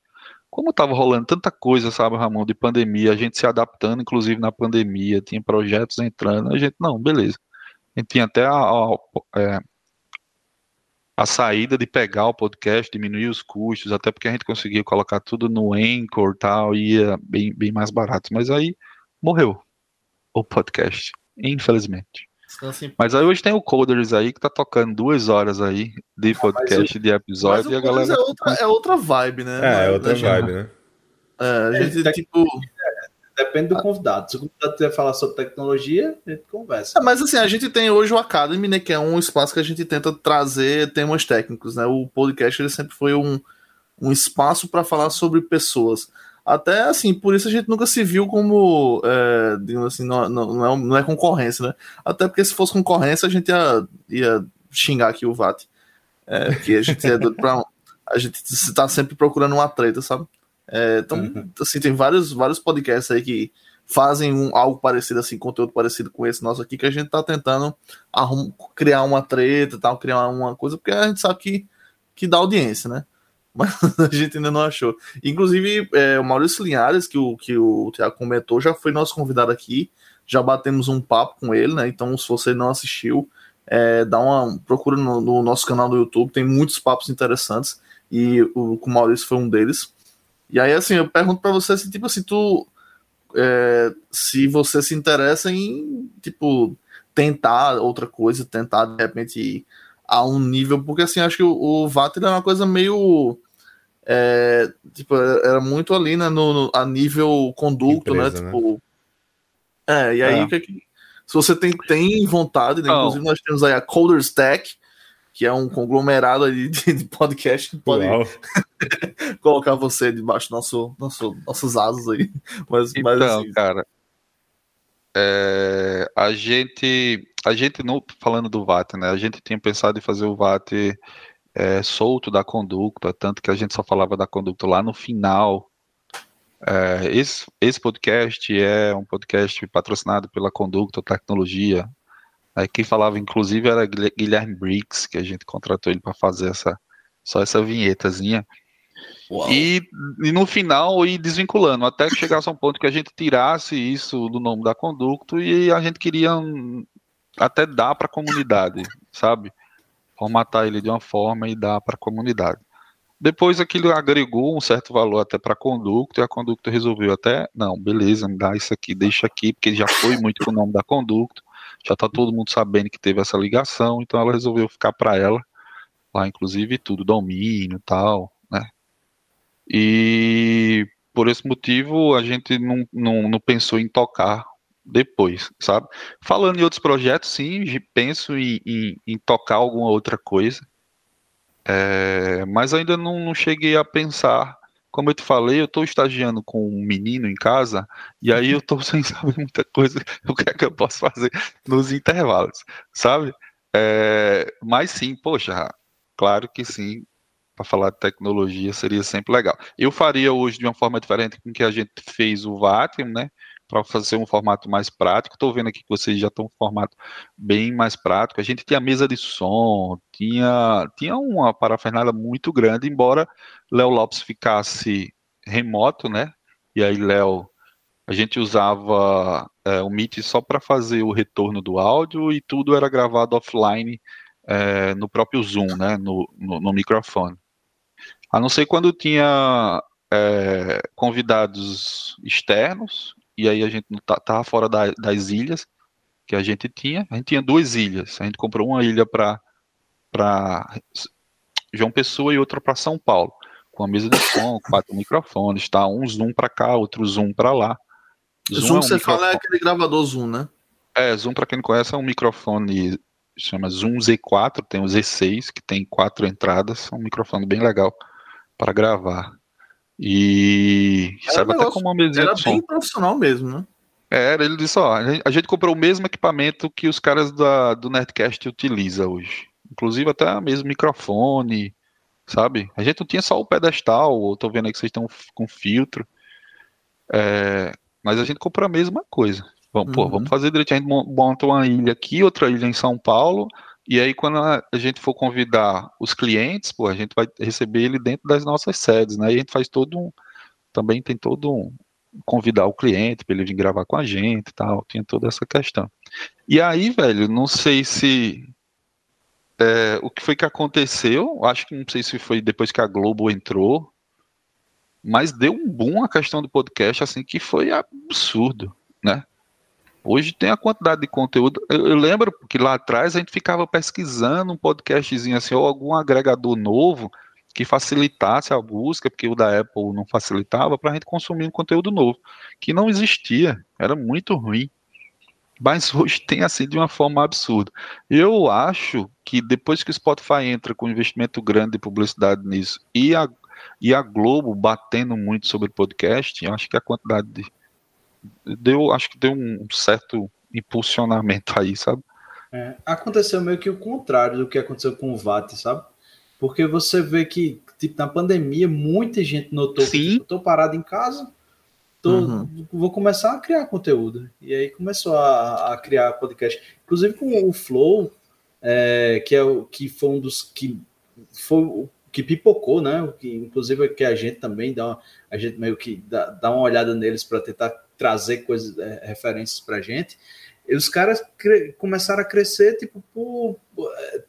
como estava rolando tanta coisa, sabe, Ramon, de pandemia, a gente se adaptando, inclusive na pandemia, tinha projetos entrando, a gente, não, beleza. A gente tinha até a, a, é, a saída de pegar o podcast, diminuir os custos, até porque a gente conseguia colocar tudo no Anchor e tal, ia bem, bem mais barato. Mas aí morreu o podcast, infelizmente. Mas aí hoje tem o Coders aí que tá tocando duas horas aí de podcast, de episódio, e a galera. É outra, é outra vibe, né? É, é outra vibe, né? É, a é, gente, é, tipo. Depende do convidado. Se o convidado quiser falar sobre tecnologia, a gente conversa. É, mas assim, a gente tem hoje o Academy, né? Que é um espaço que a gente tenta trazer temas técnicos, né? O podcast ele sempre foi um, um espaço para falar sobre pessoas. Até assim, por isso a gente nunca se viu como, é, digamos assim, não, não, não, é, não é concorrência, né? Até porque se fosse concorrência, a gente ia, ia xingar aqui o VAT. É, que a gente é doido pra. A gente está sempre procurando uma treta, sabe? É, então, uhum. assim, tem vários, vários podcasts aí que fazem um, algo parecido, assim, conteúdo parecido com esse nosso aqui, que a gente tá tentando arrum, criar uma treta tal, criar uma coisa, porque a gente sabe que, que dá audiência, né? Mas a gente ainda não achou. Inclusive, é, o Maurício Linhares, que o, que o Tiago comentou, já foi nosso convidado aqui, já batemos um papo com ele, né? Então, se você não assistiu, é, dá uma procura no, no, nosso canal do YouTube, tem muitos papos interessantes, e o, o Maurício foi um deles. E aí, assim, eu pergunto para você, assim, tipo assim, tu. É, se você se interessa em, tipo, tentar outra coisa, tentar, de repente, a um nível, porque, assim, acho que o, o Vater é uma coisa meio. É, tipo, era muito ali, né, no, no a nível conducto, né, Empresa, né? Tipo. Né? É, e aí, é. Que, se você tem, tem vontade, né, inclusive nós temos aí a Coder Stack, que é um conglomerado de, de podcast que pode colocar você debaixo do nosso, nosso, nossos asas aí. Mas, então, mas assim, cara, é, a gente, a gente não falando do VAT, né? A gente tinha pensado em fazer o VAT é, solto da conduta, tanto que a gente só falava da conduta lá no final. É, esse, esse podcast é um podcast patrocinado pela Conducta Tecnologia, Aí quem falava, inclusive, era Guilherme Briggs, que a gente contratou ele para fazer essa, só essa vinhetazinha. E, e, no final ir desvinculando, até que chegasse a um ponto que a gente tirasse isso do nome da Conducto e a gente queria até dar para a comunidade, sabe? Formatar ele de uma forma e dar para a comunidade. Depois aquilo agregou um certo valor até para a Conducto e a Conducto resolveu até, não, beleza, me dá isso aqui, deixa aqui, porque já foi muito com o nome da Conducto já está todo mundo sabendo que teve essa ligação, então ela resolveu ficar para ela, lá inclusive tudo, domínio tal, né? E por esse motivo a gente não, não, não pensou em tocar depois, sabe? Falando em outros projetos, sim, penso em, em, em tocar alguma outra coisa, é, mas ainda não, não cheguei a pensar como eu te falei, eu estou estagiando com um menino em casa e aí eu estou sem saber muita coisa o que é que eu posso fazer nos intervalos, sabe? É, mas sim, poxa, claro que sim, para falar de tecnologia seria sempre legal. Eu faria hoje de uma forma diferente com que a gente fez o Vacuum, né? Para fazer um formato mais prático. Estou vendo aqui que vocês já estão um formato bem mais prático. A gente tinha mesa de som, tinha, tinha uma parafernália muito grande, embora Léo Lopes ficasse remoto, né? E aí, Léo, a gente usava é, o Meet só para fazer o retorno do áudio e tudo era gravado offline é, no próprio Zoom, né? No, no, no, microfone. A não ser quando tinha é, convidados externos, e aí a gente estava tá, fora da, das ilhas que a gente tinha. A gente tinha duas ilhas. A gente comprou uma ilha para João Pessoa e outra para São Paulo, com a mesa de som, quatro microfones, tá? Um zoom para cá, outro zoom para lá. Zoom, zoom é um você microfone... fala é aquele gravador zoom, né? É, zoom para quem não conhece é um microfone chama Zoom Z4, tem o Z6 que tem quatro entradas, é um microfone bem legal para gravar. E era sabe até como uma Era bem profissional mesmo, né? Era, ele disse, ó, a gente comprou o mesmo equipamento que os caras da, do Nerdcast utilizam hoje. Inclusive até o mesmo microfone, sabe? A gente não tinha só o pedestal, eu tô vendo aí que vocês estão com filtro. É, mas a gente comprou a mesma coisa. Vamos, uhum. pô, vamos fazer direitinho. A gente monta uma ilha aqui, outra ilha em São Paulo, e aí, quando a gente for convidar os clientes, pô, a gente vai receber ele dentro das nossas sedes, né? E a gente faz todo um. Também tem todo um. Convidar o cliente para ele vir gravar com a gente e tal, tinha toda essa questão. E aí, velho, não sei se. É, o que foi que aconteceu? Acho que não sei se foi depois que a Globo entrou, mas deu um boom a questão do podcast, assim, que foi absurdo, né? Hoje tem a quantidade de conteúdo. Eu, eu, lembro que lá atrás a gente ficava pesquisando um podcastzinho assim, ou algum agregador novo que facilitasse a busca, porque o da Apple não facilitava, para a gente consumir um conteúdo novo, que não existia, era muito ruim. Mas hoje tem assim de uma forma absurda. Eu acho que depois que o Spotify entra com investimento grande de publicidade nisso e a, e a Globo batendo muito sobre podcast, eu acho que a quantidade de, deu, acho que deu um certo impulsionamento aí, sabe? É, aconteceu meio que o contrário do que aconteceu com o VAT, sabe? Porque você vê que, tipo, na pandemia, muita gente notou Sim. que tipo, tô parado em casa, tô, uhum. vou começar a criar conteúdo. E aí começou a, a criar podcast. Inclusive com o Flow, é, que é o que foi um dos que foi o que pipocou, né? Que, inclusive é que a gente também dá uma, a gente meio que dá, dá uma olhada neles para tentar trazer coisas, é, referências para gente. E os caras começaram a crescer tipo por, é,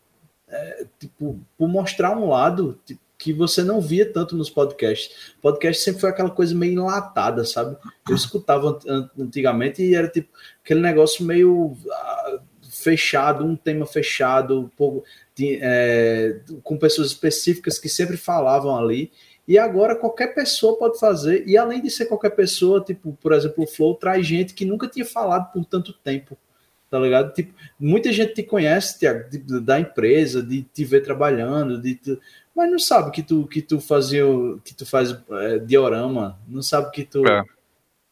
é, tipo, por mostrar um lado tipo, que você não via tanto nos podcasts. Podcast sempre foi aquela coisa meio enlatada, sabe? Eu escutava antigamente e era tipo aquele negócio meio uh, fechado, um tema fechado, um pouco de, é, com pessoas específicas que sempre falavam ali. E agora qualquer pessoa pode fazer, e além de ser qualquer pessoa, tipo, por exemplo, o Flow traz gente que nunca tinha falado por tanto tempo, tá ligado? Tipo, muita gente te conhece, Tiago, da empresa, de te ver trabalhando, de mas não sabe que tu que tu fazia, que tu faz é, diorama, não sabe que tu é.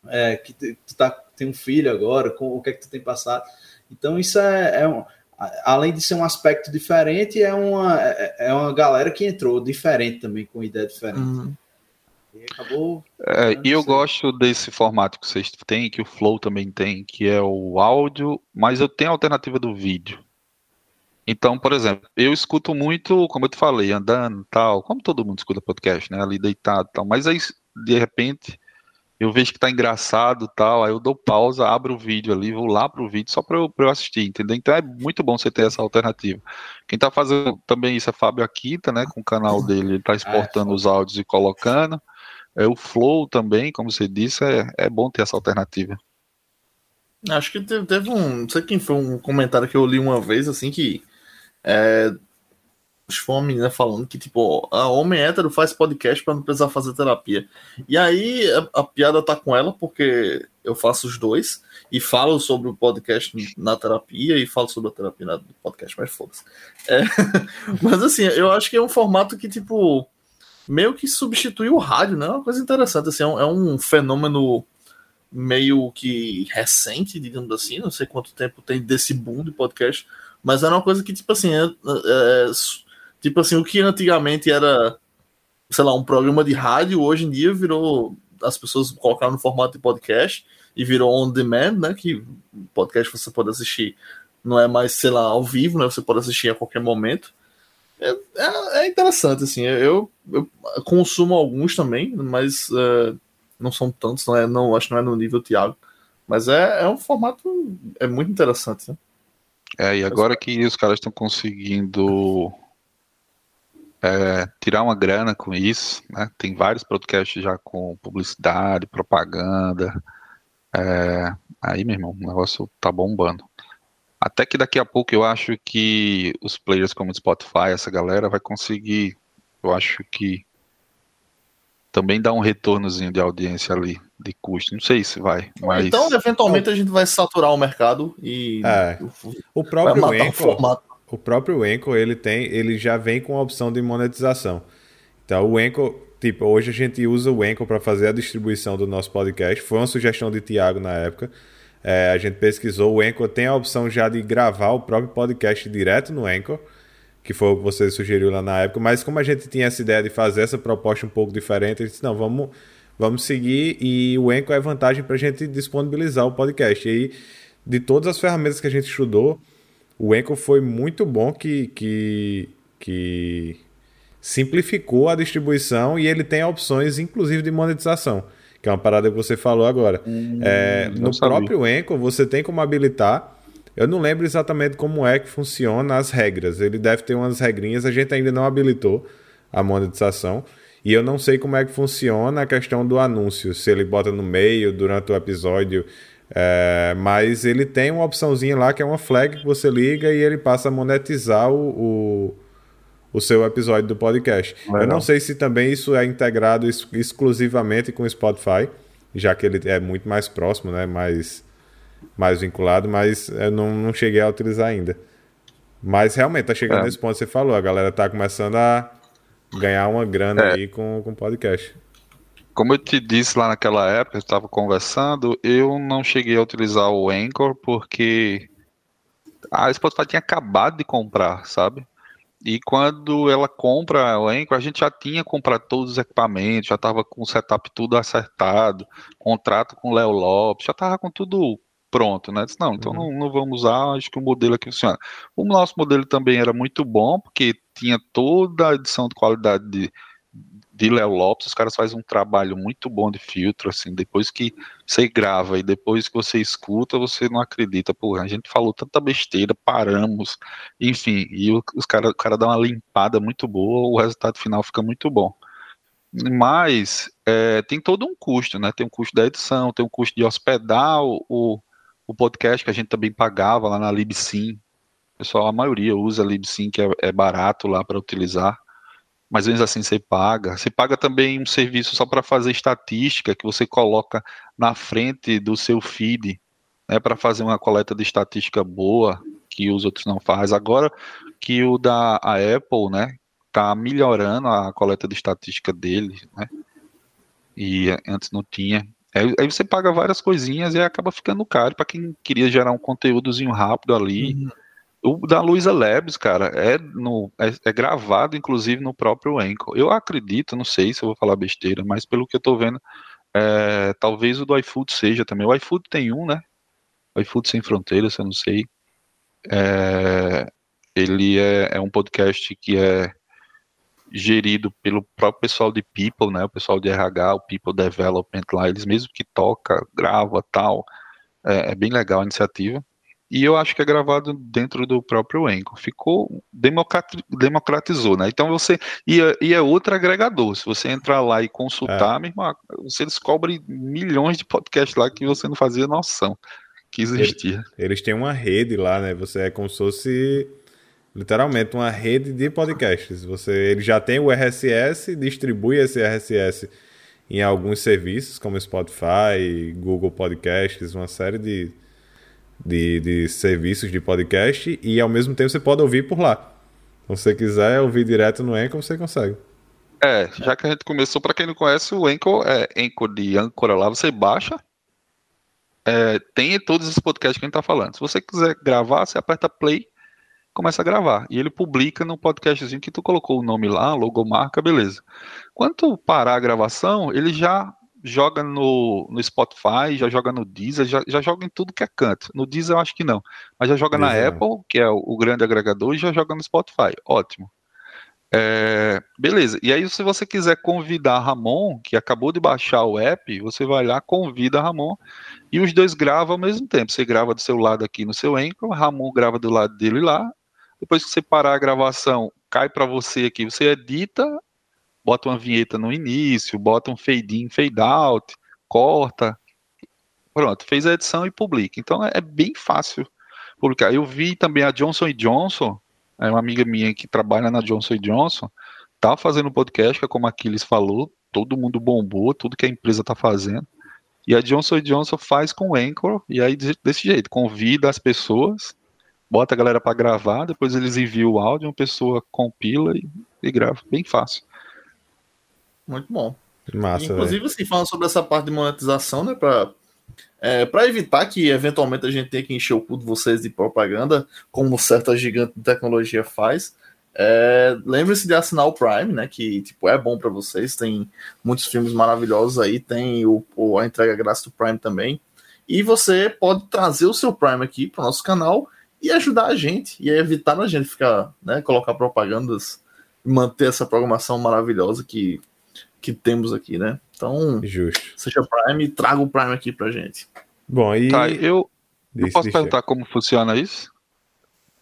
É, que tu, tu, tá, tem um filho agora, com o que é que tu tem passado. Então isso é, é um, além de ser um aspecto diferente, é uma, é, é uma galera que entrou diferente também, com ideia diferente. Uhum. E acabou. É, e eu gosto desse formato que vocês têm, que o Flow também tem, que é o áudio, mas eu tenho a alternativa do vídeo. Então, por exemplo, eu escuto muito, como eu te falei, andando tal, como todo mundo escuta podcast, né? Ali deitado tal, mas aí, de repente, eu vejo que tá engraçado tal, aí eu dou pausa, abro o vídeo ali, vou lá pro vídeo só para eu, eu assistir, entendeu? Então é muito bom você ter essa alternativa. Quem tá fazendo também isso é Fábio Akita, né, com o canal dele, ele tá ah, é exportando os áudios e colocando. É o Flow também, como você disse, é, é bom ter essa alternativa. Acho que teve, teve um, não sei quem foi um comentário que eu li uma vez, assim, que é, foi uma menina falando que, tipo, a homem hétero faz podcast para não precisar fazer terapia. E aí a, a, piada tá com ela, porque eu faço os dois e falo sobre o podcast na terapia e falo sobre a terapia no podcast, mas foda-se. É, mas assim, eu acho que é um formato que, tipo, meio que substitui o rádio, né? É uma coisa interessante, assim, é um, é um fenômeno meio que recente, digamos assim, não sei quanto tempo tem desse boom de podcast, mas era uma coisa que, tipo assim, é, é, Tipo assim, o que antigamente era, sei lá, um programa de rádio, hoje em dia virou. As pessoas colocaram no formato de podcast e virou on demand, né? Que podcast você pode assistir, não é mais, sei lá, ao vivo, né? Você pode assistir a qualquer momento. É, é, é interessante, assim. Eu, eu, consumo alguns também, mas é, não são tantos, não é, não, acho que não é no nível Thiago. Mas é, é um formato é muito interessante, né? É, e agora que os caras estão conseguindo é, tirar uma grana com isso, né? Tem vários podcasts já com publicidade, propaganda. É, aí, meu irmão, o negócio tá bombando. Até que daqui a pouco eu acho que os players como Spotify, essa galera vai conseguir, eu acho que também dar um retornozinho de audiência ali, de custo. Não sei se vai, mas... Então, eventualmente, a gente vai saturar o mercado e... É, o próprio Anchor, o próprio Enco ele tem, ele já vem com a opção de monetização. Então o Enco, tipo, hoje a gente usa o Enco para fazer a distribuição do nosso podcast. Foi uma sugestão de Tiago na época. É, a gente pesquisou, o Enco tem a opção já de gravar o próprio podcast direto no Enco, que foi o que você sugeriu lá na época, mas como a gente tinha essa ideia de fazer essa proposta um pouco diferente, a gente disse, não, vamos, vamos seguir e o Enco é vantagem para a gente disponibilizar o podcast. E aí, de todas as ferramentas que a gente estudou, o Enco foi muito bom que, que, que simplificou a distribuição e ele tem opções, inclusive, de monetização, que é uma parada que você falou agora. Hum, é, no sabia. próprio Enco, você tem como habilitar. Eu não lembro exatamente como é que funciona as regras. Ele deve ter umas regrinhas, a gente ainda não habilitou a monetização. E eu não sei como é que funciona a questão do anúncio, se ele bota no meio, durante o episódio, é, mas ele tem uma opçãozinha lá que é uma flag que você liga e ele passa a monetizar o, o, o seu episódio do podcast. Legal. Eu não sei se também isso é integrado ex exclusivamente com o Spotify, já que ele é muito mais próximo, né? Mais, mais vinculado, mas eu não, não cheguei a utilizar ainda. Mas realmente tá chegando é. nesse ponto que você falou, a galera tá começando a ganhar uma grana é. aí com o podcast. Como eu te disse lá naquela época, estava conversando, eu não cheguei a utilizar o Anchor porque a Spotify tinha acabado de comprar, sabe? E quando ela compra o Anchor, a gente já tinha comprado todos os equipamentos, já estava com o setup tudo acertado, contrato com o Léo Lopes, já estava com tudo pronto, né? Disse, não, então uhum. não, não vamos usar, acho que o modelo aqui funciona. O nosso modelo também era muito bom, porque tinha toda a edição de qualidade de, de Léo Lopes, os caras fazem um trabalho muito bom de filtro, assim, depois que você grava e depois que você escuta, você não acredita, porra, a gente falou tanta besteira, paramos, enfim, e os cara, o cara dá uma limpada muito boa, o resultado final fica muito bom. Mas é, tem todo um custo, né? Tem um custo da edição, tem um custo de hospedar o, o podcast que a gente também pagava lá na Libsyn. Pessoal, a maioria usa a Libsyn, que é, é barato lá para utilizar mas vezes assim você paga. Você paga também um serviço só para fazer estatística que você coloca na frente do seu feed, né, para fazer uma coleta de estatística boa que os outros não fazem. Agora que o da Apple, né, tá melhorando a coleta de estatística dele, né? E antes não tinha. Aí você paga várias coisinhas e acaba ficando caro para quem queria gerar um conteúdozinho rápido ali. Uhum o da Luisa Labs, cara, é, no, é, é, gravado, inclusive, no próprio Anchor. Eu acredito, não sei se eu vou falar besteira, mas pelo que eu tô vendo, é, talvez o do iFood seja também. O iFood tem um, né? O iFood Sem Fronteiras, eu não sei. É, ele é, é um podcast que é gerido pelo próprio pessoal de People, né? O pessoal de RH, o People Development lá, eles mesmo que toca, grava, tal. É, é bem legal a iniciativa. E eu acho que é gravado dentro do próprio Anchor. Ficou democratizou, né? Então você e é, e é outro agregador. Se você entrar lá e consultar, é. meu irmão, você descobre milhões de podcasts lá que você não fazia noção que existia. Eles, eles têm uma rede lá, né? Você é como se fosse literalmente uma rede de podcasts. Você, ele já tem o RSS, distribui esse RSS em alguns serviços como Spotify, Google Podcasts, uma série de de, de serviços de podcast e ao mesmo tempo você pode ouvir por lá. Se você quiser ouvir direto no Anchor, você consegue. É, já que a gente começou, para quem não conhece, o Anchor é Anchor de Anchor lá, você baixa. É, tem todos os podcasts que a gente tá falando. Se você quiser gravar, você aperta play, começa a gravar. E ele publica no podcastzinho que tu colocou o nome lá, logomarca, beleza. Quando tu parar a gravação, ele já joga no, no Spotify, já joga no Deezer, já, já joga em tudo que é canto. No Deezer eu acho que não, mas já joga na Apple, que é o, o, grande agregador, e já joga no Spotify. Ótimo. É, beleza. E aí, se você quiser convidar Ramon, que acabou de baixar o app, você vai lá, convida Ramon e os dois gravam ao mesmo tempo. Você grava do seu lado aqui no seu Anchor, Ramon grava do lado dele lá. Depois que você parar a gravação, cai para você aqui, você edita bota uma vinheta no início, bota um fade in, fade out, corta. Pronto, fez a edição e publica. Então é, é bem fácil publicar. Eu vi também a Johnson Johnson, é uma amiga minha que trabalha na Johnson Johnson, tá fazendo podcast, que é como a Aquiles falou, todo mundo bombou, tudo que a empresa tá fazendo. E a Johnson Johnson faz com o Anchor, e aí desse jeito, convida as pessoas, bota a galera para gravar, depois eles enviam o áudio, uma pessoa compila e, e grava, bem fácil. Muito bom. Massa, Inclusive, assim, falando sobre essa parte de monetização, né, para é, para evitar que eventualmente a gente tenha que encher o cu de vocês de propaganda, como certa gigante de tecnologia faz, é, lembre-se de assinar o Prime, né? Que tipo, é bom para vocês. Tem muitos filmes maravilhosos aí, tem o, o, a entrega grátis do Prime também. E você pode trazer o seu Prime aqui para o nosso canal e ajudar a gente e evitar a gente ficar, né, colocar propagandas e manter essa programação maravilhosa que que temos aqui, né? Então, Justo. seja Prime, traga o Prime aqui pra gente. Bom, e. Tá, eu, eu posso perguntar como funciona isso?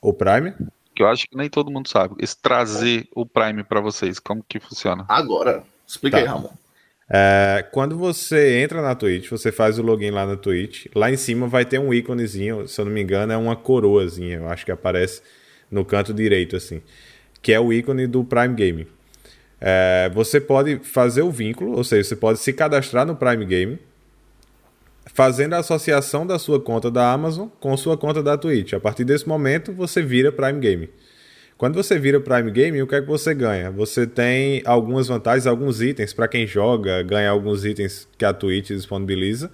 O Prime? Que eu acho que nem todo mundo sabe. Esse trazer o Prime para vocês, como que funciona? Agora, explica tá. aí, Ramon. É, quando você entra na Twitch, você faz o login lá na Twitch, lá em cima vai ter um íconezinho, se eu não me engano, é uma coroazinha, eu acho que aparece no canto direito, assim que é o ícone do Prime Game. É, você pode fazer o vínculo, ou seja, você pode se cadastrar no Prime Game, fazendo a associação da sua conta da Amazon com sua conta da Twitch. A partir desse momento, você vira Prime Game. Quando você vira Prime Game, o que é que você ganha? Você tem algumas vantagens, alguns itens para quem joga, ganha alguns itens que a Twitch disponibiliza.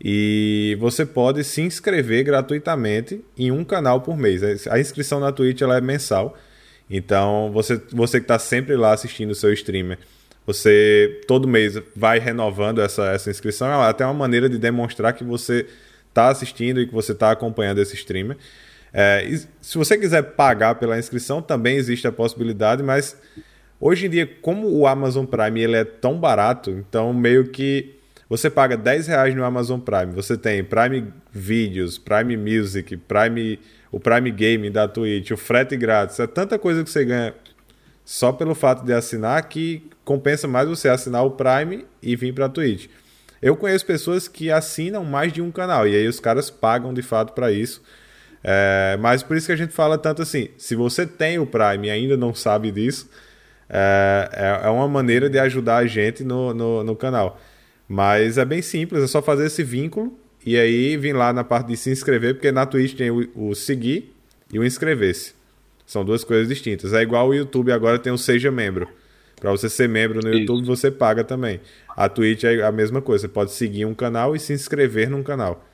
E você pode se inscrever gratuitamente em um canal por mês. A inscrição na Twitch ela é mensal. Então, você, você que está sempre lá assistindo o seu streamer, você todo mês vai renovando essa, essa inscrição. É até uma maneira de demonstrar que você está assistindo e que você está acompanhando esse streamer. É, se você quiser pagar pela inscrição, também existe a possibilidade, mas hoje em dia, como o Amazon Prime ele é tão barato, então meio que você paga 10 reais no Amazon Prime, você tem Prime Videos, Prime Music, Prime, o Prime Game da Twitch, o frete grátis, é tanta coisa que você ganha só pelo fato de assinar que compensa mais você assinar o Prime e vir para a Twitch. Eu conheço pessoas que assinam mais de um canal e aí os caras pagam de fato para isso. É, mas por isso que a gente fala tanto assim: se você tem o Prime e ainda não sabe disso, é, é, é uma maneira de ajudar a gente no, no, no, canal. Mas é bem simples, é só fazer esse vínculo e aí vir lá na parte de se inscrever, porque na Twitch tem o, o seguir e o inscrever-se. São duas coisas distintas. É igual o YouTube agora tem o Seja Membro. Para você ser membro no YouTube, você paga também. A Twitch é a mesma coisa. Você pode seguir um canal e se inscrever num canal.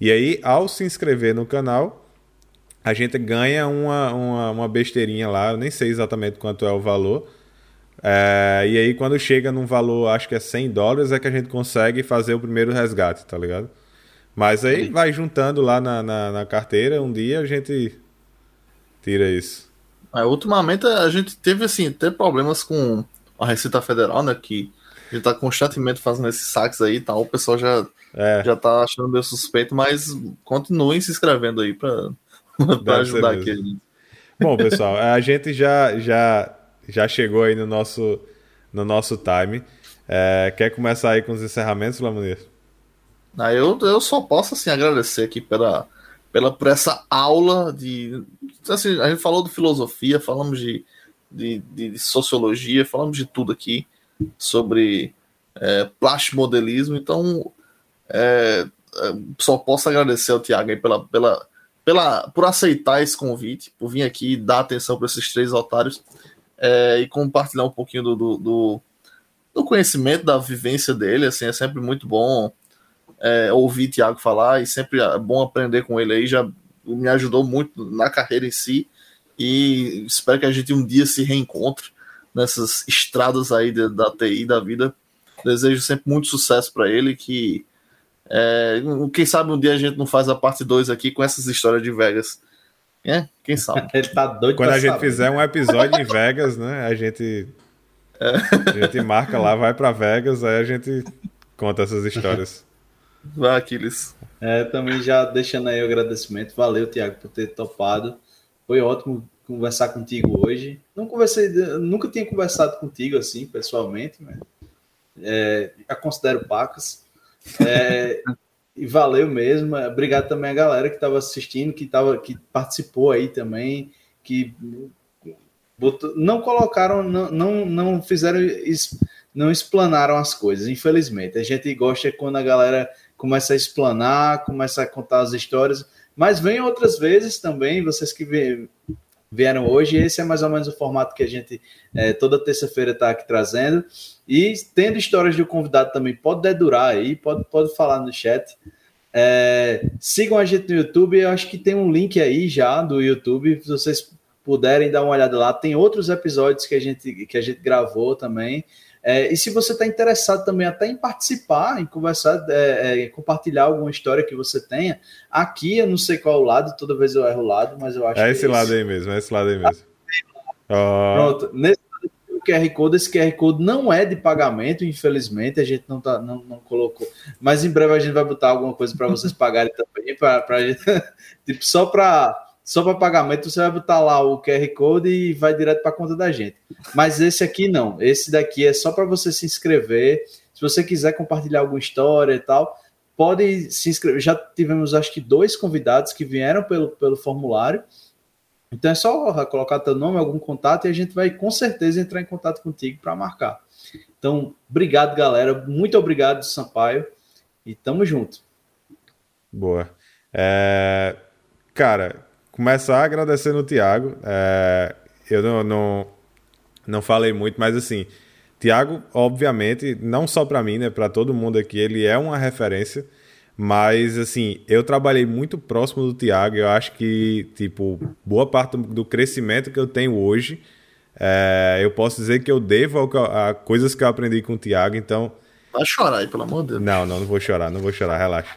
E aí, ao se inscrever no canal, a gente ganha uma, uma, uma, besteirinha lá, eu nem sei exatamente quanto é o valor. É, e aí, quando chega num valor, acho que é 100 dólares, é que a gente consegue fazer o primeiro resgate, tá ligado? Mas aí vai juntando lá na, na, na carteira, um dia a gente tira isso. É, ultimamente a gente teve assim, ter problemas com a Receita Federal, né? Que a gente tá constantemente fazendo esses saques aí e tal. O pessoal já, é. já tá achando meio suspeito, mas continuem se inscrevendo aí pra, para ajudar aqui. Bom, pessoal, a gente já, já, já chegou aí no nosso, no nosso time. É, quer começar aí com os encerramentos, Lamunir? Ah, eu, eu só posso assim, agradecer aqui pela, pela, por essa aula de. Assim, a gente falou de filosofia, falamos de, de, de sociologia, falamos de tudo aqui sobre é, plastimodelismo, então é, é só posso agradecer ao Tiago pela, pela pela, por aceitar esse convite, por vir aqui dar atenção para esses três otários é, e compartilhar um pouquinho do, do, do, do, conhecimento, da vivência dele. Assim, é sempre muito bom é, ouvir Tiago falar e sempre é bom aprender com ele aí. Já me ajudou muito na carreira em si e espero que a gente um dia se reencontre nessas estradas aí da, da TI da vida. Desejo sempre muito sucesso para ele, que é, quem sabe um dia a gente não faz a parte 2 aqui com essas histórias de Vegas. É, quem sabe? Ele tá doido Quando a gente saber. fizer um episódio em Vegas, né? A gente, é. a gente marca lá, vai para Vegas, aí a gente conta essas histórias. Vai, Aquiles. É, também já deixando aí o agradecimento. Valeu, Tiago, por ter topado. Foi ótimo conversar contigo hoje. Não conversei, nunca tinha conversado contigo assim, pessoalmente, mas é, já considero pacas. É, e valeu mesmo. Obrigado também a galera que estava assistindo, que, tava, que participou aí também, que botou, não colocaram, não, não, não fizeram, não explanaram as coisas, infelizmente. A gente gosta quando a galera começa a explanar, começa a contar as histórias, mas vem outras vezes também, vocês que vieram hoje. Esse é mais ou menos o formato que a gente é, toda terça-feira está aqui trazendo. E tendo histórias de um convidado também, pode dedurar aí, pode, pode falar no chat. É, sigam a gente no YouTube, eu acho que tem um link aí já do YouTube, se vocês puderem dar uma olhada lá. Tem outros episódios que a gente, que a gente gravou também. É, e se você está interessado também até em participar, em conversar, é, é, compartilhar alguma história que você tenha, aqui eu não sei qual lado, toda vez eu erro o lado, mas eu acho é esse é lado esse. aí mesmo, é esse lado aí mesmo. Oh. Pronto, nesse QR Code, esse QR Code não é de pagamento, infelizmente, a gente não, tá, não, não colocou. Mas em breve a gente vai botar alguma coisa para vocês pagarem também, pra, pra gente, tipo, só para só para pagamento, você vai botar lá o QR Code e vai direto para a conta da gente. Mas esse aqui não. Esse daqui é só para você se inscrever. Se você quiser compartilhar alguma história e tal, pode se inscrever. Já tivemos, acho que, dois convidados que vieram pelo, pelo formulário. Então é só colocar teu nome, algum contato e a gente vai com certeza entrar em contato contigo para marcar. Então, obrigado, galera. Muito obrigado, Sampaio. E tamo junto. Boa. É... Cara, começar agradecendo o Thiago. É... Eu não, não, não falei muito, mas assim, Thiago, obviamente, não só para mim, né, para todo mundo aqui, ele é uma referência. Mas, assim, eu trabalhei muito próximo do Thiago. Eu acho que, tipo, boa parte do crescimento que eu tenho hoje, é, eu posso dizer que eu devo a, a, coisas que eu aprendi com o Thiago. Então. Vai chorar aí, pelo amor de Deus. Não, não, não vou chorar, não vou chorar, relaxa.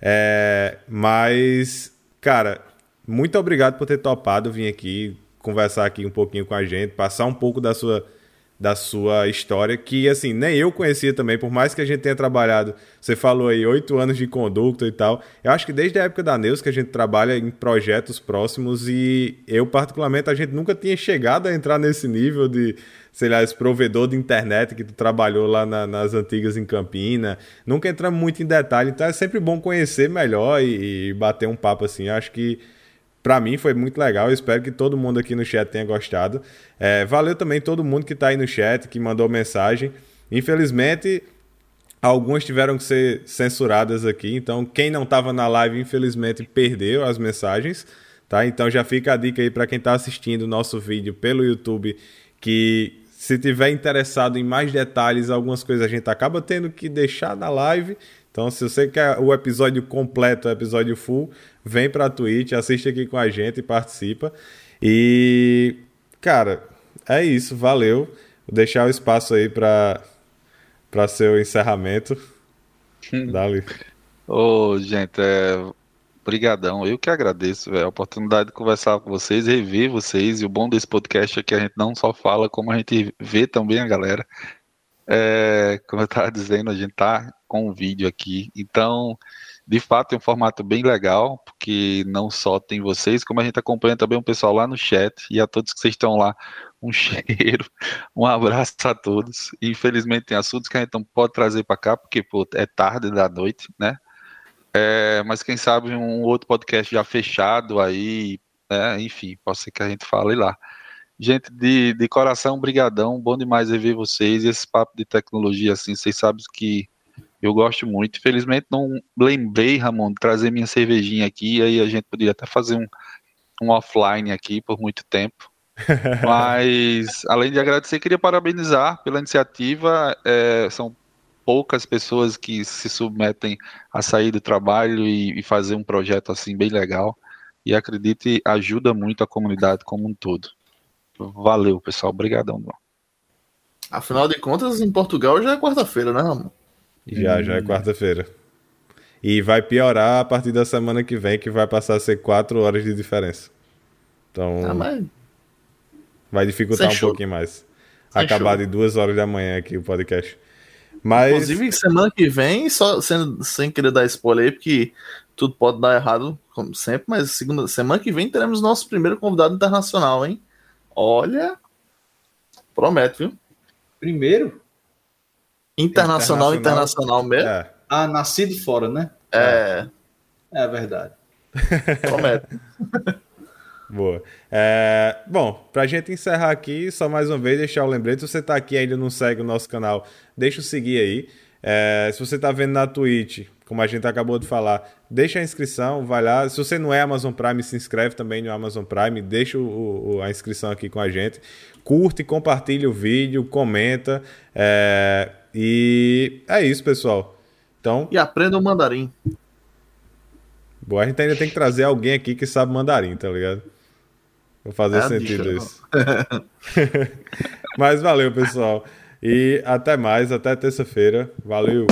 É, mas, cara, muito obrigado por ter topado vir aqui, conversar aqui um pouquinho com a gente, passar um pouco da sua da sua história, que assim, nem eu conhecia também, por mais que a gente tenha trabalhado, você falou aí, oito anos de conduta e tal. Eu acho que desde a época da Neus que a gente trabalha em projetos próximos e eu, particularmente, a gente nunca tinha chegado a entrar nesse nível de, sei lá, esse provedor de internet que tu trabalhou lá na, nas antigas em Campina. Nunca entramos muito em detalhe, então é sempre bom conhecer melhor e, e bater um papo assim. Eu acho que para mim foi muito legal. Eu espero que todo mundo aqui no chat tenha gostado. É, valeu também todo mundo que está aí no chat, que mandou mensagem. Infelizmente, algumas tiveram que ser censuradas aqui. Então, quem não estava na live, infelizmente, perdeu as mensagens. Tá? Então, já fica a dica aí para quem está assistindo o nosso vídeo pelo YouTube que se tiver interessado em mais detalhes, algumas coisas a gente acaba tendo que deixar na live. Então, se você quer o episódio completo, o episódio full, vem para a Twitch, assiste aqui com a gente e participa. E, cara, é isso, valeu. Vou deixar o espaço aí para para seu encerramento. Dali. Ô, oh, gente, é... Brigadão, eu que agradeço véio, a oportunidade de conversar com vocês, rever vocês, e o bom desse podcast é que a gente não só fala, como a gente vê também a galera. É, como eu estava dizendo, a gente tá com um vídeo aqui, então de fato é um formato bem legal, porque não só tem vocês, como a gente acompanha também o pessoal lá no chat e a todos que vocês estão lá, um cheiro, um abraço a todos. Infelizmente tem assuntos que a gente não pode trazer para cá, porque pô, é tarde da noite, né? É, mas quem sabe um outro podcast já fechado aí, né? enfim, pode ser que a gente fale lá. Gente, de, de coração, brigadão, bom demais rever vocês, esse papo de tecnologia, assim, vocês sabem que eu gosto muito. Infelizmente não lembrei, Ramon, de trazer minha cervejinha aqui, aí a gente poderia até fazer um, um offline aqui por muito tempo. Mas, além de agradecer, queria parabenizar pela iniciativa. É, são poucas pessoas que se submetem a sair do trabalho e, e, fazer um projeto assim bem legal. E acredite, ajuda muito a comunidade como um todo. Valeu, pessoal. Obrigadão. Afinal de contas, em Portugal já é quarta-feira, né, Ramon? Já, já é hum. quarta-feira. E vai piorar a partir da semana que vem, que vai passar a ser quatro horas de diferença. Então. Ah, mas... Vai dificultar Sem um pouquinho mais. Sem Acabar show. de duas horas da manhã aqui o podcast. Mas... Inclusive, semana que vem, só sem, sem querer dar spoiler aí, porque tudo pode dar errado, como sempre, mas segunda, semana que vem teremos nosso primeiro convidado internacional, hein? Olha, promete, viu? Primeiro? Internacional, internacional, internacional mesmo? É. Ah, nascido fora, né? É. É verdade. Promete. Boa. É, bom, pra gente encerrar aqui, só mais uma vez deixar o lembrete. Se você tá aqui e ainda não segue o nosso canal, deixa o seguir aí. É, se você tá vendo na Twitch, como a gente acabou de falar, deixa a inscrição, vai lá. Se você não é Amazon Prime, se inscreve também no Amazon Prime, deixa o, o, a inscrição aqui com a gente. Curte, compartilha o vídeo, comenta. É, e é isso, pessoal. Então. E aprenda o mandarim. Boa, a gente ainda tem que trazer alguém aqui que sabe mandarim, tá ligado? Vou fazer é sentido dica, isso. Mas valeu, pessoal. E até mais, até terça-feira. Valeu.